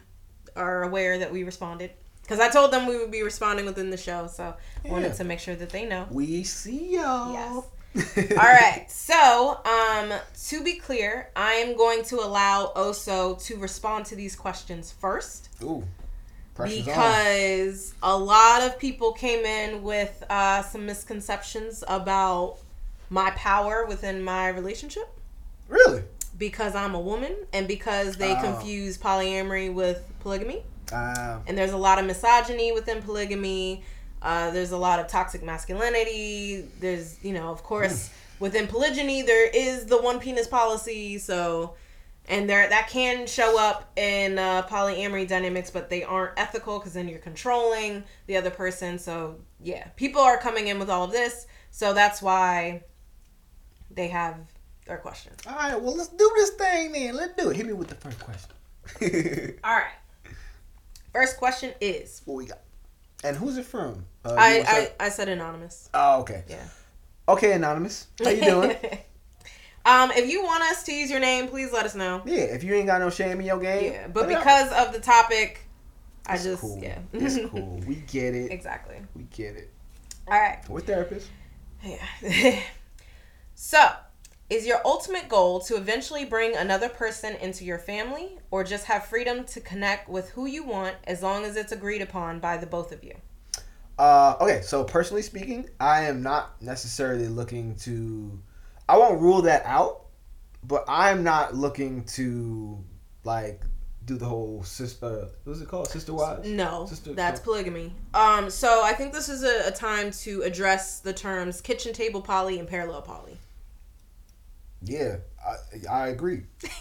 Speaker 1: are aware that we responded. Because I told them we would be responding within the show, so
Speaker 2: Yeah.
Speaker 1: wanted to make sure that they know.
Speaker 2: We see y'all.
Speaker 1: Yes. All right. So, um, to be clear, I am going to allow Oso to respond to these questions first
Speaker 2: Ooh. Pressure's on.
Speaker 1: because a lot of people came in with uh, some misconceptions about my power within my relationship
Speaker 2: Really?
Speaker 1: because I'm a woman and because they
Speaker 2: Oh.
Speaker 1: confuse polyamory with polygamy.
Speaker 2: Uh,
Speaker 1: And there's a lot of misogyny within polygamy. Uh, there's a lot of toxic masculinity. There's, you know, of course, within polygyny, there is the one penis policy. So, and there that can show up in uh, polyamory dynamics, but they aren't ethical because then you're controlling the other person. So, yeah, people are coming in with all of this. So that's why they have their questions.
Speaker 2: all right. Well, let's do this thing then. Let's do it. Hit me with the first question.
Speaker 1: All right. First question is
Speaker 2: what we got? And who's it from? Uh,
Speaker 1: I. I I said anonymous.
Speaker 2: Oh, okay.
Speaker 1: Yeah.
Speaker 2: Okay, anonymous. How you doing?
Speaker 1: um, if you want us to use your name, please let us know.
Speaker 2: yeah. If you ain't got no shame in your game.
Speaker 1: Yeah, but because of the topic, I
Speaker 2: It's
Speaker 1: just
Speaker 2: cool.
Speaker 1: yeah.
Speaker 2: it's cool. We get it.
Speaker 1: exactly.
Speaker 2: We get it.
Speaker 1: All right.
Speaker 2: We're therapists.
Speaker 1: Yeah. so, is your ultimate goal to eventually bring another person into your family, or just have freedom to connect with who you want as long as it's agreed upon by the both of you?
Speaker 2: Uh, okay, so personally speaking, I am not necessarily looking to. I won't rule that out, but I'm not looking to like do the whole sister. What's it called? Sister wives.
Speaker 1: No,
Speaker 2: Sister-
Speaker 1: that's polygamy. Um, so I think this is a, a time to address the terms kitchen table poly and parallel poly.
Speaker 2: Yeah, I, I agree.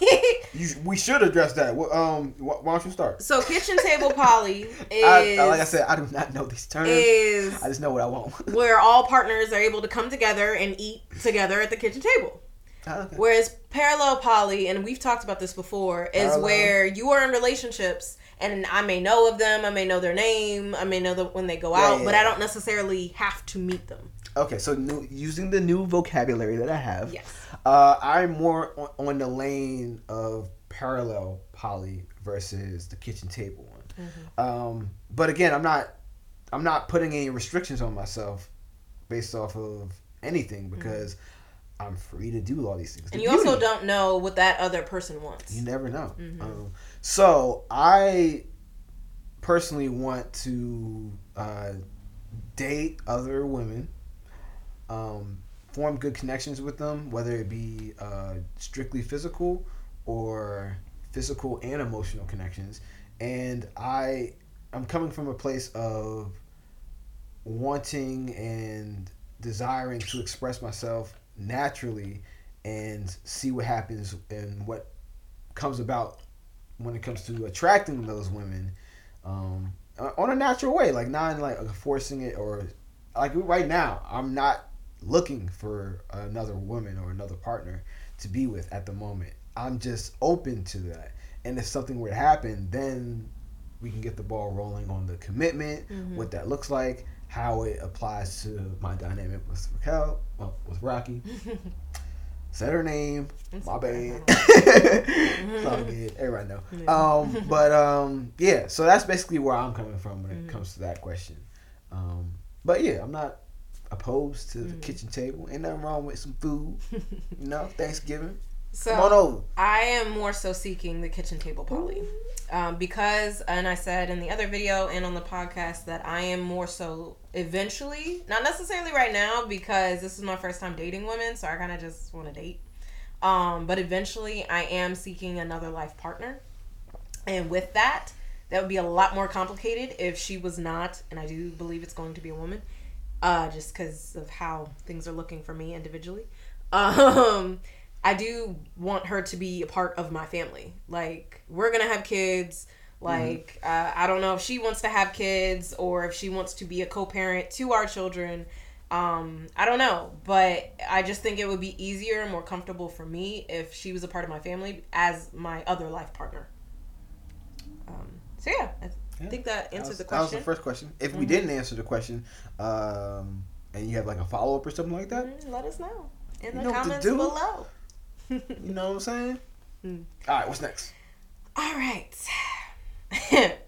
Speaker 2: You, we should address that. Um, why don't you start?
Speaker 1: so kitchen table poly is
Speaker 2: I, like I said, I do not know these terms.
Speaker 1: is
Speaker 2: I just know what I want.
Speaker 1: where all partners are able to come together and eat together at the kitchen table.
Speaker 2: Okay.
Speaker 1: Whereas parallel poly, and we've talked about this before, is
Speaker 2: Parallel.
Speaker 1: where you are in relationships and I may know of them, I may know their name, I may know them when they go
Speaker 2: Yeah,
Speaker 1: out,
Speaker 2: yeah,
Speaker 1: but
Speaker 2: yeah.
Speaker 1: I don't necessarily have to meet them.
Speaker 2: Okay, so new, using the new vocabulary that I have,
Speaker 1: Yes.
Speaker 2: Uh, I'm more on, on the lane of parallel poly versus the kitchen table one.
Speaker 1: Mm-hmm.
Speaker 2: Um, but again, I'm not I'm not putting any restrictions on myself based off of anything because I'm free to do all these things.
Speaker 1: Mm-hmm. And
Speaker 2: The
Speaker 1: you also don't know what that other person wants.
Speaker 2: You never know.
Speaker 1: Mhm.
Speaker 2: Um, so I personally want to uh, date other women, um, form good connections with them, whether it be uh, strictly physical or physical and emotional connections. And I, I'm coming from a place of wanting and desiring to express myself naturally and see what happens and what comes about when it comes to attracting those women um, on a natural way, like not in like forcing it or like right now. I'm not looking for another woman or another partner to be with at the moment. I'm just open to that, and if something were to happen, then we can get the ball rolling on the commitment,
Speaker 1: Mm-hmm.
Speaker 2: what that looks like, how it applies to my dynamic with Raquel, well, with Rocky. Said her name.
Speaker 1: It's
Speaker 2: my bad. it's all good. Everybody know. Um, but um, yeah. So that's basically where I'm coming from when it
Speaker 1: Mm-hmm.
Speaker 2: comes to that question. Um, but yeah, I'm not opposed to the
Speaker 1: Mm-hmm.
Speaker 2: kitchen table. Ain't nothing wrong with some food. you know, Thanksgiving.
Speaker 1: So
Speaker 2: Come on over.
Speaker 1: I am more so seeking the kitchen table poly. Um, because, and I said in the other video and on the podcast that I am more so eventually, not necessarily right now, because this is my first time dating women, so I kind of just want to date. Um, but eventually, I am seeking another life partner. And with that, that would be a lot more complicated if she was not, and I do believe it's going to be a woman, uh, just because of how things are looking for me individually. Um, I do want her to be a part of my family. Like, we're gonna have kids. Like, uh, I don't know if she wants to have kids or if she wants to be a co parent to our children. Um, I don't know, but I just think it would be easier and more comfortable for me if she was a part of my family as my other life partner. Um, so yeah, I think that
Speaker 2: That
Speaker 1: answers
Speaker 2: was,
Speaker 1: the question.
Speaker 2: that was the first question. If we
Speaker 1: Mhm.
Speaker 2: didn't answer the question, um, and you have like a follow up or something like that,
Speaker 1: Mhm, Let us know in
Speaker 2: You
Speaker 1: the comments below.
Speaker 2: you know what I'm saying?
Speaker 1: Mm.
Speaker 2: All right, what's next?
Speaker 1: All right.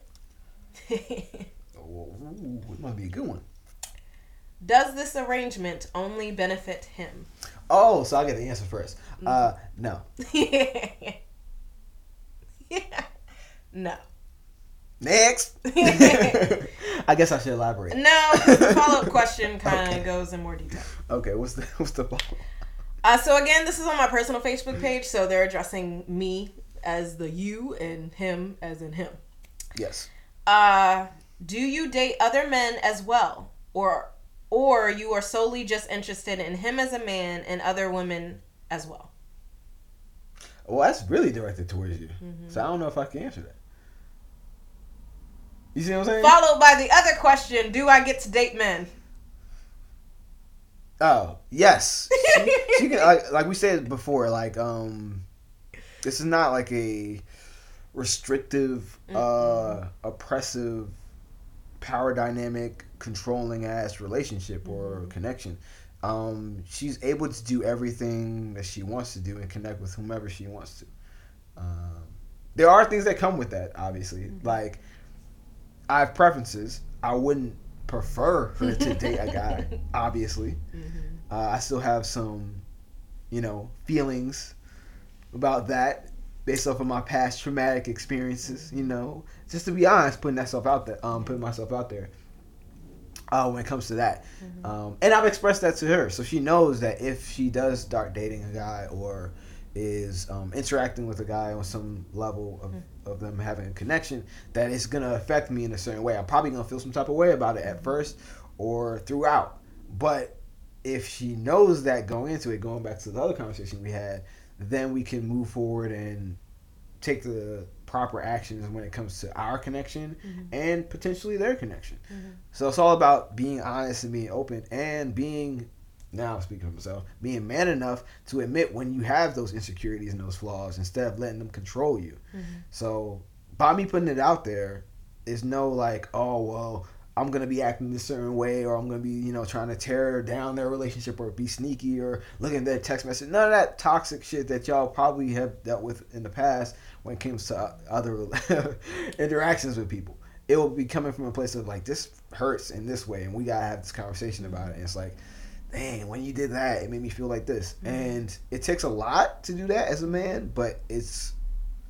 Speaker 2: Oh, ooh, it might be a good one.
Speaker 1: Does this arrangement only benefit him?
Speaker 2: Oh, so I get the answer first. Uh, no.
Speaker 1: yeah. No.
Speaker 2: Next. I guess I should elaborate.
Speaker 1: No, the follow up question kind of
Speaker 2: Okay.
Speaker 1: goes in more detail.
Speaker 2: Okay, what's the what's the follow?
Speaker 1: Uh, so again, this is on my personal Facebook page, so they're addressing me as the you and him as in him.
Speaker 2: Yes.
Speaker 1: Uh, do you date other men as well, or or you are solely just interested in him as a man and other women as well?
Speaker 2: Well, that's really directed towards you.
Speaker 1: Mm-hmm.
Speaker 2: So I don't know if I can answer that. You see what I'm saying?
Speaker 1: Followed by the other question: Do I get to date men?
Speaker 2: Oh, yes. She, she can like, like we said before, like um this is not like a restrictive, uh oppressive, power dynamic, controlling ass relationship or connection. Um she's able to do everything that she wants to do and connect with whomever she wants to. Um there are things that come with that, obviously. Like I have preferences. I wouldn't prefer her to date a guy, obviously. Uh, I still have some, you know, feelings about that based off of my past traumatic experiences. You know, just to be honest, putting that myself out there, um, putting myself out there. Uh, when it comes to that, um, and I've expressed that to her, so she knows that if she does start dating a guy or is um, interacting with a guy on some level of, of them having a connection, that it's gonna affect me in a certain way. I'm probably gonna feel some type of way about it at first or throughout, but if she knows that going into it, going back to the other conversation we had, then we can move forward and take the proper actions when it comes to our connection mm-hmm. and potentially their connection. Mm-hmm. So it's all about being honest and being open and being now speaking for myself, being man enough to admit when you have those insecurities and those flaws instead of letting them control you. Mm-hmm. So by me putting it out there, is no like, oh well, I'm gonna be acting this certain way, or I'm gonna be, you know, trying to tear down their relationship, or be sneaky, or looking at their text message. None of that toxic shit that y'all probably have dealt with in the past when it comes to other interactions with people. It will be coming from a place of like, this hurts in this way, and we gotta have this conversation about it. And it's like, dang, when you did that, it made me feel like this, mm-hmm. and it takes a lot to do that as a man, but it's.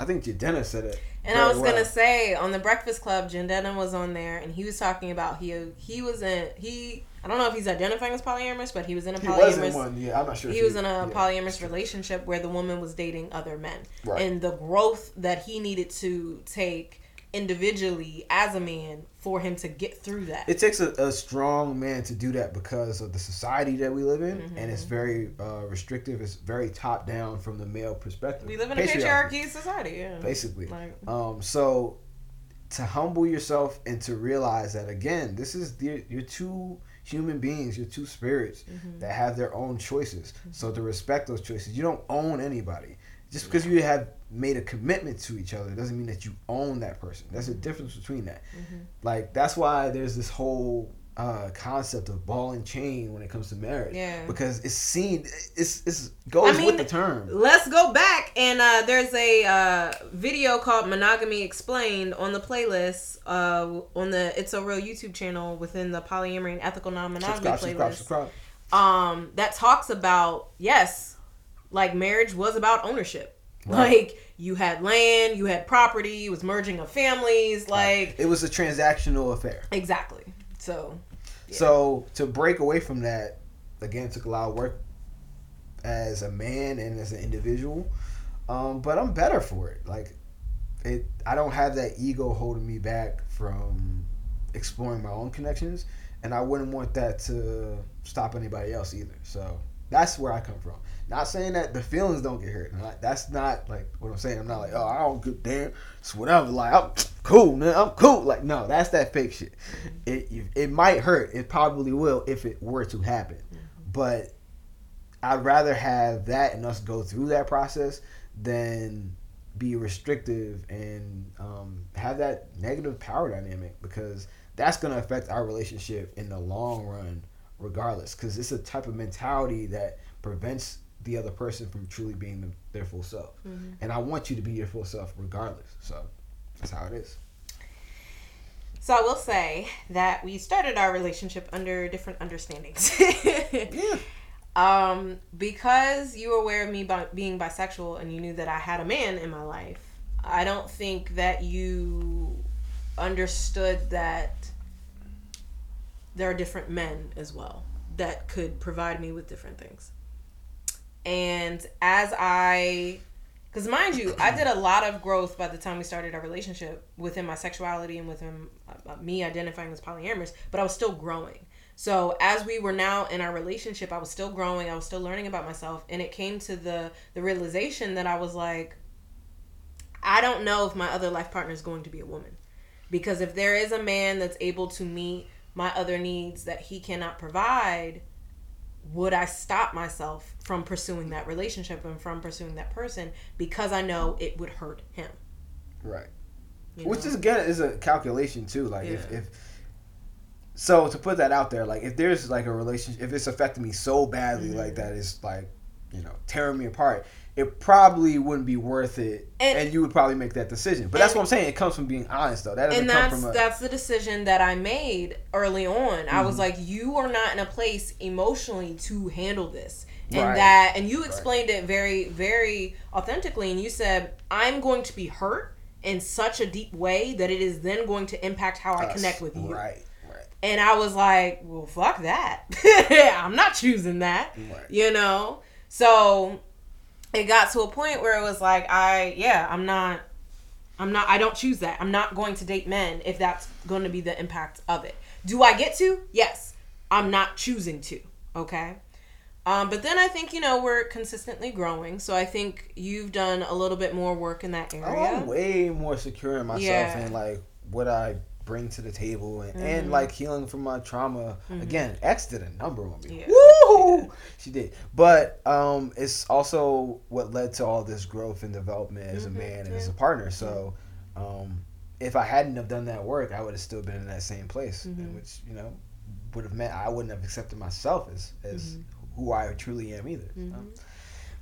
Speaker 2: I think Jidenna said it.
Speaker 1: And I was
Speaker 2: well.
Speaker 1: gonna say on the Breakfast Club, Jidenna was on there, and he was talking about he he was in he I don't know if he's identifying as polyamorous, but he was in a
Speaker 2: He was in
Speaker 1: polyamorous.
Speaker 2: one, yeah. I'm not sure.
Speaker 1: He was in a
Speaker 2: yeah.
Speaker 1: polyamorous relationship where the woman was dating other men,
Speaker 2: Right.
Speaker 1: and the growth that he needed to take individually as a man for him to get through that.
Speaker 2: It takes a, a strong man to do that because of the society that we live in, and
Speaker 1: Mm-hmm.
Speaker 2: it's very uh, restrictive. It's very top down from the male perspective.
Speaker 1: we live in a patriarchy society, yeah.
Speaker 2: basically.
Speaker 1: Like,
Speaker 2: Um, so to humble yourself and to realize that again, this is the, you're two human beings, you're two spirits
Speaker 1: Mm-hmm.
Speaker 2: that have their own choices. So to respect those choices, you don't own anybody. Just because you have made a commitment to each other doesn't mean that you own that person. That's a difference between that.
Speaker 1: Mm-hmm.
Speaker 2: Like that's why there's this whole uh, concept of ball and chain when it comes to marriage.
Speaker 1: Yeah.
Speaker 2: Because it's seen, it's it's goes
Speaker 1: I mean,
Speaker 2: with the term.
Speaker 1: Let's go back and uh, there's a uh, video called Monogamy Explained on the playlist uh, on the It's So Real YouTube channel within the Polyamory and Ethical Non-Monogamy
Speaker 2: Subscribe,
Speaker 1: playlist.
Speaker 2: subscribe, subscribe.
Speaker 1: um, that talks about yes, like marriage was about ownership.
Speaker 2: Right.
Speaker 1: Like you had land, you had property, it was merging of families, like
Speaker 2: It was a transactional affair.
Speaker 1: exactly. So Yeah.
Speaker 2: So to break away from that, again, took a lot of work as a man and as an individual. Um, but I'm better for it. Like it, I don't have that ego holding me back from exploring my own connections, and I wouldn't want that to stop anybody else either. So that's where I come from. Not saying that the feelings don't get hurt. Like, that's not like what I'm saying. I'm not like, oh, I don't give damn. It's whatever. Like I'm cool, man. I'm cool. Like no, that's that fake shit. It it, it might hurt. It probably will if it were to happen. But I'd rather have that and us go through that process than be restrictive and um, have that negative power dynamic because that's going to affect our relationship in the long run regardless because it's a type of mentality that prevents the other person from truly being them- their full self. And i want you to be your full self regardless. So that's how it is.
Speaker 1: So I will say that we started our relationship under different understandings.
Speaker 2: yeah.
Speaker 1: Um, because you were aware of me bi- being bisexual and you knew that I had a man in my life, I don't think that you understood that there are different men as well that could provide me with different things. And as I because mind you, I did a lot of growth by the time we started our relationship within my sexuality and within uh, me identifying as polyamorous, but I was still growing. So as we were now in our relationship, I was still growing. I was still learning about myself, and it came to the the realization that I was like, I don't know if my other life partner is going to be a woman, because if there is a man that's able to meet my other needs that he cannot provide, would I stop myself from pursuing that relationship and from pursuing that person because I know it would hurt him?
Speaker 2: right
Speaker 1: you
Speaker 2: which
Speaker 1: know?
Speaker 2: is again is a calculation too like if,
Speaker 1: Yeah.
Speaker 2: if so to put that out there like if there's like a relationship if it's affecting me so badly
Speaker 1: Mm-hmm.
Speaker 2: like that it's like you know tearing me apart it probably wouldn't be worth it and,
Speaker 1: And-
Speaker 2: you would probably make that decision but that's what i'm saying it comes from being honest though that doesn't
Speaker 1: and
Speaker 2: come
Speaker 1: that's
Speaker 2: from a
Speaker 1: that's the decision that I made early on. I
Speaker 2: Mm-hmm.
Speaker 1: was like, you are not in a place emotionally to handle this, and
Speaker 2: Right.
Speaker 1: that, and you explained it very, very authentically. And you said, I'm going to be hurt in such a deep way that it is then going to impact how I connect with you.
Speaker 2: right right
Speaker 1: And I was like, well, fuck that. I'm not choosing that.
Speaker 2: Right.
Speaker 1: You know? So it got to a point where it was like, I, yeah, I'm not, I'm not, I don't choose that. I'm not going to date men if that's going to be the impact of it. Do I get to? Yes. I'm not choosing to. Okay. Um, but then I think, you know, we're consistently growing. So I think you've done a little bit more work in that area.
Speaker 2: Oh, i'm way more secure in myself
Speaker 1: Yeah.
Speaker 2: and like what i bring to the table and,
Speaker 1: Mm-hmm.
Speaker 2: and like healing from my trauma again x did a number on me
Speaker 1: Yeah,
Speaker 2: Woo! She did. But um, it's also what led to all this growth and development as a
Speaker 1: Mm-hmm.
Speaker 2: man and as a partner. So um, if I hadn't have done that work, I would have still been in that same place,
Speaker 1: Mm-hmm.
Speaker 2: and which you know would have meant I wouldn't have accepted myself as as who I truly am either. So,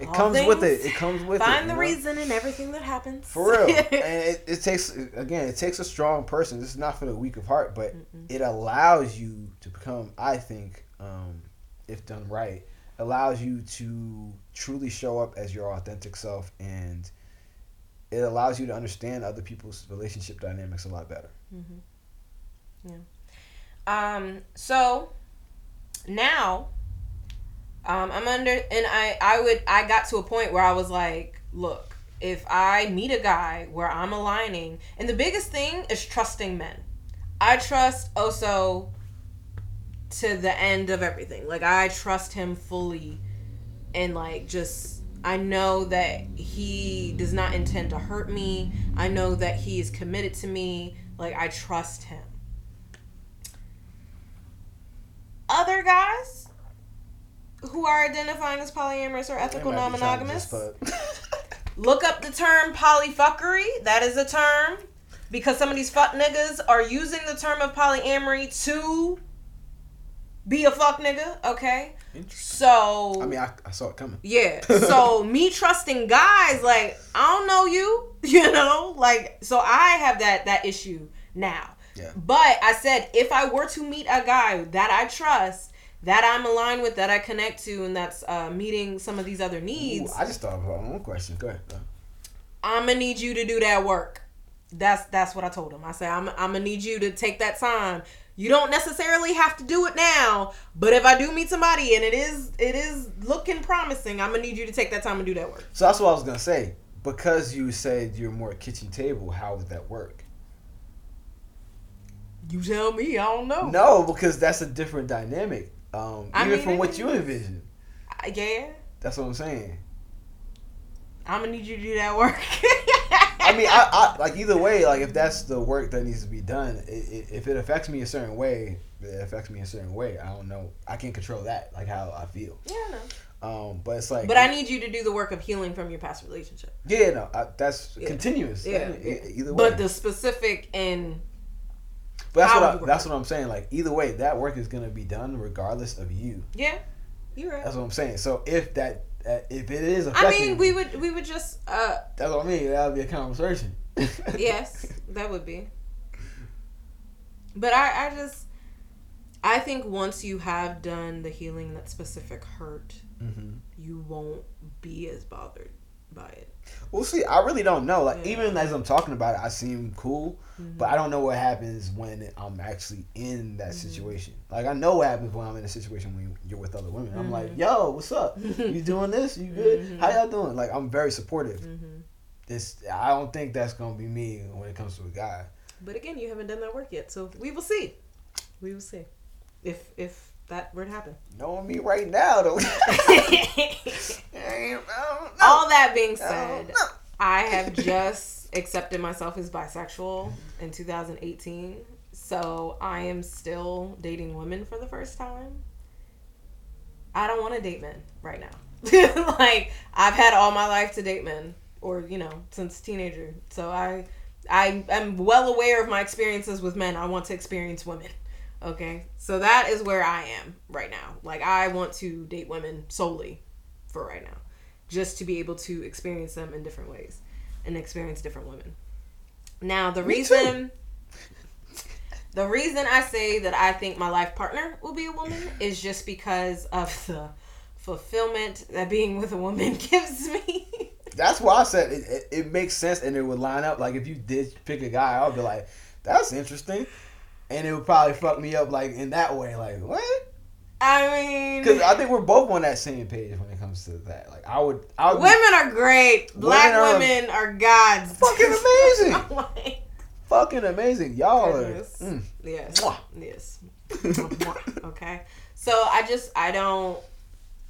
Speaker 2: it
Speaker 1: Mm-hmm. All
Speaker 2: comes with it. It comes with it.
Speaker 1: Find the
Speaker 2: know?
Speaker 1: reason in everything that happens.
Speaker 2: For real. and it, it takes again, it takes a strong person. This is not for the weak of heart, but it allows you to become, I think, um, if done right, allows you to truly show up as your authentic self and it allows you to understand other people's relationship dynamics a lot better. Yeah.
Speaker 1: Um, so now um, I'm under, and I, I would, I got to a point where I was like, look, if I meet a guy where I'm aligning, and the biggest thing is trusting men. I trust Oso to the end of everything. Like I trust him fully, and like just I know that he does not intend to hurt me. I know that he is committed to me. Like I trust him. Other guys who are identifying as polyamorous or ethical
Speaker 2: They might be trying to
Speaker 1: non-monogamous,
Speaker 2: uh,
Speaker 1: Look up the term polyfuckery. That is a term because some of these fuck niggas are using the term of polyamory to be a fuck nigga. Okay, so
Speaker 2: I mean, I, I saw it coming.
Speaker 1: yeah. So me trusting guys, like I don't know you, you know, like so I have that that issue now.
Speaker 2: Yeah.
Speaker 1: But I said if I were to meet a guy that I trust, that I'm aligned with, that I connect to, and that's uh, meeting some of these other
Speaker 2: Ooh,
Speaker 1: needs,
Speaker 2: I just thought of my own question. Go ahead. Go.
Speaker 1: I'm gonna need you to do that work. That's that's what I told him. I said I'm I'm gonna need you to take that time. You don't necessarily have to do it now, but if I do meet somebody and it is it is looking promising, I'm gonna need you to take that time and do that work.
Speaker 2: So that's what I was gonna say. Because you said you're more kitchen table, how would that work?
Speaker 1: You tell me. I don't know.
Speaker 2: No, because that's a different dynamic. Um,
Speaker 1: I
Speaker 2: even
Speaker 1: mean,
Speaker 2: from what you envision.
Speaker 1: I- Yeah.
Speaker 2: That's what I'm saying.
Speaker 1: I'm gonna need you to do that work.
Speaker 2: I mean, I, I like either way. Like if that's the work that needs to be done, it, it, if it affects me a certain way, it affects me a certain way. I don't know. I can't control that, like how I feel.
Speaker 1: yeah, I know.
Speaker 2: Um, but it's like,
Speaker 1: But I need you to do the work of healing from your past relationship.
Speaker 2: yeah, no, I, that's
Speaker 1: Yeah.
Speaker 2: continuous.
Speaker 1: Yeah.
Speaker 2: E- either way.
Speaker 1: But the specific and
Speaker 2: But that's
Speaker 1: how
Speaker 2: what I, that's what I'm saying. Like either way, that work is gonna be done regardless of you.
Speaker 1: yeah, you're right.
Speaker 2: That's what I'm saying. So if that, uh, if it is
Speaker 1: I mean, we would we would just uh
Speaker 2: That's what I mean. That would be a conversation.
Speaker 1: yes, that would be. But I I just I think once you have done the healing that specific hurt,
Speaker 2: hmm
Speaker 1: you won't be as bothered by it.
Speaker 2: We'll see. I really don't know. Like
Speaker 1: Yeah.
Speaker 2: even as I'm talking about it, I seem cool,
Speaker 1: Mhm.
Speaker 2: but I don't know what happens when I'm actually in that
Speaker 1: Mm-hmm.
Speaker 2: situation. Like I know what happens when I'm in a situation when you're with other women. I'm like,
Speaker 1: Mm-hmm.
Speaker 2: yo, what's up? you doing this? You good? How y'all doing? Like I'm very supportive.
Speaker 1: Mhm.
Speaker 2: This I don't think that's gonna be me when it comes to a guy.
Speaker 1: But again, you haven't done that work yet, so we will see. We will see if if that were to happen.
Speaker 2: Knowing me right now though. I ain't- I don't know.
Speaker 1: All that being said,
Speaker 2: know.
Speaker 1: I have just accepted myself as bisexual in 2018. So I am still dating women for the first time. I don't want to date men right now. like I've had all my life to date men or you know since teenager. So I I am well aware of my experiences with men. I want to experience women. Okay? So that is where I am right now. Like I want to date women solely for right now just to be able to experience them in different ways and experience different women. Now, the
Speaker 2: Me too.
Speaker 1: reason the reason I say that I think my life partner will be a woman is just because of the fulfillment that being with a woman gives me.
Speaker 2: That's why I said it, it, it makes sense and it would line up. Like if you did pick a guy, I would be like, that's interesting. And it would probably fuck me up like in that way. Like, what?
Speaker 1: I mean,
Speaker 2: Because I think we're both on that same page when it comes to that. Like I would I would
Speaker 1: women are great. Black
Speaker 2: are
Speaker 1: women are gods.
Speaker 2: fucking amazing.
Speaker 1: Like,
Speaker 2: fucking amazing. Y'all are mm.
Speaker 1: Yes.
Speaker 2: Mwah.
Speaker 1: Yes. okay. So I just I don't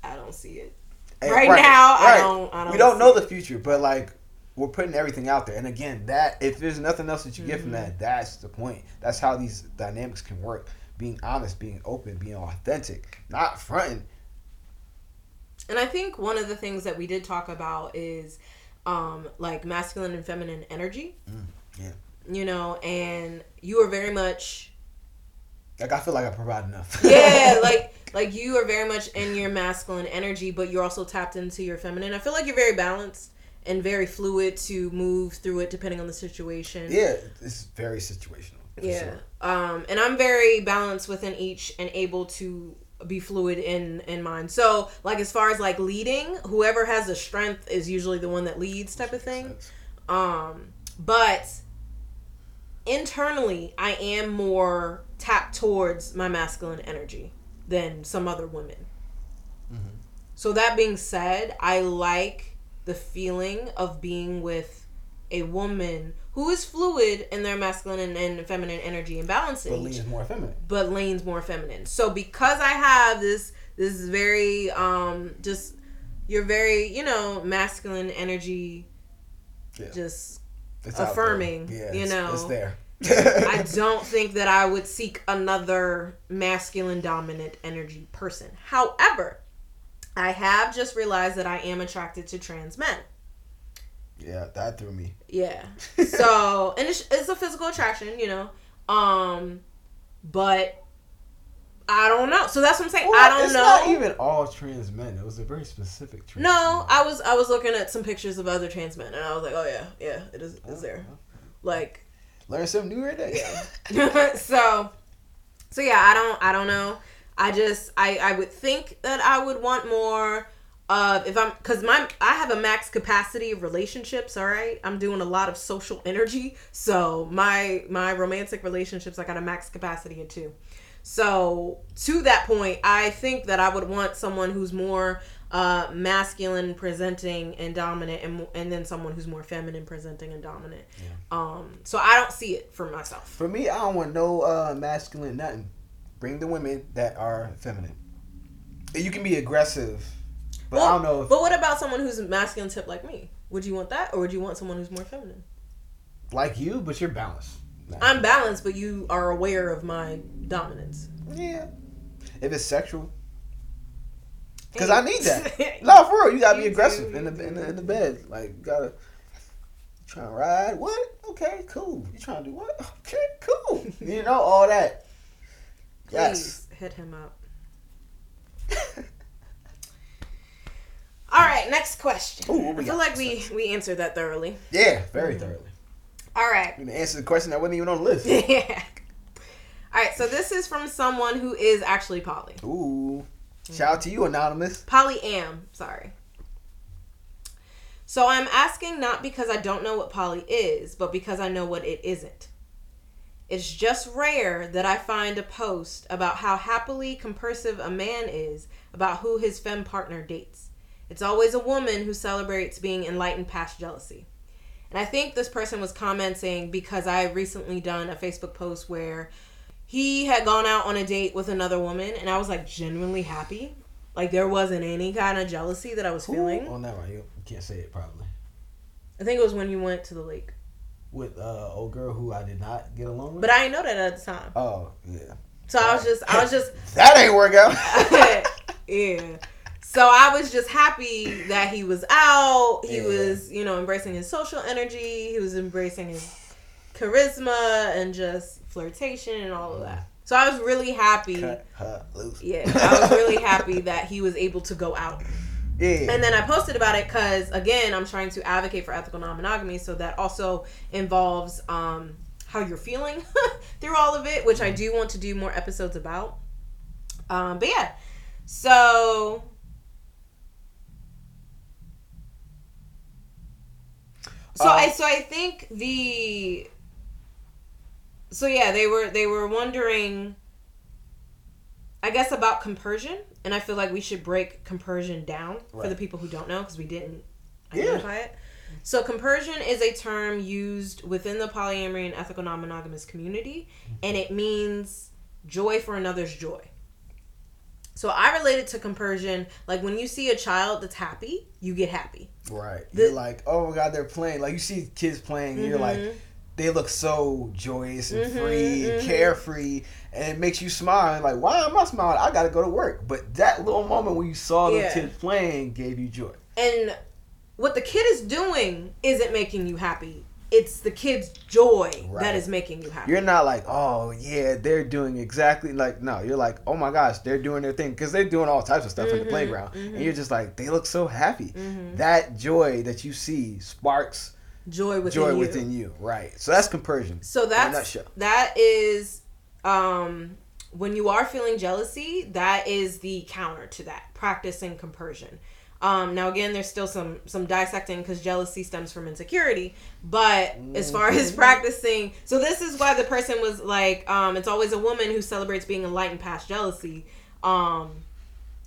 Speaker 1: I don't see it.
Speaker 2: Hey,
Speaker 1: Right now, I don't- I don't
Speaker 2: we don't know
Speaker 1: it.
Speaker 2: the future, but like we're putting everything out there. And again, that if there's nothing else that you get from
Speaker 1: Mm-hmm.
Speaker 2: that, that's the point. That's how these dynamics can work. Being honest, being open, being authentic, not fronting.
Speaker 1: And I think one of the things that we did talk about is um like masculine and feminine energy.
Speaker 2: Mm, yeah.
Speaker 1: You know, and you are very much
Speaker 2: Like I feel like I provide enough.
Speaker 1: yeah, like like you are very much in your masculine energy, but you're also tapped into your feminine. I feel like you're very balanced and very fluid to move through it depending on the situation.
Speaker 2: yeah, it's very situational.
Speaker 1: Yeah.
Speaker 2: sure.
Speaker 1: Um, and I'm very balanced within each and able to be fluid in in mine. So like as far as like leading, whoever has the strength is usually the one that leads type of thing. Um, but internally, I am more tapped towards my masculine energy than some other women.
Speaker 2: Mm-hmm.
Speaker 1: So that being said, I like the feeling of being with a woman who is fluid in their masculine and, and feminine energy and balancing
Speaker 2: But leans more feminine.
Speaker 1: but leans more feminine. So because I have this this very um just you're very, you know, masculine energy
Speaker 2: Yeah.
Speaker 1: just
Speaker 2: It's
Speaker 1: affirming,
Speaker 2: Yeah,
Speaker 1: you
Speaker 2: it's,
Speaker 1: know.
Speaker 2: it's there.
Speaker 1: I don't think that I would seek another masculine dominant energy person. However, I have just realized that I am attracted to trans men.
Speaker 2: Yeah, that threw me.
Speaker 1: Yeah. So, and it's, it's a physical attraction, you know. Um, but I don't know. So that's what I'm saying. I don't
Speaker 2: it's
Speaker 1: know.
Speaker 2: not even all trans men. It was a very specific trans
Speaker 1: no,
Speaker 2: men.
Speaker 1: I was I was looking at some pictures of other trans men, and I was like, oh yeah, yeah, it is is there. Like,
Speaker 2: Learn something new every day.
Speaker 1: so, so yeah, I don't I don't know. I just I I would think that I would want more. of if I'm, cause my, I have a max capacity of relationships. All right, I'm doing a lot of social energy, so my my romantic relationships, I got a max capacity of two. So to that point, I think that I would want someone who's more uh, masculine presenting and dominant, and and then someone who's more feminine presenting and dominant. Um, so I don't see it for myself.
Speaker 2: For me, I don't want no uh, masculine nothing. Bring the women that are feminine. And You can be aggressive, but I don't know if
Speaker 1: But what about someone who's masculine tip like me? Would you want that, or would you want someone who's more feminine?
Speaker 2: like you, but you're balanced. Nah.
Speaker 1: I'm balanced, but you are aware of my dominance.
Speaker 2: yeah. If it's sexual, because I need that. No, for real, you gotta be
Speaker 1: You
Speaker 2: aggressive in the in the, in the bed. Like you gotta trying to ride. What? Okay, cool. You trying to do what? Okay, cool. You know all that.
Speaker 1: Please
Speaker 2: Yes.
Speaker 1: hit him up. All right, next question.
Speaker 2: Ooh, what we
Speaker 1: I feel
Speaker 2: got?
Speaker 1: like we we answered that thoroughly.
Speaker 2: Yeah, very mm. thoroughly.
Speaker 1: All right.
Speaker 2: You answer the question that wasn't even on the list.
Speaker 1: yeah. All right, so this is from someone who is actually poly.
Speaker 2: Ooh. Shout out to you, anonymous.
Speaker 1: Poly am, sorry. So I'm asking not because I don't know what poly is, but because I know what it isn't. It's just rare that I find a post about how happily compersive a man is about who his femme partner dates. It's always a woman who celebrates being enlightened past jealousy. And I think this person was commenting because I recently done a Facebook post where he had gone out on a date with another woman and I was like genuinely happy. Like there wasn't any kind of jealousy that I was feeling.
Speaker 2: Oh, never. You can't say it probably.
Speaker 1: I think it was when you went to the lake.
Speaker 2: With uh old girl who I did not get along with.
Speaker 1: But I didn't know that at the time.
Speaker 2: oh yeah.
Speaker 1: So I was just I was just
Speaker 2: That ain't work out.
Speaker 1: yeah. So I was just happy that he was out. He
Speaker 2: Yeah.
Speaker 1: was, you know, embracing his social energy. He was embracing his charisma and just flirtation and all of that. So I was really happy.
Speaker 2: Cut her loose.
Speaker 1: Yeah, I was really happy that he was able to go out.
Speaker 2: Yeah.
Speaker 1: And then I posted about it because again, I'm trying to advocate for ethical non-monogamy, so that also involves um, how you're feeling through all of it, which I do want to do more episodes about. Um, but yeah, so so
Speaker 2: Uh,
Speaker 1: I so I think the so yeah they were they were wondering I guess about compersion, and I feel like we should break compersion down for the people who don't know because we didn't
Speaker 2: Yeah.
Speaker 1: identify it. So compersion is a term used within the polyamory and ethical non-monogamous community, and it means joy for another's joy. So I related to compersion like when you see a child that's happy, you get happy.
Speaker 2: Right.
Speaker 1: The-
Speaker 2: you're like, oh my god, they're playing. Like you see kids playing, and you're like,
Speaker 1: Mhm.
Speaker 2: They look so joyous and
Speaker 1: Mhm,
Speaker 2: free and
Speaker 1: mhm. carefree,
Speaker 2: and it makes you smile. And like, why am I smiling? I gotta go to work. But that little moment when you saw the
Speaker 1: Yeah.
Speaker 2: kids playing gave you joy.
Speaker 1: And what the kid is doing isn't making you happy. It's the kid's joy
Speaker 2: Right.
Speaker 1: that is making you happy.
Speaker 2: You're not like, oh yeah, they're doing exactly like no. You're like, oh my gosh, they're doing their thing because they're doing all types of stuff in the
Speaker 1: Mhm,
Speaker 2: playground,
Speaker 1: mhm.
Speaker 2: and you're just like, they look so happy.
Speaker 1: Mhm.
Speaker 2: That joy that you see sparks
Speaker 1: joy within
Speaker 2: joy
Speaker 1: you.
Speaker 2: within you, right? So that's compersion.
Speaker 1: So that's that is um when you are feeling jealousy, that is the counter to that, practicing compersion. Um, now again, there's still some some dissecting because jealousy stems from insecurity. But as far as practicing, so this is why the person was like, um, it's always a woman who celebrates being enlightened past jealousy, um,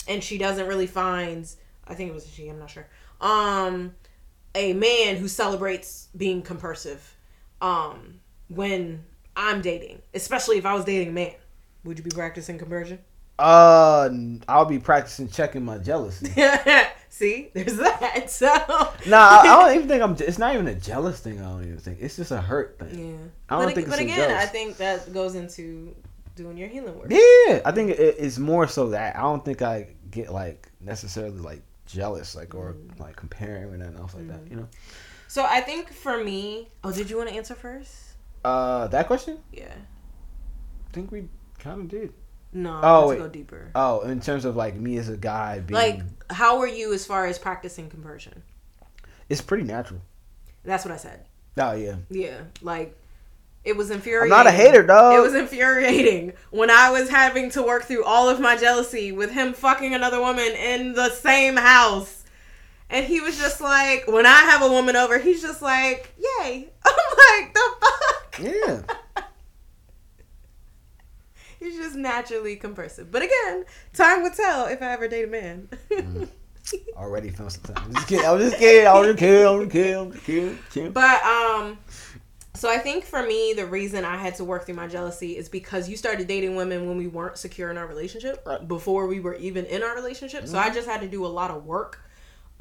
Speaker 1: and she doesn't really find. I think it was she. I'm not sure. Um, a man who celebrates being compersive. Um, when I'm dating, especially if I was dating a man, would you be practicing compersion?
Speaker 2: Uh, I'll be practicing checking my jealousy.
Speaker 1: See, there's that. So
Speaker 2: nah, I, I don't even think I'm. It's not even a jealous thing. I don't even think it's just a hurt thing.
Speaker 1: yeah.
Speaker 2: I don't
Speaker 1: but,
Speaker 2: think
Speaker 1: but
Speaker 2: it's a
Speaker 1: again. I think that goes into doing your healing work.
Speaker 2: Yeah, I think it, it's more so that I don't think I get like necessarily like jealous, like or
Speaker 1: Mm.
Speaker 2: like comparing or nothing else like that. You know.
Speaker 1: So I think for me, oh, did you want to answer first?
Speaker 2: Uh, that question?
Speaker 1: Yeah.
Speaker 2: I think we kind of did.
Speaker 1: No.
Speaker 2: Oh,
Speaker 1: let's go deeper.
Speaker 2: Oh, in terms of like me as a guy being,
Speaker 1: Like, how were you as far as practicing compersion?
Speaker 2: it's pretty natural.
Speaker 1: That's what I said.
Speaker 2: Oh yeah.
Speaker 1: Yeah, like it was
Speaker 2: I'm
Speaker 1: infuriating.
Speaker 2: not a hater, dog.
Speaker 1: It was infuriating when I was having to work through all of my jealousy with him fucking another woman in the same house. And he was just like, when I have a woman over, he's just like, yay. I'm like, the fuck?
Speaker 2: yeah.
Speaker 1: He's just naturally compersive. But again, time will tell if I ever date a man.
Speaker 2: Already feeling some time. I'm just kidding. I was just kidding. I was just kidding. I was just kidding. I was just kidding. kidding.
Speaker 1: But um so I think for me the reason I had to work through my jealousy is because you started dating women when we weren't secure in our relationship
Speaker 2: Right.
Speaker 1: before we were even in our relationship. So I just had to do a lot of work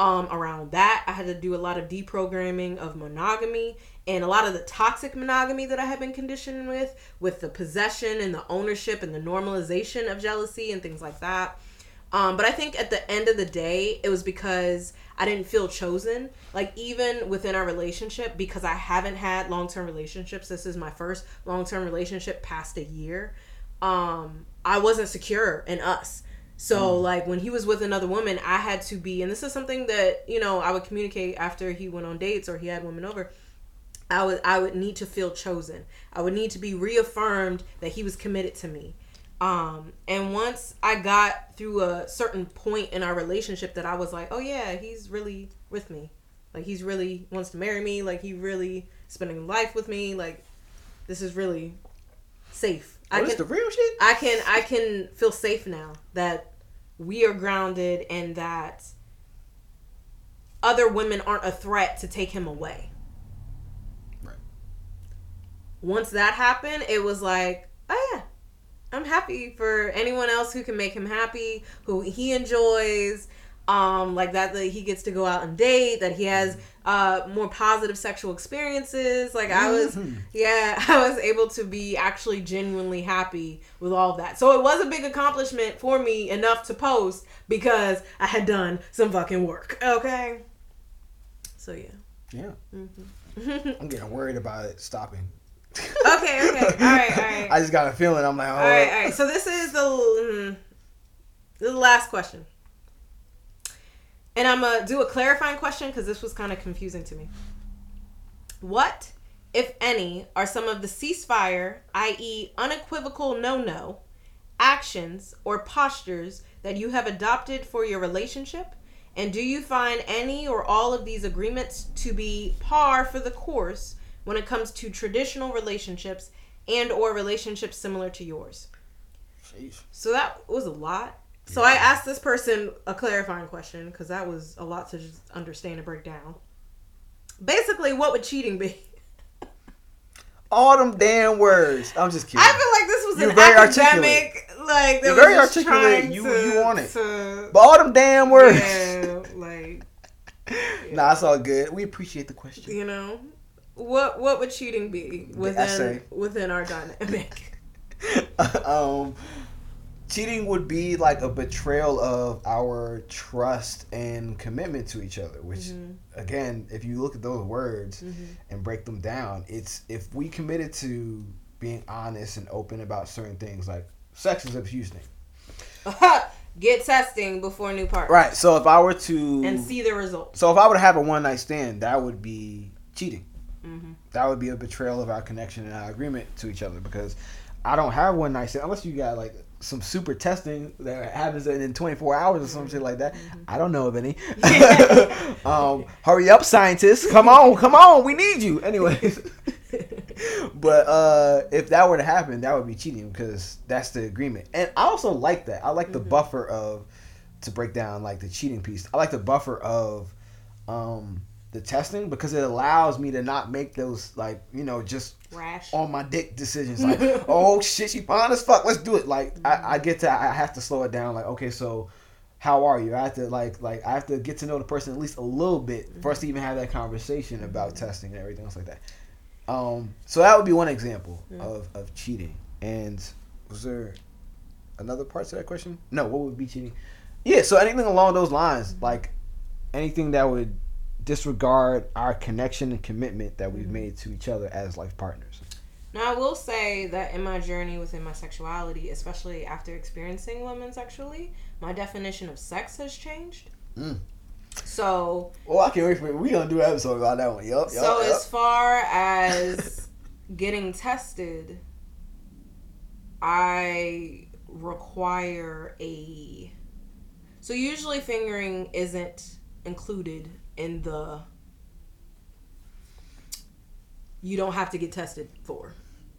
Speaker 1: um around that. I had to do a lot of deprogramming of monogamy and a lot of the toxic monogamy that I had been conditioned with with the possession and the ownership and the normalization of jealousy and things like that. Um, but I think at the end of the day, it was because I didn't feel chosen. Like even within our relationship, because I haven't had long term relationships. This is my first long term relationship past a year. Um, I wasn't secure in us. So like when he was with another woman, I had to be, and this is something that you know I would communicate after he went on dates or he had women over. I would I would need to feel chosen. I would need to be reaffirmed that he was committed to me. Um, and once I got through a certain point in our relationship that I was like, oh yeah, he's really with me. Like he's really wants to marry me. Like he really spending life with me. Like this is really safe. I
Speaker 2: Oh, this
Speaker 1: can
Speaker 2: the real shit.
Speaker 1: I can I can feel safe now that we are grounded and that other women aren't a threat to take him away.
Speaker 2: Right.
Speaker 1: Once that happened, it was like, oh yeah, I'm happy for anyone else who can make him happy, who he enjoys, um, like that that he gets to go out and date, that he has uh more positive sexual experiences. Like I was, yeah, I was able to be actually genuinely happy with all of that. So it was a big accomplishment for me enough to post because I had done some fucking work. Okay. So yeah.
Speaker 2: Yeah.
Speaker 1: Mm-hmm.
Speaker 2: I'm getting worried about it stopping.
Speaker 1: Okay. Okay. All right. All right.
Speaker 2: I just got a feeling. I'm like, oh,
Speaker 1: All right, all right. So this is the mm, the last question, and I'm gonna do a clarifying question because this was kind of confusing to me. What, if any, are some of the ceasefire, i.e., unequivocal no-no, actions or postures that you have adopted for your relationship? And do you find any or all of these agreements to be par for the course when it comes to traditional relationships and or relationships similar to yours?
Speaker 2: Sheesh.
Speaker 1: So that was a lot. So I asked this person a clarifying question because that was a lot to just understand and break down. Basically, what would cheating be?
Speaker 2: All them damn words. I'm just kidding.
Speaker 1: I feel like this was
Speaker 2: You're
Speaker 1: an
Speaker 2: very
Speaker 1: academic, like
Speaker 2: You're very articulate. You-
Speaker 1: to,
Speaker 2: you want it.
Speaker 1: to-
Speaker 2: but all them damn words.
Speaker 1: yeah, like
Speaker 2: Nah, it's all good. We appreciate the question.
Speaker 1: you know, what what would cheating be within within our dynamic?
Speaker 2: um, cheating would be like a betrayal of our trust and commitment to each other. Which,
Speaker 1: Mm-hmm.
Speaker 2: again, if you look at those words and break them down, it's if we committed to being honest and open about certain things, like sex is a huge thing,
Speaker 1: Get testing before new partner,
Speaker 2: right? So if I were to
Speaker 1: and see the results.
Speaker 2: So if I were to have a one night stand, that would be cheating.
Speaker 1: Mm-hmm.
Speaker 2: That would be a betrayal of our connection and our agreement to each other because I don't have one night stand unless you got like some super testing that happens in 24 hours or some shit like that. I don't know of any. um, hurry up, scientists! Come on, come on, we need you. Anyways, but uh, if that were to happen, that would be cheating because that's the agreement. And I also like that. I like the buffer of to break down like the cheating piece. I like the buffer of um the testing because it allows me to not make those like you know just
Speaker 1: Rash.
Speaker 2: on my dick decisions. Like oh shit she fine as fuck. Let's do it. Like I, mm-hmm. I get to I have to slow it down. Like okay so how are you? I have to like like I have to get to know the person at least a little bit for us to even have that conversation about mm-hmm. testing and everything else like that. Um so that would be one example mm-hmm. of of cheating. And was there another part to that question? No what would be cheating? Yeah so anything along those lines like anything that would disregard our connection and commitment that
Speaker 1: Mm-hmm.
Speaker 2: we've made to each other as life partners.
Speaker 1: Now, I will say that in my journey within my sexuality, especially after experiencing women sexually, my definition of sex has changed.
Speaker 2: Mm.
Speaker 1: So,
Speaker 2: Well, I can't wait for We're gonna do an episode about that one. Yup,
Speaker 1: so as far as getting tested, I require a. So usually fingering isn't included in the. You don't have to get tested for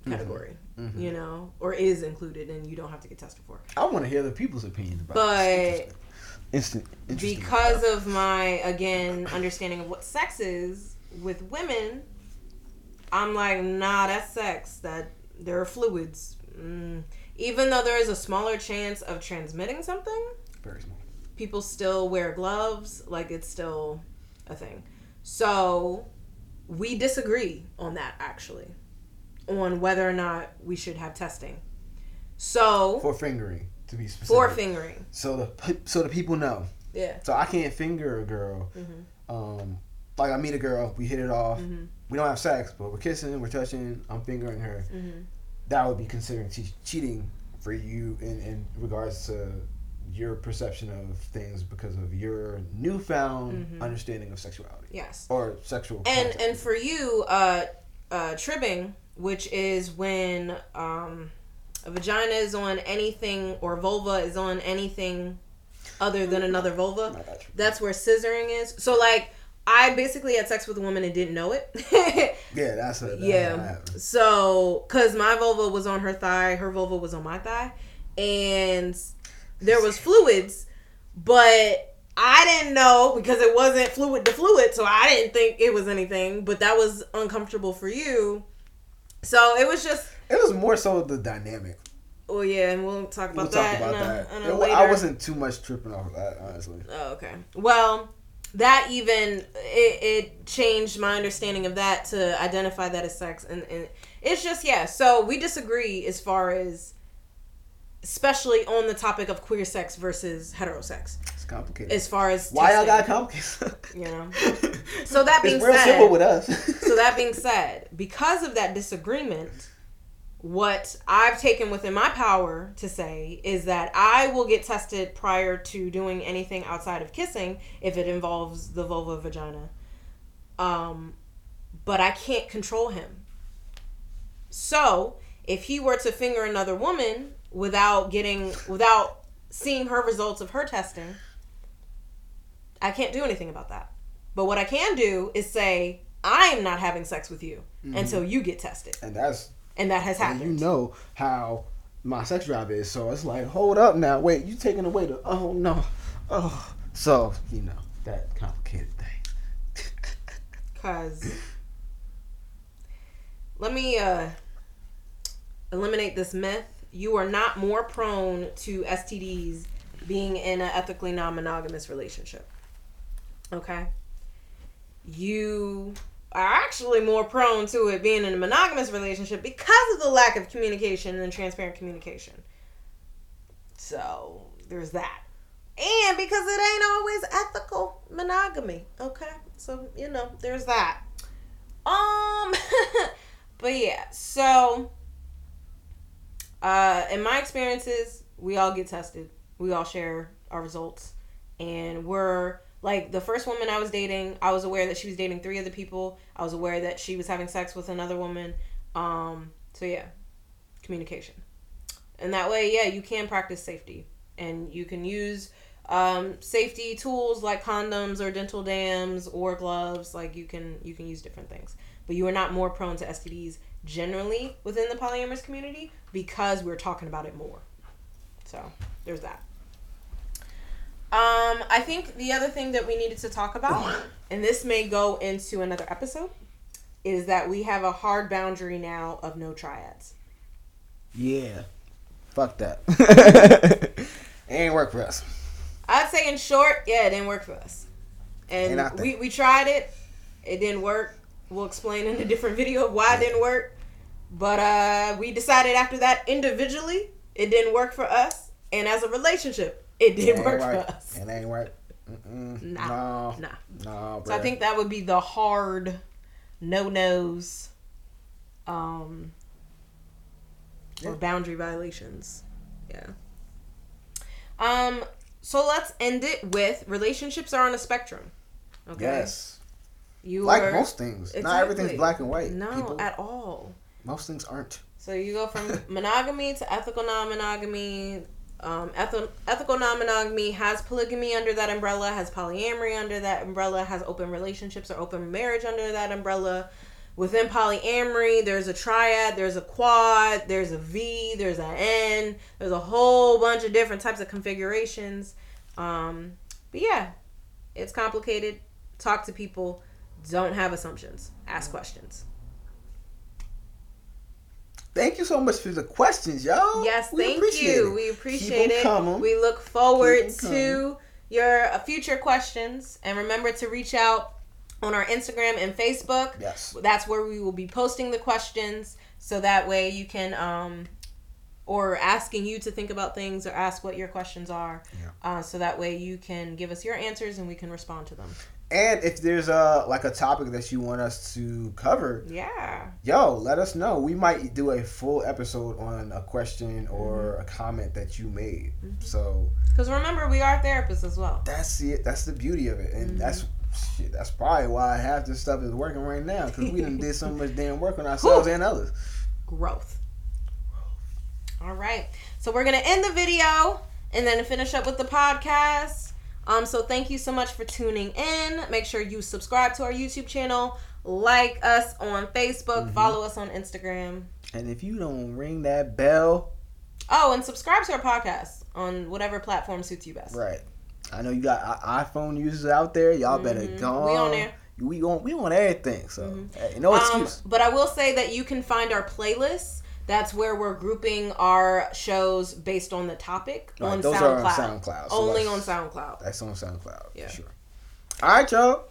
Speaker 1: category, you know, or is included and you don't have to get tested for.
Speaker 2: I want to hear the people's opinions about
Speaker 1: But
Speaker 2: this. Instant, interesting.
Speaker 1: because of my again understanding of what sex is with women i'm like nah that's sex that there are fluids mm. even though there is a smaller chance of transmitting something
Speaker 2: very small.
Speaker 1: people still wear gloves like it's still a thing so we disagree on that actually on whether or not we should have testing so
Speaker 2: for fingering to be specific.
Speaker 1: for fingering
Speaker 2: So the so the people know.
Speaker 1: yeah
Speaker 2: So I can't finger a girl. Mm-hmm. Um, like I meet a girl, we hit it off. Mm-hmm. We don't have sex, but we're kissing, we're touching. I'm fingering her. Mm-hmm. That would be considered che- cheating for you in, in regards to your perception of things because of your newfound understanding of sexuality.
Speaker 1: Yes.
Speaker 2: Or sexual.
Speaker 1: and and for you uh uh tribbing which is when um a vagina is on anything or vulva is on anything other than another vulva that's where scissoring is. So like i basically had sex with a woman and didn't know it.
Speaker 2: Yeah, that's a that
Speaker 1: yeah.
Speaker 2: happened.
Speaker 1: so because my vulva was on her thigh her vulva was on my thigh and there was fluids but i didn't know because it wasn't fluid to fluid so i didn't think it was anything but that was uncomfortable for you so it was just
Speaker 2: It was more so the dynamic.
Speaker 1: well yeah and we'll talk about
Speaker 2: We'll
Speaker 1: that
Speaker 2: talk about
Speaker 1: a,
Speaker 2: that. It
Speaker 1: a
Speaker 2: I wasn't too much tripping off of that, honestly.
Speaker 1: Oh, okay. Well, that even it, it changed my understanding of that to identify that as sex, and, and it's just yeah. So we disagree as far as, especially on the topic of queer sex versus heterosex,
Speaker 2: It's complicated.
Speaker 1: as far as
Speaker 2: Why y'all got complicated?
Speaker 1: you know. So that being
Speaker 2: it's real
Speaker 1: said,
Speaker 2: simple with us.
Speaker 1: so that being said, because of that disagreement, what I've taken within my power to say is that I will get tested prior to doing anything outside of kissing if it involves the vulva vagina. Um, but I can't control him. So if he were to finger another woman without getting without seeing her results of her testing, I can't do anything about that. But what I can do is say I am not having sex with you until you get tested,
Speaker 2: and that's
Speaker 1: and that has
Speaker 2: and
Speaker 1: happened.
Speaker 2: you know how my sex drive is. So it's like, hold up now, wait, you taking away the oh no, oh. So you know that complicated thing.
Speaker 1: Cause let me uh eliminate this myth. You are not more prone to STDs being in an ethically non-monogamous relationship. Okay? You are actually more prone to it being in a monogamous relationship because of the lack of communication and transparent communication. So, there's that. And because it ain't always ethical monogamy. Okay? So, you know, there's that. Um but yeah, so uh in my experiences, we all get tested. We all share our results and we're like the first woman I was dating, I was aware that she was dating three other people. I was aware that she was having sex with another woman. Um so yeah, communication. And that way, yeah, you can practice safety and you can use um, safety tools like condoms or dental dams or gloves. Like you can you can use different things, but you are not more prone to STDs generally within the polyamorous community because we're talking about it more. So there's that. Um, I think the other thing that we needed to talk about, and this may go into another episode, is that we have a hard boundary now of no triads.
Speaker 2: Yeah, fuck that. it ain't work for us.
Speaker 1: I'd say in short, yeah, it didn't work for us. And
Speaker 2: Ain't out there.
Speaker 1: we, we tried it. It didn't work. We'll explain in a different video why it didn't work. But uh we decided after that individually it didn't work for us. And as a relationship, it
Speaker 2: It
Speaker 1: didn't
Speaker 2: ain't
Speaker 1: work for us.
Speaker 2: It ain't work. Mm-mm.
Speaker 1: Nah.
Speaker 2: No.
Speaker 1: Nah.
Speaker 2: No.
Speaker 1: So I think that would be the hard no nos um or boundary violations. Yeah. Um so let's end it with relationships are on a spectrum. Okay.
Speaker 2: Yes.
Speaker 1: You
Speaker 2: Like
Speaker 1: are
Speaker 2: most things. Not everything's black and white.
Speaker 1: No,
Speaker 2: people.
Speaker 1: at all.
Speaker 2: Most things aren't.
Speaker 1: So you go from monogamy to ethical non-monogamy. Um, ethical, ethical non-monogamy has polygamy under that umbrella, has polyamory under that umbrella, has open relationships or open marriage under that umbrella. Within polyamory, there's a triad, there's a quad, there's a V, there's an N, there's a whole bunch of different types of configurations. Um, but yeah, it's complicated. Talk to people. Don't have assumptions. Ask questions.
Speaker 2: Thank you so much for the questions, y'all.
Speaker 1: Yes,
Speaker 2: We
Speaker 1: thank
Speaker 2: appreciate
Speaker 1: you.
Speaker 2: it.
Speaker 1: We appreciate it.
Speaker 2: coming.
Speaker 1: We look forward to your uh, future questions. And remember to reach out on our Instagram and Facebook.
Speaker 2: Yes.
Speaker 1: That's where we will be posting the questions. So that way you can, um, or asking you to think about things or ask what your questions are.
Speaker 2: Yeah.
Speaker 1: Uh, so that way you can give us your answers and we can respond to them.
Speaker 2: And if there's a like a topic that you want us to cover,
Speaker 1: Yeah.
Speaker 2: yo, let us know. We might do a full episode on a question
Speaker 1: Mm-hmm.
Speaker 2: or a comment that you made. So
Speaker 1: Because remember, we are therapists as well.
Speaker 2: that's it. That's the beauty of it, and
Speaker 1: Mm-hmm.
Speaker 2: that's shit. That's probably why half this stuff is working right now because we done did so much damn work on ourselves and others.
Speaker 1: growth. All right. So we're going to end the video and then finish up with the podcast. Um so thank you so much for tuning in. Make sure you subscribe to our YouTube channel, like us on Facebook, follow us on Instagram.
Speaker 2: And if you don't ring that bell,
Speaker 1: Oh, and subscribe to our podcast on whatever platform suits you best.
Speaker 2: right? I know you got iPhone users out there. Y'all better
Speaker 1: Mhm.
Speaker 2: go.
Speaker 1: We on there.
Speaker 2: We on we on everything. So
Speaker 1: Mhm.
Speaker 2: hey, no
Speaker 1: Um,
Speaker 2: excuse.
Speaker 1: but I will say that you can find our playlists. That's where we're grouping our shows based on the topic
Speaker 2: Right,
Speaker 1: on
Speaker 2: those
Speaker 1: SoundCloud.
Speaker 2: are on SoundCloud. So
Speaker 1: Only on SoundCloud.
Speaker 2: That's on SoundCloud.
Speaker 1: Yeah.
Speaker 2: For sure. All right, y'all.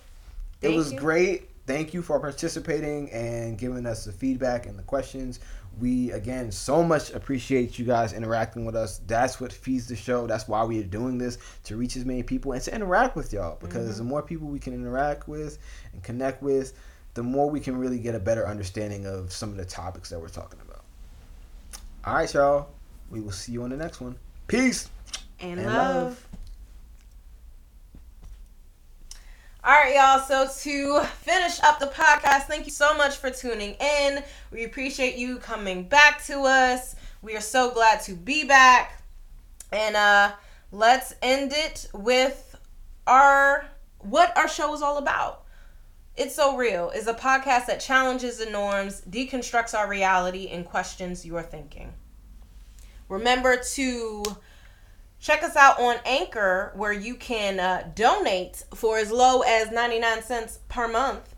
Speaker 2: it was
Speaker 1: you.
Speaker 2: great. Thank you for participating and giving us the feedback and the questions. We again so much appreciate you guys interacting with us. That's what feeds the show. That's why we are doing this to reach as many people and to interact with y'all. Because
Speaker 1: Mm-hmm.
Speaker 2: the more people we can interact with and connect with, the more we can really get a better understanding of some of the topics that we're talking about. All right, y'all. We will see you on the next one. Peace.
Speaker 1: and,
Speaker 2: And
Speaker 1: love.
Speaker 2: love.
Speaker 1: All right, y'all. So to finish up the podcast, thank you so much for tuning in. We appreciate you coming back to us. We are so glad to be back. And uh let's end it with our what our show is all about. It's So Real is a podcast that challenges the norms, deconstructs our reality, and questions your thinking. Remember to check us out on Anchor, where you can uh, donate for as low as 99 cents per month.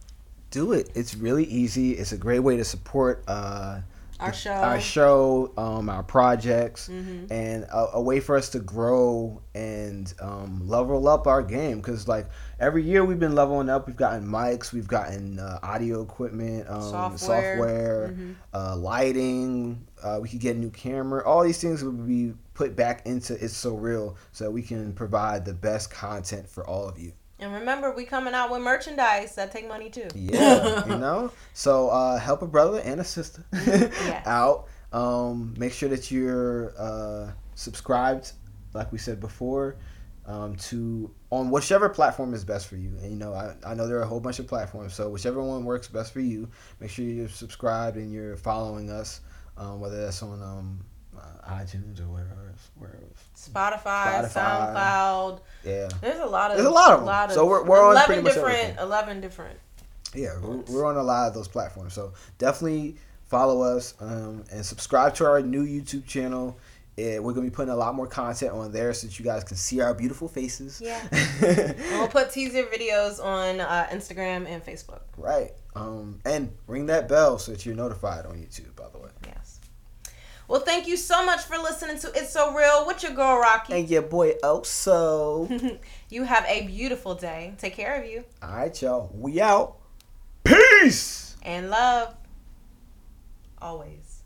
Speaker 2: do it. It's really easy. It's a great way to support uh,
Speaker 1: Our
Speaker 2: the-
Speaker 1: show.
Speaker 2: our show, um, our projects,
Speaker 1: Mhm.
Speaker 2: and a, a way for us to grow and um, level up our game. Because like every year we've been leveling up. We've gotten mics, we've gotten uh, audio equipment, um,
Speaker 1: Software.
Speaker 2: software,
Speaker 1: Mhm.
Speaker 2: uh, lighting. Uh, we could get a new camera. All these things would be put back into It's So Real, so we can provide the best content for all of you.
Speaker 1: And remember, we coming out with merchandise that take money too.
Speaker 2: Yeah, you know. So uh, help a brother and a sister
Speaker 1: Yes.
Speaker 2: out. Um, make sure that you're uh, subscribed, like we said before, um, to on whichever platform is best for you. And you know, I, I know there are a whole bunch of platforms, so whichever one works best for you, make sure you're subscribed and you're following us, um, whether that's on um, uh, iTunes or where else. Where else?
Speaker 1: Spotify,
Speaker 2: Spotify.
Speaker 1: SoundCloud.
Speaker 2: Yeah,
Speaker 1: There's a lot of
Speaker 2: There's a lot of them. So we're- we're on
Speaker 1: eleven
Speaker 2: pretty much
Speaker 1: different,
Speaker 2: everything.
Speaker 1: eleven different.
Speaker 2: yeah, we're, we're on a lot of those platforms. So definitely follow us um, and subscribe to our new YouTube channel. We're gonna be putting a lot more content on there so that you guys can see our beautiful faces.
Speaker 1: Yeah. We'll put teaser videos on uh, Instagram and Facebook.
Speaker 2: right. Um, and ring that bell so that you're notified on YouTube. By the way.
Speaker 1: Yes. Well, thank you so much for listening to It's So Real with your girl Rocky.
Speaker 2: And your boy Oso.
Speaker 1: you have a beautiful day. Take care of you
Speaker 2: All right, y'all. We out. Peace.
Speaker 1: and love always.